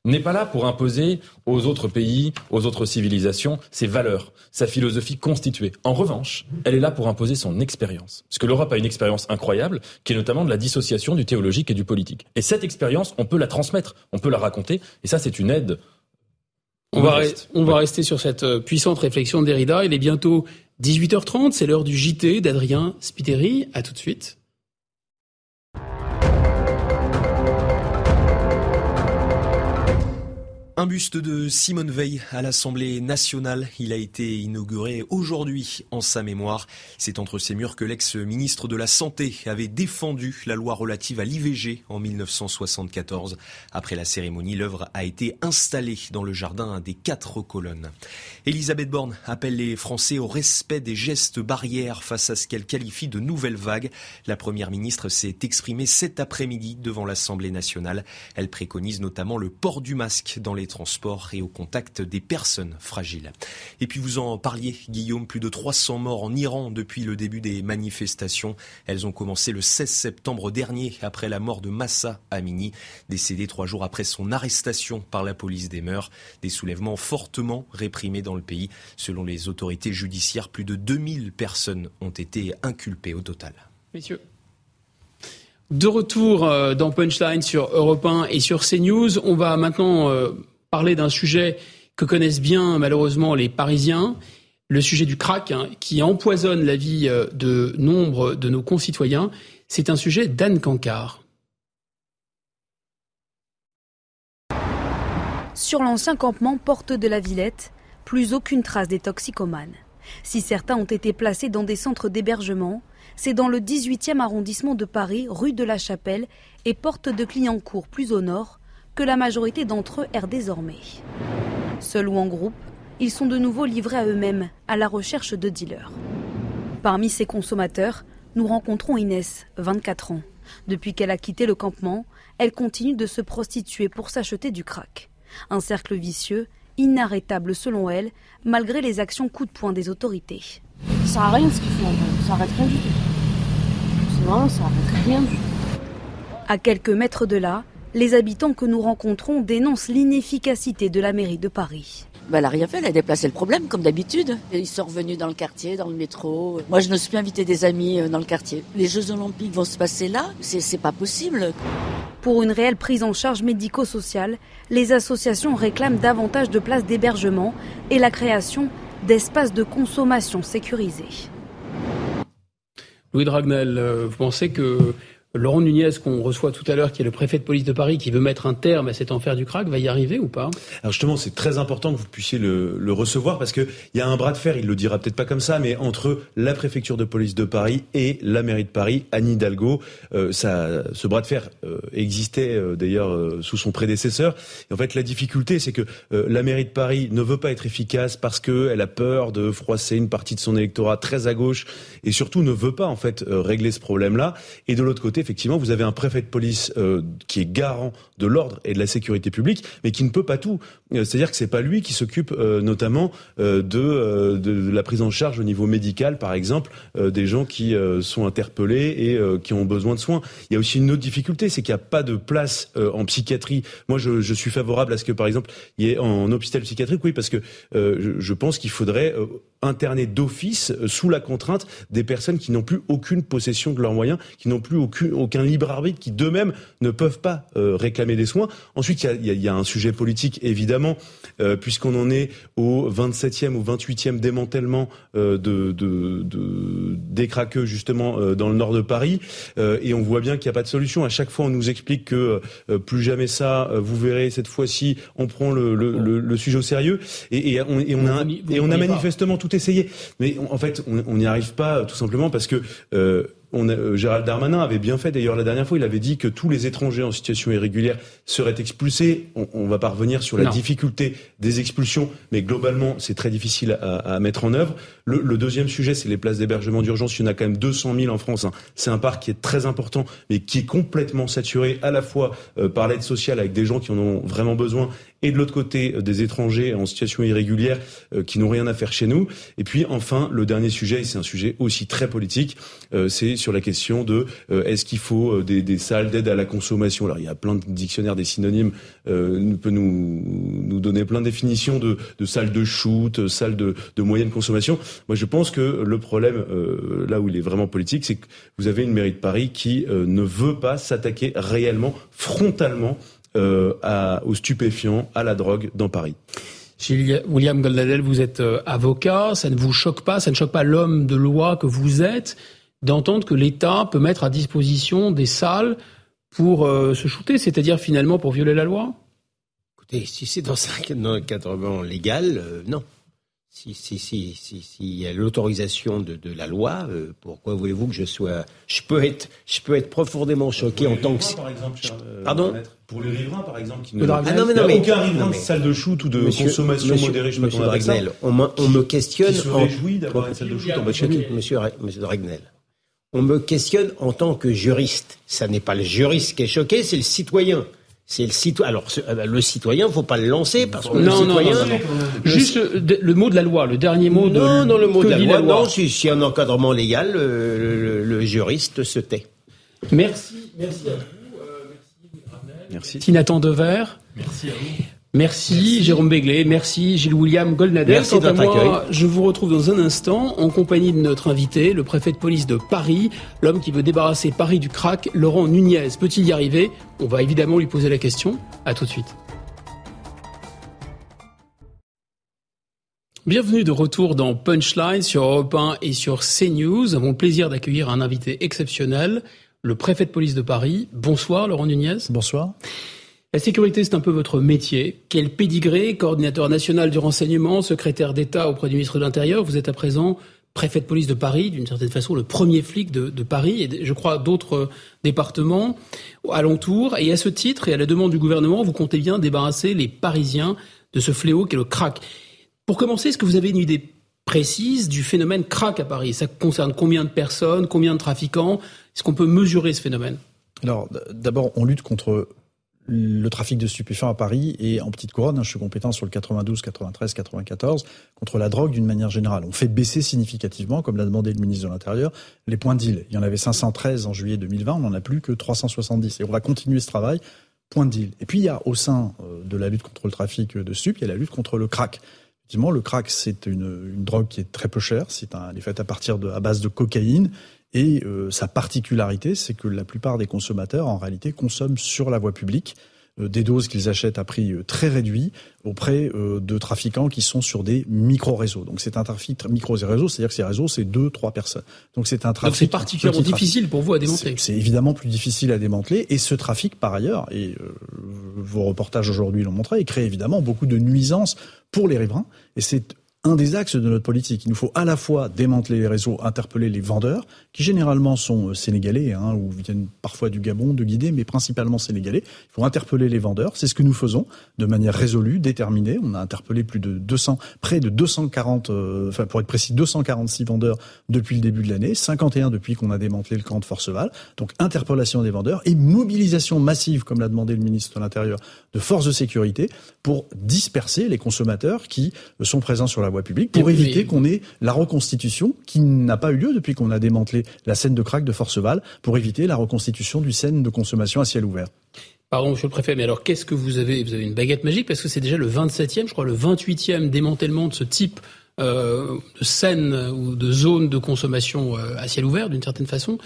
n'est pas là pour imposer aux autres pays, aux autres civilisations, ses valeurs, sa philosophie constituée. En revanche, elle est là pour imposer son expérience. Parce que l'Europe a une expérience incroyable, qui est notamment de la dissociation du théologique et du politique. Et cette expérience, on peut la transmettre, on peut la raconter, et ça, c'est une aide. On va, on va rester sur cette euh, puissante réflexion de Derrida. Il est bientôt 18h30, c'est l'heure du JT d'Adrien Spiteri. À tout de suite. Un buste de Simone Veil à l'Assemblée nationale. Il a été inauguré aujourd'hui en sa mémoire. C'est entre ces murs que l'ex-ministre de la Santé avait défendu la loi relative à l'IVG en 1974. Après la cérémonie, l'œuvre a été installée dans le jardin des quatre colonnes. Elisabeth Borne appelle les Français au respect des gestes barrières face à ce qu'elle qualifie de nouvelle vague. La première ministre s'est exprimée cet après-midi devant l'Assemblée nationale. Elle préconise notamment le port du masque dans les transports et au contact des personnes fragiles. Et puis vous en parliez, Guillaume, plus de 300 morts en Iran depuis le début des manifestations. Elles ont commencé le 16 septembre dernier après la mort de Massa Amini, décédé trois jours après son arrestation par la police des mœurs. Des soulèvements fortement réprimés dans le pays. Selon les autorités judiciaires, plus de 2000 personnes ont été inculpées au total. Messieurs. De retour euh, dans Punchline sur Europe 1 et sur CNews, on va maintenant euh, parler d'un sujet que connaissent bien malheureusement les Parisiens, le sujet du crack hein, qui empoisonne la vie euh, de nombre de nos concitoyens. C'est un sujet d'Anne Cancard. Sur l'ancien campement Porte de la Villette, plus aucune trace des toxicomanes. Si certains ont été placés dans des centres d'hébergement, c'est dans le 18e arrondissement de Paris, rue de la Chapelle et Porte de Clignancourt plus au nord, que la majorité d'entre eux errent désormais. Seuls ou en groupe, ils sont de nouveau livrés à eux-mêmes, à la recherche de dealers. Parmi ces consommateurs, nous rencontrons Inès, 24 ans. Depuis qu'elle a quitté le campement, elle continue de se prostituer pour s'acheter du crack. Un cercle vicieux, inarrêtable selon elle, malgré les actions coup de poing des autorités. Ça sert à rien ce qu'ils font, ça arrête rien du tout. C'est vraiment, ça arrête rien du tout. À quelques mètres de là, les habitants que nous rencontrons dénoncent l'inefficacité de la mairie de Paris. Bah, elle n'a rien fait, elle a déplacé le problème, comme d'habitude. Ils sont revenus dans le quartier, dans le métro. Moi, je ne suis plus invité des amis euh, dans le quartier. Les Jeux Olympiques vont se passer là, c'est pas possible. Pour une réelle prise en charge médico-sociale, les associations réclament davantage de places d'hébergement et la création d'espaces de consommation sécurisés. Louis Dragnel, euh, vous pensez que Laurent Nunez, qu'on reçoit tout à l'heure, qui est le préfet de police de Paris, qui veut mettre un terme à cet enfer du crack, va y arriver ou pas? Alors justement, c'est très important que vous puissiez le, recevoir parce qu'il y a un bras de fer, il le dira peut-être pas comme ça, mais entre la préfecture de police de Paris et la mairie de Paris, Anne Hidalgo. Euh, ça, ce bras de fer euh, existait euh, d'ailleurs sous son prédécesseur. En fait, la difficulté, c'est que la mairie de Paris ne veut pas être efficace parce qu'elle a peur de froisser une partie de son électorat très à gauche et surtout ne veut pas en fait régler ce problème-là. Et de l'autre côté, effectivement, vous avez un préfet de police euh, qui est garant de l'ordre et de la sécurité publique, mais qui ne peut pas tout. Euh, c'est-à-dire que c'est pas lui qui s'occupe euh, notamment euh, de, la prise en charge au niveau médical, par exemple, des gens qui sont interpellés et qui ont besoin de soins. Il y a aussi une autre difficulté, c'est qu'il n'y a pas de place en psychiatrie. Moi, je, suis favorable à ce que, par exemple, il y ait en hôpital psychiatrique, oui, parce que je, pense qu'il faudrait interner d'office sous la contrainte des personnes qui n'ont plus aucune possession de leurs moyens, qui n'ont plus aucun libre arbitre, qui d'eux-mêmes ne peuvent pas réclamer des soins. Ensuite, il y a, il y a un sujet politique, évidemment, euh, puisqu'on en est au 27e ou 28e démantèlement euh, de, de, de, des craqueux, justement, euh, dans le nord de Paris. Et on voit bien qu'il n'y a pas de solution. À chaque fois, on nous explique que plus jamais ça, vous verrez, cette fois-ci, on prend le, le, le, le, sujet au sérieux. Et, et on, et on a, et on a manifestement tout essayé. Mais on, en fait, on n'y arrive pas, tout simplement, parce que on a, euh, Gérald Darmanin avait bien fait d'ailleurs la dernière fois, il avait dit que tous les étrangers en situation irrégulière seraient expulsés. On, va pas revenir sur la non. difficulté des expulsions, mais globalement c'est très difficile à, à, mettre en œuvre. Le, le deuxième sujet, c'est les places d'hébergement d'urgence. Il y en a quand même 200 000 en France. Hein. C'est un parc qui est très important, mais qui est complètement saturé à la fois euh, par l'aide sociale avec des gens qui en ont vraiment besoin et de l'autre côté euh, des étrangers en situation irrégulière euh, qui n'ont rien à faire chez nous. Et puis enfin, le dernier sujet, et c'est un sujet aussi très politique, euh, c'est sur la question de est-ce qu'il faut des, des salles d'aide à la consommation? Alors il y a plein de dictionnaires des synonymes, euh, peut nous, nous donner plein de définitions de, de salles de shoot, salles de, de moyenne consommation. Moi je pense que le problème, euh, là où il est vraiment politique, c'est que vous avez une mairie de Paris qui euh, ne veut pas s'attaquer réellement, frontalement, euh, à, aux stupéfiants, à la drogue dans Paris. William Goldadel, vous êtes avocat, ça ne vous choque pas, ça ne choque pas l'homme de loi que vous êtes d'entendre que l'État peut mettre à disposition des salles pour euh, se shooter, c'est-à-dire finalement pour violer la loi? Écoutez, si c'est dans un encadrement légal, euh, non. Si, si, si, si, si, il y a l'autorisation de, de, la loi, euh, pourquoi voulez-vous que je sois Je peux être, je peux être profondément choqué pour en tant que. Par exemple, euh, Pardon. Pour les riverains, par exemple, qui ne. Ah non, mais non, mais, aucun riverain de salle de shoot ou de monsieur, consommation monsieur, modérée, je sais monsieur pas Dragnel, on, me, on me questionne. Qui se réjouit d'avoir une salle de shoot en lui. Monsieur, monsieur Dragnel, on me questionne en tant que juriste. Ça n'est pas le juriste qui est choqué, c'est le citoyen. C'est le citoyen. Alors, le citoyen, faut pas le lancer parce que non, le citoyen. Non, non, non. Le... Juste le, le, mot de la loi, le dernier mot de. Non, non, le mot de la loi. la loi. Non, si, si un encadrement légal, le, le, le, juriste se tait. Merci, merci à vous. Euh, merci, merci. Nathan Dever. Merci à vous. Merci, merci, Jérôme Béglé, merci Gilles William Goldnader. Merci Quant à moi, je vous retrouve dans un instant en compagnie de notre invité, le préfet de police de Paris, l'homme qui veut débarrasser Paris du crack, Laurent Nunez. Peut-il y arriver? On va évidemment lui poser la question. À tout de suite. Bienvenue de retour dans Punchline sur Europe 1 et sur CNews. Nous avons le plaisir d'accueillir un invité exceptionnel, le préfet de police de Paris. Bonsoir Laurent Nunez. Bonsoir. La sécurité, c'est un peu votre métier. Quel pédigré, coordinateur national du renseignement, secrétaire d'État auprès du ministre de l'Intérieur, vous êtes à présent préfet de police de Paris, d'une certaine façon le premier flic de, Paris et je crois d'autres départements alentours. Et à ce titre et à la demande du gouvernement, vous comptez bien débarrasser les Parisiens de ce fléau qu'est le crack. Pour commencer, est-ce que vous avez une idée précise du phénomène crack à Paris? Ça concerne combien de personnes, combien de trafiquants? Est-ce qu'on peut mesurer ce phénomène? Alors, d'abord, on lutte contre le trafic de stupéfiants à Paris et en petite couronne. Je suis compétent sur le 92, 93, 94 contre la drogue d'une manière générale. On fait baisser significativement, comme l'a demandé le ministre de l'Intérieur, les points de deal. Il y en avait 513 en juillet 2020, on n'en a plus que 370. Et on va continuer ce travail. Point de deal. Et puis il y a au sein de la lutte contre le trafic de stupes, il y a la lutte contre le crack. Effectivement, le crack, c'est une, une, drogue qui est très peu chère. C'est un, elle est faite à partir de, à base de cocaïne. Et euh, sa particularité, c'est que la plupart des consommateurs, en réalité, consomment sur la voie publique. des doses qu'ils achètent à prix très réduit auprès de trafiquants qui sont sur des micro-réseaux. Donc c'est un trafic micro-réseau, c'est-à-dire que ces réseaux, c'est deux, trois personnes. Donc c'est un trafic. Donc c'est particulièrement difficile pour vous à démanteler. C'est évidemment plus difficile à démanteler. Et ce trafic, par ailleurs, et vos reportages aujourd'hui l'ont montré, il crée évidemment beaucoup de nuisances pour les riverains. Et c'est un des axes de notre politique. Il nous faut à la fois démanteler les réseaux, interpeller les vendeurs, qui généralement sont euh, sénégalais, hein, ou viennent parfois du Gabon, de Guinée, mais principalement sénégalais. Il faut interpeller les vendeurs. C'est ce que nous faisons de manière résolue, déterminée. On a interpellé plus de 200, près de 240, euh, enfin pour être précis, 246 vendeurs depuis le début de l'année, 51 depuis qu'on a démantelé le camp de Forceval. Donc interpellation des vendeurs et mobilisation massive, comme l'a demandé le ministre de l'Intérieur, de forces de sécurité pour disperser les consommateurs qui sont présents sur la voie publique, pour éviter qu'on ait la reconstitution qui n'a pas eu lieu depuis qu'on a démantelé la scène de crack de Forceval, pour éviter la reconstitution du scène de consommation à ciel ouvert. Pardon, monsieur le préfet, mais alors qu'est-ce que vous avez Vous avez une baguette magique? Parce que c'est déjà le 27e, je crois, le 28e démantèlement de ce type euh, de scènes ou de zones de consommation euh, à ciel ouvert, d'une certaine façon.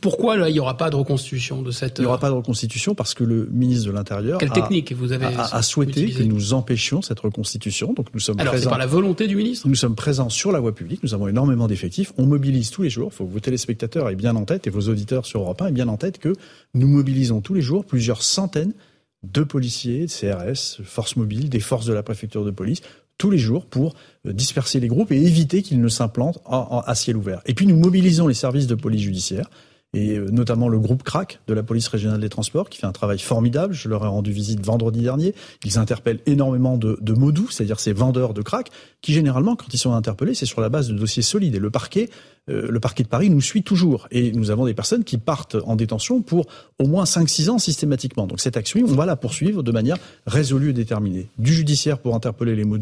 pourquoi là, il n'y aura pas de reconstitution de cette... Il n'y aura pas de reconstitution parce que le ministre de l'Intérieur Quelle a, technique vous avez a, souhaité que nous empêchions cette reconstitution. Donc nous sommes Alors c'est par la volonté du ministre Nous sommes présents sur la voie publique, nous avons énormément d'effectifs, on mobilise tous les jours, il faut que vos téléspectateurs aient bien en tête et vos auditeurs sur Europe 1 aient bien en tête que nous mobilisons tous les jours plusieurs centaines de policiers, de CRS, forces mobiles, des forces de la préfecture de police, tous les jours pour euh, disperser les groupes et éviter qu'ils ne s'implantent à ciel ouvert. Et puis nous mobilisons les services de police judiciaire et euh, notamment le groupe CRAC de la police régionale des transports qui fait un travail formidable. Je leur ai rendu visite vendredi dernier. Ils interpellent énormément de, de mots doux, c'est-à-dire ces vendeurs de crack qui généralement, quand ils sont interpellés, c'est sur la base de dossiers solides. Et le parquet euh, le parquet de Paris nous suit toujours. Et nous avons des personnes qui partent en détention pour au moins 5-6 ans systématiquement. Donc cette action, on va la poursuivre de manière résolue et déterminée. Du judiciaire pour interpeller les mots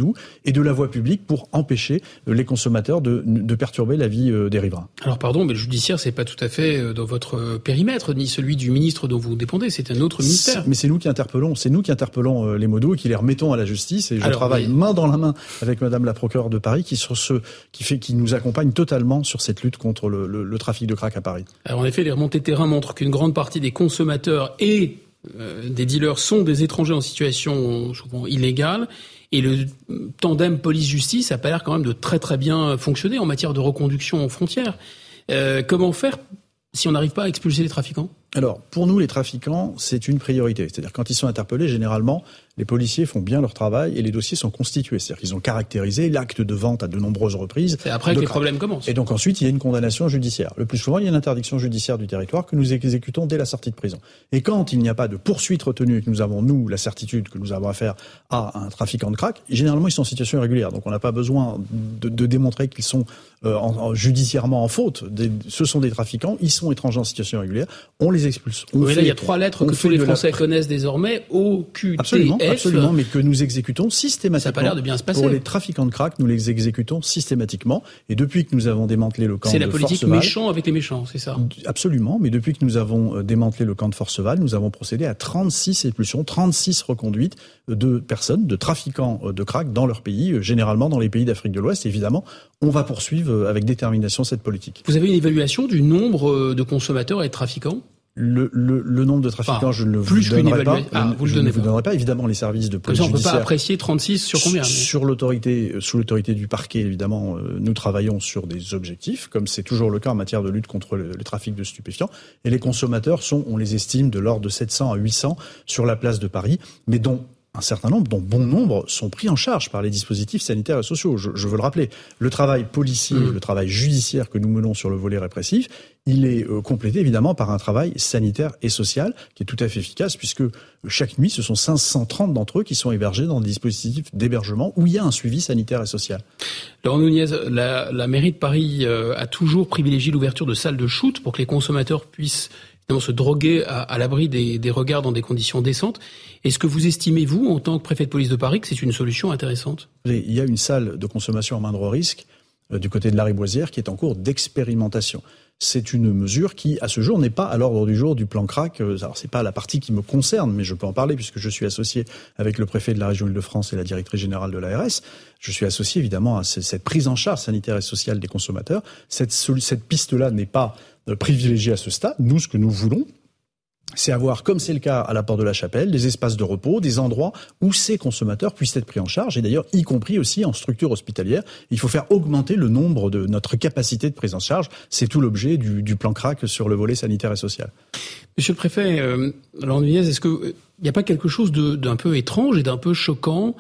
et de la voie publique pour empêcher euh, les consommateurs de, de perturber la vie euh, des riverains. Alors pardon, mais le judiciaire, c'est pas tout à fait dans votre périmètre, ni celui du ministre dont vous dépendez, c'est un autre ministère. Mais c'est nous qui interpellons, c'est nous qui interpellons les mots et qui les remettons à la justice. Et je travaille main dans la main avec Madame la procureure de Paris qui, sur ce, qui, fait, qui nous accompagne totalement sur ces cette lutte contre le, trafic de crack à Paris. Alors en effet, les remontées de terrain montrent qu'une grande partie des consommateurs et euh, des dealers sont des étrangers en situation souvent illégale. Et le tandem police-justice a pas l'air quand même de très très bien fonctionner en matière de reconduction aux frontières. Euh, comment faire si on n'arrive pas à expulser les trafiquants? Alors, pour nous, les trafiquants, c'est une priorité. C'est-à-dire, quand ils sont interpellés, généralement, les policiers font bien leur travail et les dossiers sont constitués. C'est-à-dire qu'ils ont caractérisé l'acte de vente à de nombreuses reprises. C'est après que les problèmes commencent. Et donc ensuite, il y a une condamnation judiciaire. Le plus souvent, il y a une interdiction judiciaire du territoire que nous exécutons dès la sortie de prison. Et quand il n'y a pas de poursuite retenue et que nous avons, nous, la certitude que nous avons affaire à un trafiquant de crack, généralement, ils sont en situation irrégulière. Donc on n'a pas besoin de, de démontrer qu'ils sont euh, en, judiciairement en faute. ce sont des trafiquants, ils sont étrangers en situation irrégulière. On les expulse. oui, là, il y a trois lettres que tous les Français connaissent désormais, OQTF. Absolument, absolument, mais que nous exécutons systématiquement. Ça n'a pas l'air de bien se passer. Pour les trafiquants de crack, nous les exécutons systématiquement. Et depuis que nous avons démantelé le camp de Forceval... C'est la politique méchant avec les méchants, c'est ça Absolument, mais depuis que nous avons euh, démantelé le camp de Forceval, nous avons procédé à 36 expulsions, 36 reconduites de personnes, de trafiquants euh, de crack dans leur pays, euh, généralement dans les pays d'Afrique de l'Ouest. Évidemment, on va poursuivre avec détermination cette politique. Vous avez une évaluation du nombre de consommateurs et de trafiquants? Le, le, le, nombre de trafiquants, je ne le vous donnerai pas. Ah, vous je le ne vous donnerai pas. Évidemment, les services de police ça, on ne peut pas apprécier 36 sur combien Sur l'autorité, sous l'autorité du parquet, évidemment, euh, nous travaillons sur des objectifs, comme c'est toujours le cas en matière de lutte contre le, le, trafic de stupéfiants. Et les consommateurs sont, on les estime, de l'ordre de 700 à 800 sur la place de Paris, mais dont un certain nombre, dont bon nombre, sont pris en charge par les dispositifs sanitaires et sociaux. Je, veux le rappeler. Le travail policier, mmh. le travail judiciaire que nous menons sur le volet répressif, il est euh, complété évidemment par un travail sanitaire et social qui est tout à fait efficace puisque chaque nuit, ce sont 530 d'entre eux qui sont hébergés dans des dispositifs d'hébergement où il y a un suivi sanitaire et social. Laurent Nunez, la, la mairie de Paris euh, a toujours privilégié l'ouverture de salles de shoot pour que les consommateurs puissent se droguer à, l'abri des, regards dans des conditions décentes. Est-ce que vous estimez, vous, en tant que préfet de police de Paris, que c'est une solution intéressante? Il y a une salle de consommation à moindre risque euh, du côté de la Riboisière qui est en cours d'expérimentation c'est une mesure qui, à ce jour, n'est pas à l'ordre du jour du plan crack. Euh, alors, c'est pas la partie qui me concerne, mais je peux en parler puisque je suis associé avec le préfet de la région Île-de-France et la directrice générale de l'ARS. Je suis associé évidemment à cette prise en charge sanitaire et sociale des consommateurs. Cette piste-là n'est pas privilégiée à ce stade. Nous, ce que nous voulons, c'est avoir, comme c'est le cas à la Porte de la Chapelle, des espaces de repos, des endroits où ces consommateurs puissent être pris en charge, et d'ailleurs y compris aussi en structure hospitalière. Il faut faire augmenter le nombre de notre capacité de prise en charge. C'est tout l'objet du, plan CRAC sur le volet sanitaire et social. Monsieur le préfet, euh, est-ce qu'il n'y a pas quelque chose d'un peu étrange et d'un peu choquant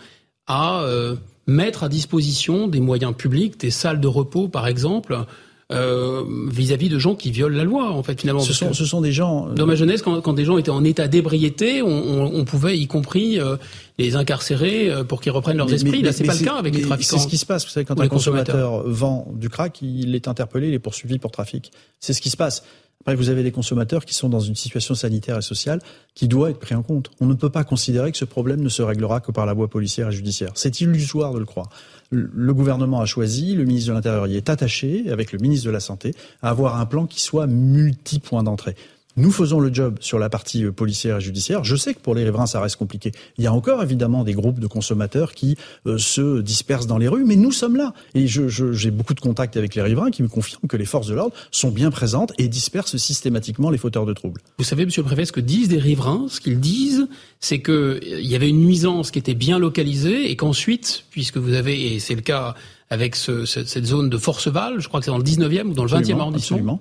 à euh, mettre à disposition des moyens publics, des salles de repos par exemple, euh, vis-à-vis de gens qui violent la loi, en fait, finalement. Ce, sont, ce sont des gens. Euh, dans ma jeunesse, quand, quand, des gens étaient en état d'ébriété, on, on, pouvait, y compris, euh, les incarcérer pour qu'ils reprennent leurs esprits. Là, c'est pas le cas avec les trafiquants. C'est ce qui se passe. Vous savez, quand un consommateur vend du crack, il est interpellé, il est poursuivi pour trafic. C'est ce qui se passe. Après, vous avez des consommateurs qui sont dans une situation sanitaire et sociale qui doit être pris en compte. On ne peut pas considérer que ce problème ne se réglera que par la voie policière et judiciaire. C'est illusoire de le croire le gouvernement a choisi, le ministre de l'Intérieur y est attaché, avec le ministre de la Santé, à avoir un plan qui soit multi-points d'entrée. Nous faisons le job sur la partie euh, policière et judiciaire. Je sais que pour les riverains, ça reste compliqué. Il y a encore évidemment des groupes de consommateurs qui euh, se dispersent dans les rues, mais nous sommes là. Et j'ai je, beaucoup de contacts avec les riverains qui me confirment que les forces de l'ordre sont bien présentes et dispersent systématiquement les fauteurs de troubles. Vous savez, Monsieur le Préfet, ce que disent des riverains, ce qu'ils disent, c'est qu'il euh, y avait une nuisance qui était bien localisée et qu'ensuite, puisque vous avez, et c'est le cas avec ce, cette zone de Forceval, je crois que c'est dans le 19e ou dans le 20e arrondissement. Absolument.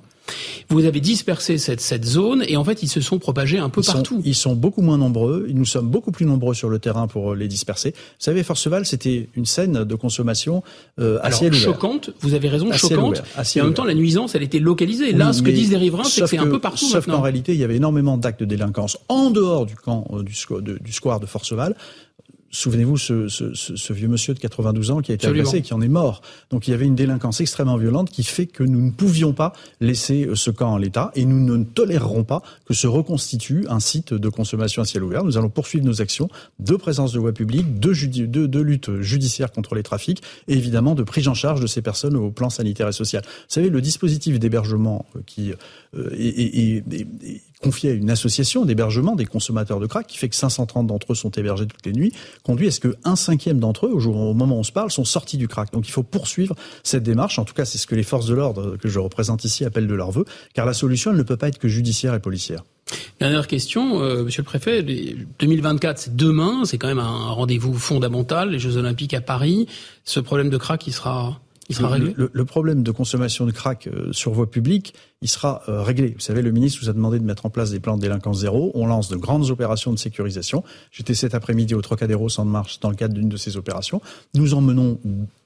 Vous avez dispersé cette, cette zone et en fait ils se sont propagés un peu partout. ils sont beaucoup moins nombreux. Nous sommes beaucoup plus nombreux sur le terrain pour les disperser. Vous savez, Forceval, c'était une scène de consommation euh, à Alors, ouvert. choquante. Vous avez raison, choquante. et en même temps, la nuisance, elle était localisée. Là, ce que disent les riverains, c'est que c'est un peu partout. Sauf qu'en réalité, il y avait énormément d'actes de délinquance en dehors du camp euh, du, du square de Forceval Souvenez-vous, ce, ce, ce, vieux monsieur de 92 ans qui a été agressé et qui en est mort. Donc il y avait une délinquance extrêmement violente qui fait que nous ne pouvions pas laisser euh, ce camp en l'état et nous ne tolérerons pas que se reconstitue un site de consommation à ciel ouvert. Nous allons poursuivre nos actions de présence de voie publique, de, de, de lutte judiciaire contre les trafics et évidemment de prise en charge de ces personnes au plan sanitaire et social. Vous savez, le dispositif d'hébergement euh, qui euh, est, est, est confié à une association d'hébergement des consommateurs de crack qui fait que 530 d'entre eux sont hébergés toutes les nuits, conduit à ce qu'un cinquième d'entre eux, au moment où on se parle, sont sortis du crack. Donc il faut poursuivre cette démarche. En tout cas, c'est ce que les forces de l'ordre que je représente ici appellent de leur vœu, car la solution, elle ne peut pas être que judiciaire et policière. Dernière question, euh, Monsieur le Préfet. 2024, c'est demain, c'est quand même un rendez-vous fondamental, les Jeux Olympiques à Paris. Ce problème de crack, il sera le, problème de consommation de crack euh, sur voie publique, il sera euh, réglé. Vous savez, le ministre vous a demandé de mettre en place des plans de délinquance zéro. On lance de grandes opérations de sécurisation. J'étais cet après-midi au Trocadéro Sans Marche dans le cadre d'une de ces opérations. Nous en menons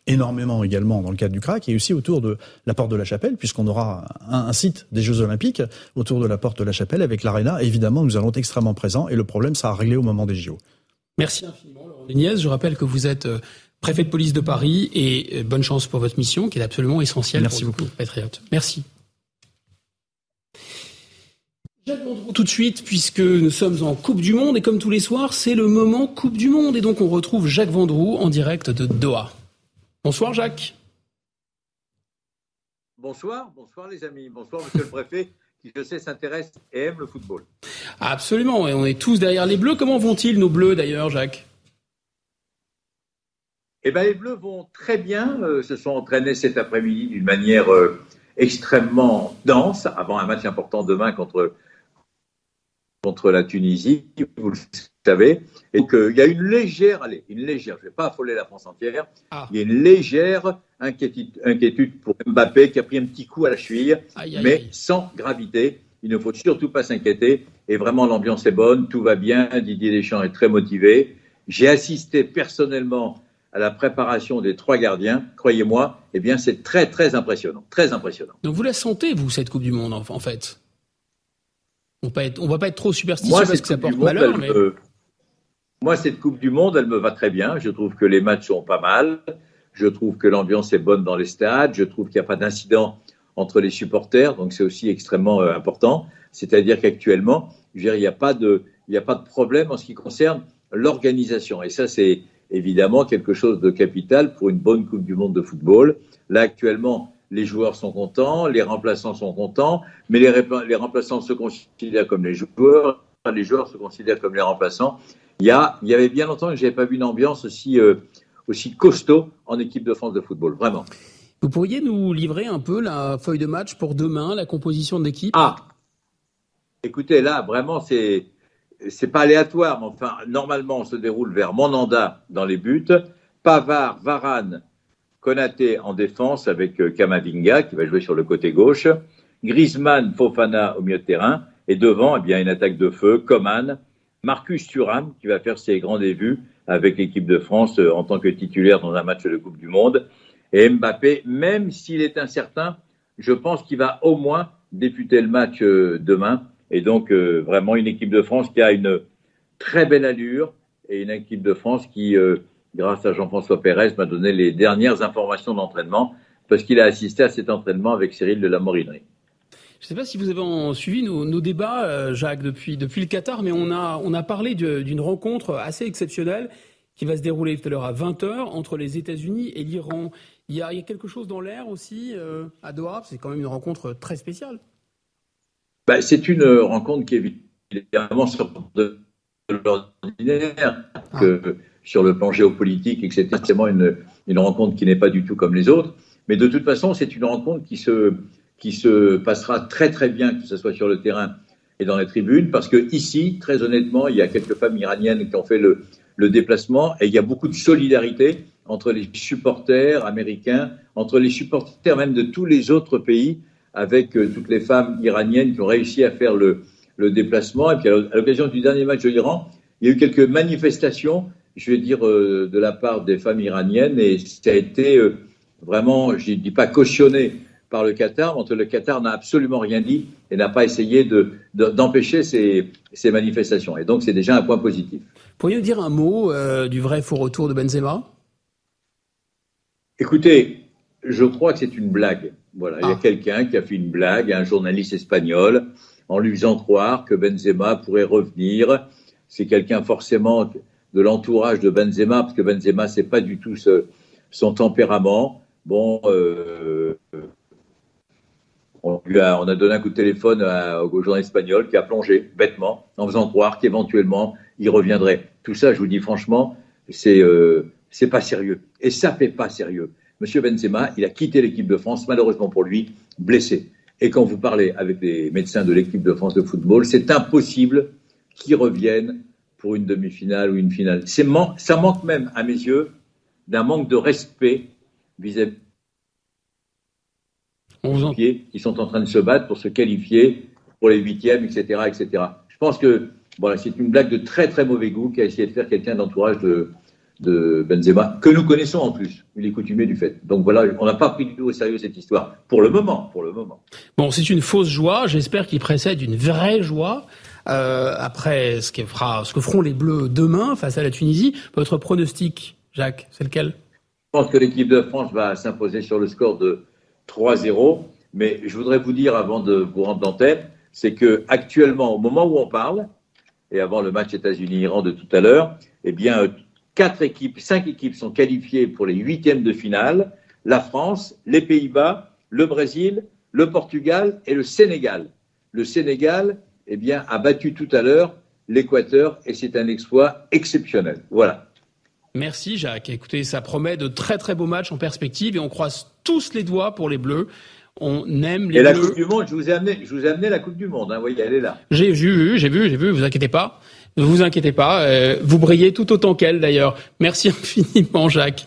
énormément également dans le cadre du crack et aussi autour de la porte de la Chapelle, puisqu'on aura un, site des Jeux Olympiques autour de la porte de la Chapelle avec l'aréna. Évidemment, nous allons être extrêmement présents et le problème sera réglé au moment des JO. Merci infiniment, Laurent Nièce. Je rappelle que vous êtes euh, préfet de police de Paris, et euh, bonne chance pour votre mission, qui est absolument essentielle Merci pour beaucoup. Patriote. Merci. Tout de suite, puisque nous sommes en Coupe du Monde, et comme tous les soirs, c'est le moment Coupe du Monde, et donc on retrouve Jacques Vendroux en direct de Doha. Bonsoir Jacques. Bonsoir, bonsoir les amis, bonsoir monsieur le préfet, qui je sais s'intéresse et aime le football. Absolument, et on est tous derrière les Bleus. Comment vont-ils nos Bleus d'ailleurs, Jacques? Eh bien, les Bleus vont très bien, euh, se sont entraînés cet après-midi d'une manière euh, extrêmement dense, avant un match important demain contre, contre la Tunisie, vous le savez. Et qu'il y a une légère, allez, une légère, je ne vais pas affoler la France entière, ah. il y a une légère inquiétude, inquiétude, pour Mbappé qui a pris un petit coup à la cheville, mais sans gravité. Il ne faut surtout pas s'inquiéter. Et vraiment, l'ambiance est bonne, tout va bien. Didier Deschamps est très motivé. J'ai assisté personnellement à la préparation des trois gardiens, croyez-moi, eh bien, c'est très, très impressionnant. Très impressionnant. Donc, vous la sentez, vous, cette Coupe du Monde, en fait? On ne va pas être trop superstitieux parce que ça porte malheur, mais... Moi, cette Coupe du Monde, elle me va très bien. Je trouve que les matchs sont pas mal. Je trouve que l'ambiance est bonne dans les stades. Je trouve qu'il n'y a pas d'incident entre les supporters. Donc, c'est aussi extrêmement euh, important. C'est-à-dire qu'actuellement, il n'y a, pas de, il a pas de problème en ce qui concerne l'organisation. Et ça, c'est évidemment quelque chose de capital pour une bonne Coupe du Monde de football. Là, actuellement, les joueurs sont contents, les remplaçants sont contents, mais les, les remplaçants se considèrent comme les joueurs, les joueurs se considèrent comme les remplaçants. Il y, a, il y avait bien longtemps que je n'avais pas vu une ambiance aussi, euh, aussi costaud en équipe de France de football, vraiment. Vous pourriez nous livrer un peu la feuille de match pour demain, la composition de l'équipe? Ah Écoutez, là, vraiment, c'est c'est pas aléatoire, mais enfin, normalement, on se déroule vers Monanda dans les buts, Pavard, Varane, Konaté en défense avec euh, Kamavinga qui va jouer sur le côté gauche, Griezmann, Fofana au milieu de terrain, et devant, eh bien, une attaque de feu, Coman, Marcus Thuram qui va faire ses grands débuts avec l'équipe de France euh, en tant que titulaire dans un match de Coupe du Monde, et Mbappé, même s'il est incertain, je pense qu'il va au moins débuter le match euh, demain. Et donc, vraiment une équipe de France qui a une très belle allure et une équipe de France qui grâce à Jean-François Pérez, m'a donné les dernières informations d'entraînement parce qu'il a assisté à cet entraînement avec Cyril de la Morinerie. Je ne sais pas si vous avez suivi nos, débats, euh, Jacques, depuis, le Qatar, mais on a, parlé d'une rencontre assez exceptionnelle qui va se dérouler tout à l'heure à 20h entre les États-Unis et l'Iran. Il, y a, quelque chose dans l'air aussi euh, à Doha, c'est quand même une rencontre très spéciale. Bah, c'est une rencontre qui est évidemment de, l'ordinaire. Ah sur le plan géopolitique, etc. C'est vraiment une, une rencontre qui n'est pas du tout comme les autres. Mais de toute façon, c'est une rencontre qui se, qui se passera très très bien, que ce soit sur le terrain et dans les tribunes, parce que ici, très honnêtement, il y a quelques femmes iraniennes qui ont fait le, le déplacement et il y a beaucoup de solidarité entre les supporters américains, entre les supporters même de tous les autres pays, avec euh, toutes les femmes iraniennes qui ont réussi à faire le, le déplacement. Et puis à l'occasion du dernier match de l'Iran, il y a eu quelques manifestations je vais dire, euh, de la part des femmes iraniennes. Et ça a été euh, vraiment, je ne dis pas cautionné par le Qatar, mais le Qatar n'a absolument rien dit et n'a pas essayé d'empêcher de, ces, ces, manifestations. Et donc, c'est déjà un point positif. Pourriez-vous dire un mot du vrai faux retour de Benzema? Écoutez, je crois que c'est une blague. Voilà, il y a ah. quelqu'un qui a fait une blague un journaliste espagnol en lui faisant croire que Benzema pourrait revenir. C'est quelqu'un forcément de l'entourage de Benzema, parce que Benzema, c'est pas du tout son tempérament. Bon, euh, on, a, on, a, donné un coup de téléphone au journaliste espagnol qui a plongé bêtement en faisant croire qu'éventuellement il reviendrait. Tout ça, je vous dis franchement, c'est euh, c'est pas sérieux. Et ça fait pas sérieux. Monsieur Benzema, il a quitté l'équipe de France, malheureusement pour lui, blessé. Et quand vous parlez avec les médecins de l'équipe de France de football, c'est impossible qu'il revienne pour une demi-finale ou une finale. ça manque même, à mes yeux, d'un manque de respect vis-à-vis des qui sont en train de se battre pour se qualifier pour les huitièmes, etc., etc. Je pense que voilà, c'est une blague de très très mauvais goût qu'a essayé de faire quelqu'un d'entourage de, de Benzema, que nous connaissons en plus, il est coutumier du fait. Donc voilà, on n'a pas pris du tout au sérieux cette histoire, pour le moment, pour le moment. Bon, c'est une fausse joie, j'espère qu'il précède une vraie joie. Euh, après ce, fera, ce que feront les Bleus demain face à la Tunisie. Votre pronostic, Jacques, c'est lequel? Je pense que l'équipe de France va s'imposer sur le score de 3-0. Mais je voudrais vous dire, avant de vous rendre d'antenne, c'est que actuellement, au moment où on parle, et avant le match États-Unis-Iran de tout à l'heure, eh bien, quatre équipes, cinq équipes sont qualifiées pour les huitièmes de finale. La France, les Pays-Bas, le Brésil, le Portugal et le Sénégal. Le Sénégal eh bien, a battu tout à l'heure l'Équateur et c'est un exploit exceptionnel. Voilà. Merci Jacques. Écoutez, ça promet de très très beaux matchs en perspective et on croise tous les doigts pour les Bleus. On aime les et la Coupe du Monde, je vous ai amené, je vous ai amené la Coupe du Monde. Hein, vous voyez, elle est là. J'ai vu, j'ai vu, j'ai vu. Vous inquiétez pas. Ne vous inquiétez pas. Euh, vous brillez tout autant qu'elle d'ailleurs. Merci infiniment, Jacques.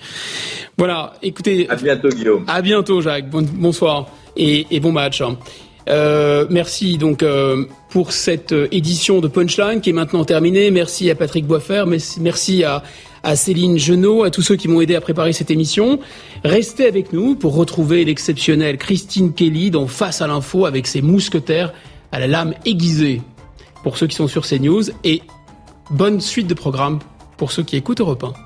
Voilà. Écoutez. À bientôt, Guillaume. À bientôt, Jacques. bonsoir et, et bon match. Euh, merci donc euh, pour cette édition de Punchline qui est maintenant terminée. Merci à Patrick Boisfer, merci à, à Céline Genot, à tous ceux qui m'ont aidé à préparer cette émission. Restez avec nous pour retrouver l'exceptionnelle Christine Kelly dans Face à l'info avec ses mousquetaires à la lame aiguisée pour ceux qui sont sur CNews et bonne suite de programme pour ceux qui écoutent Europe 1.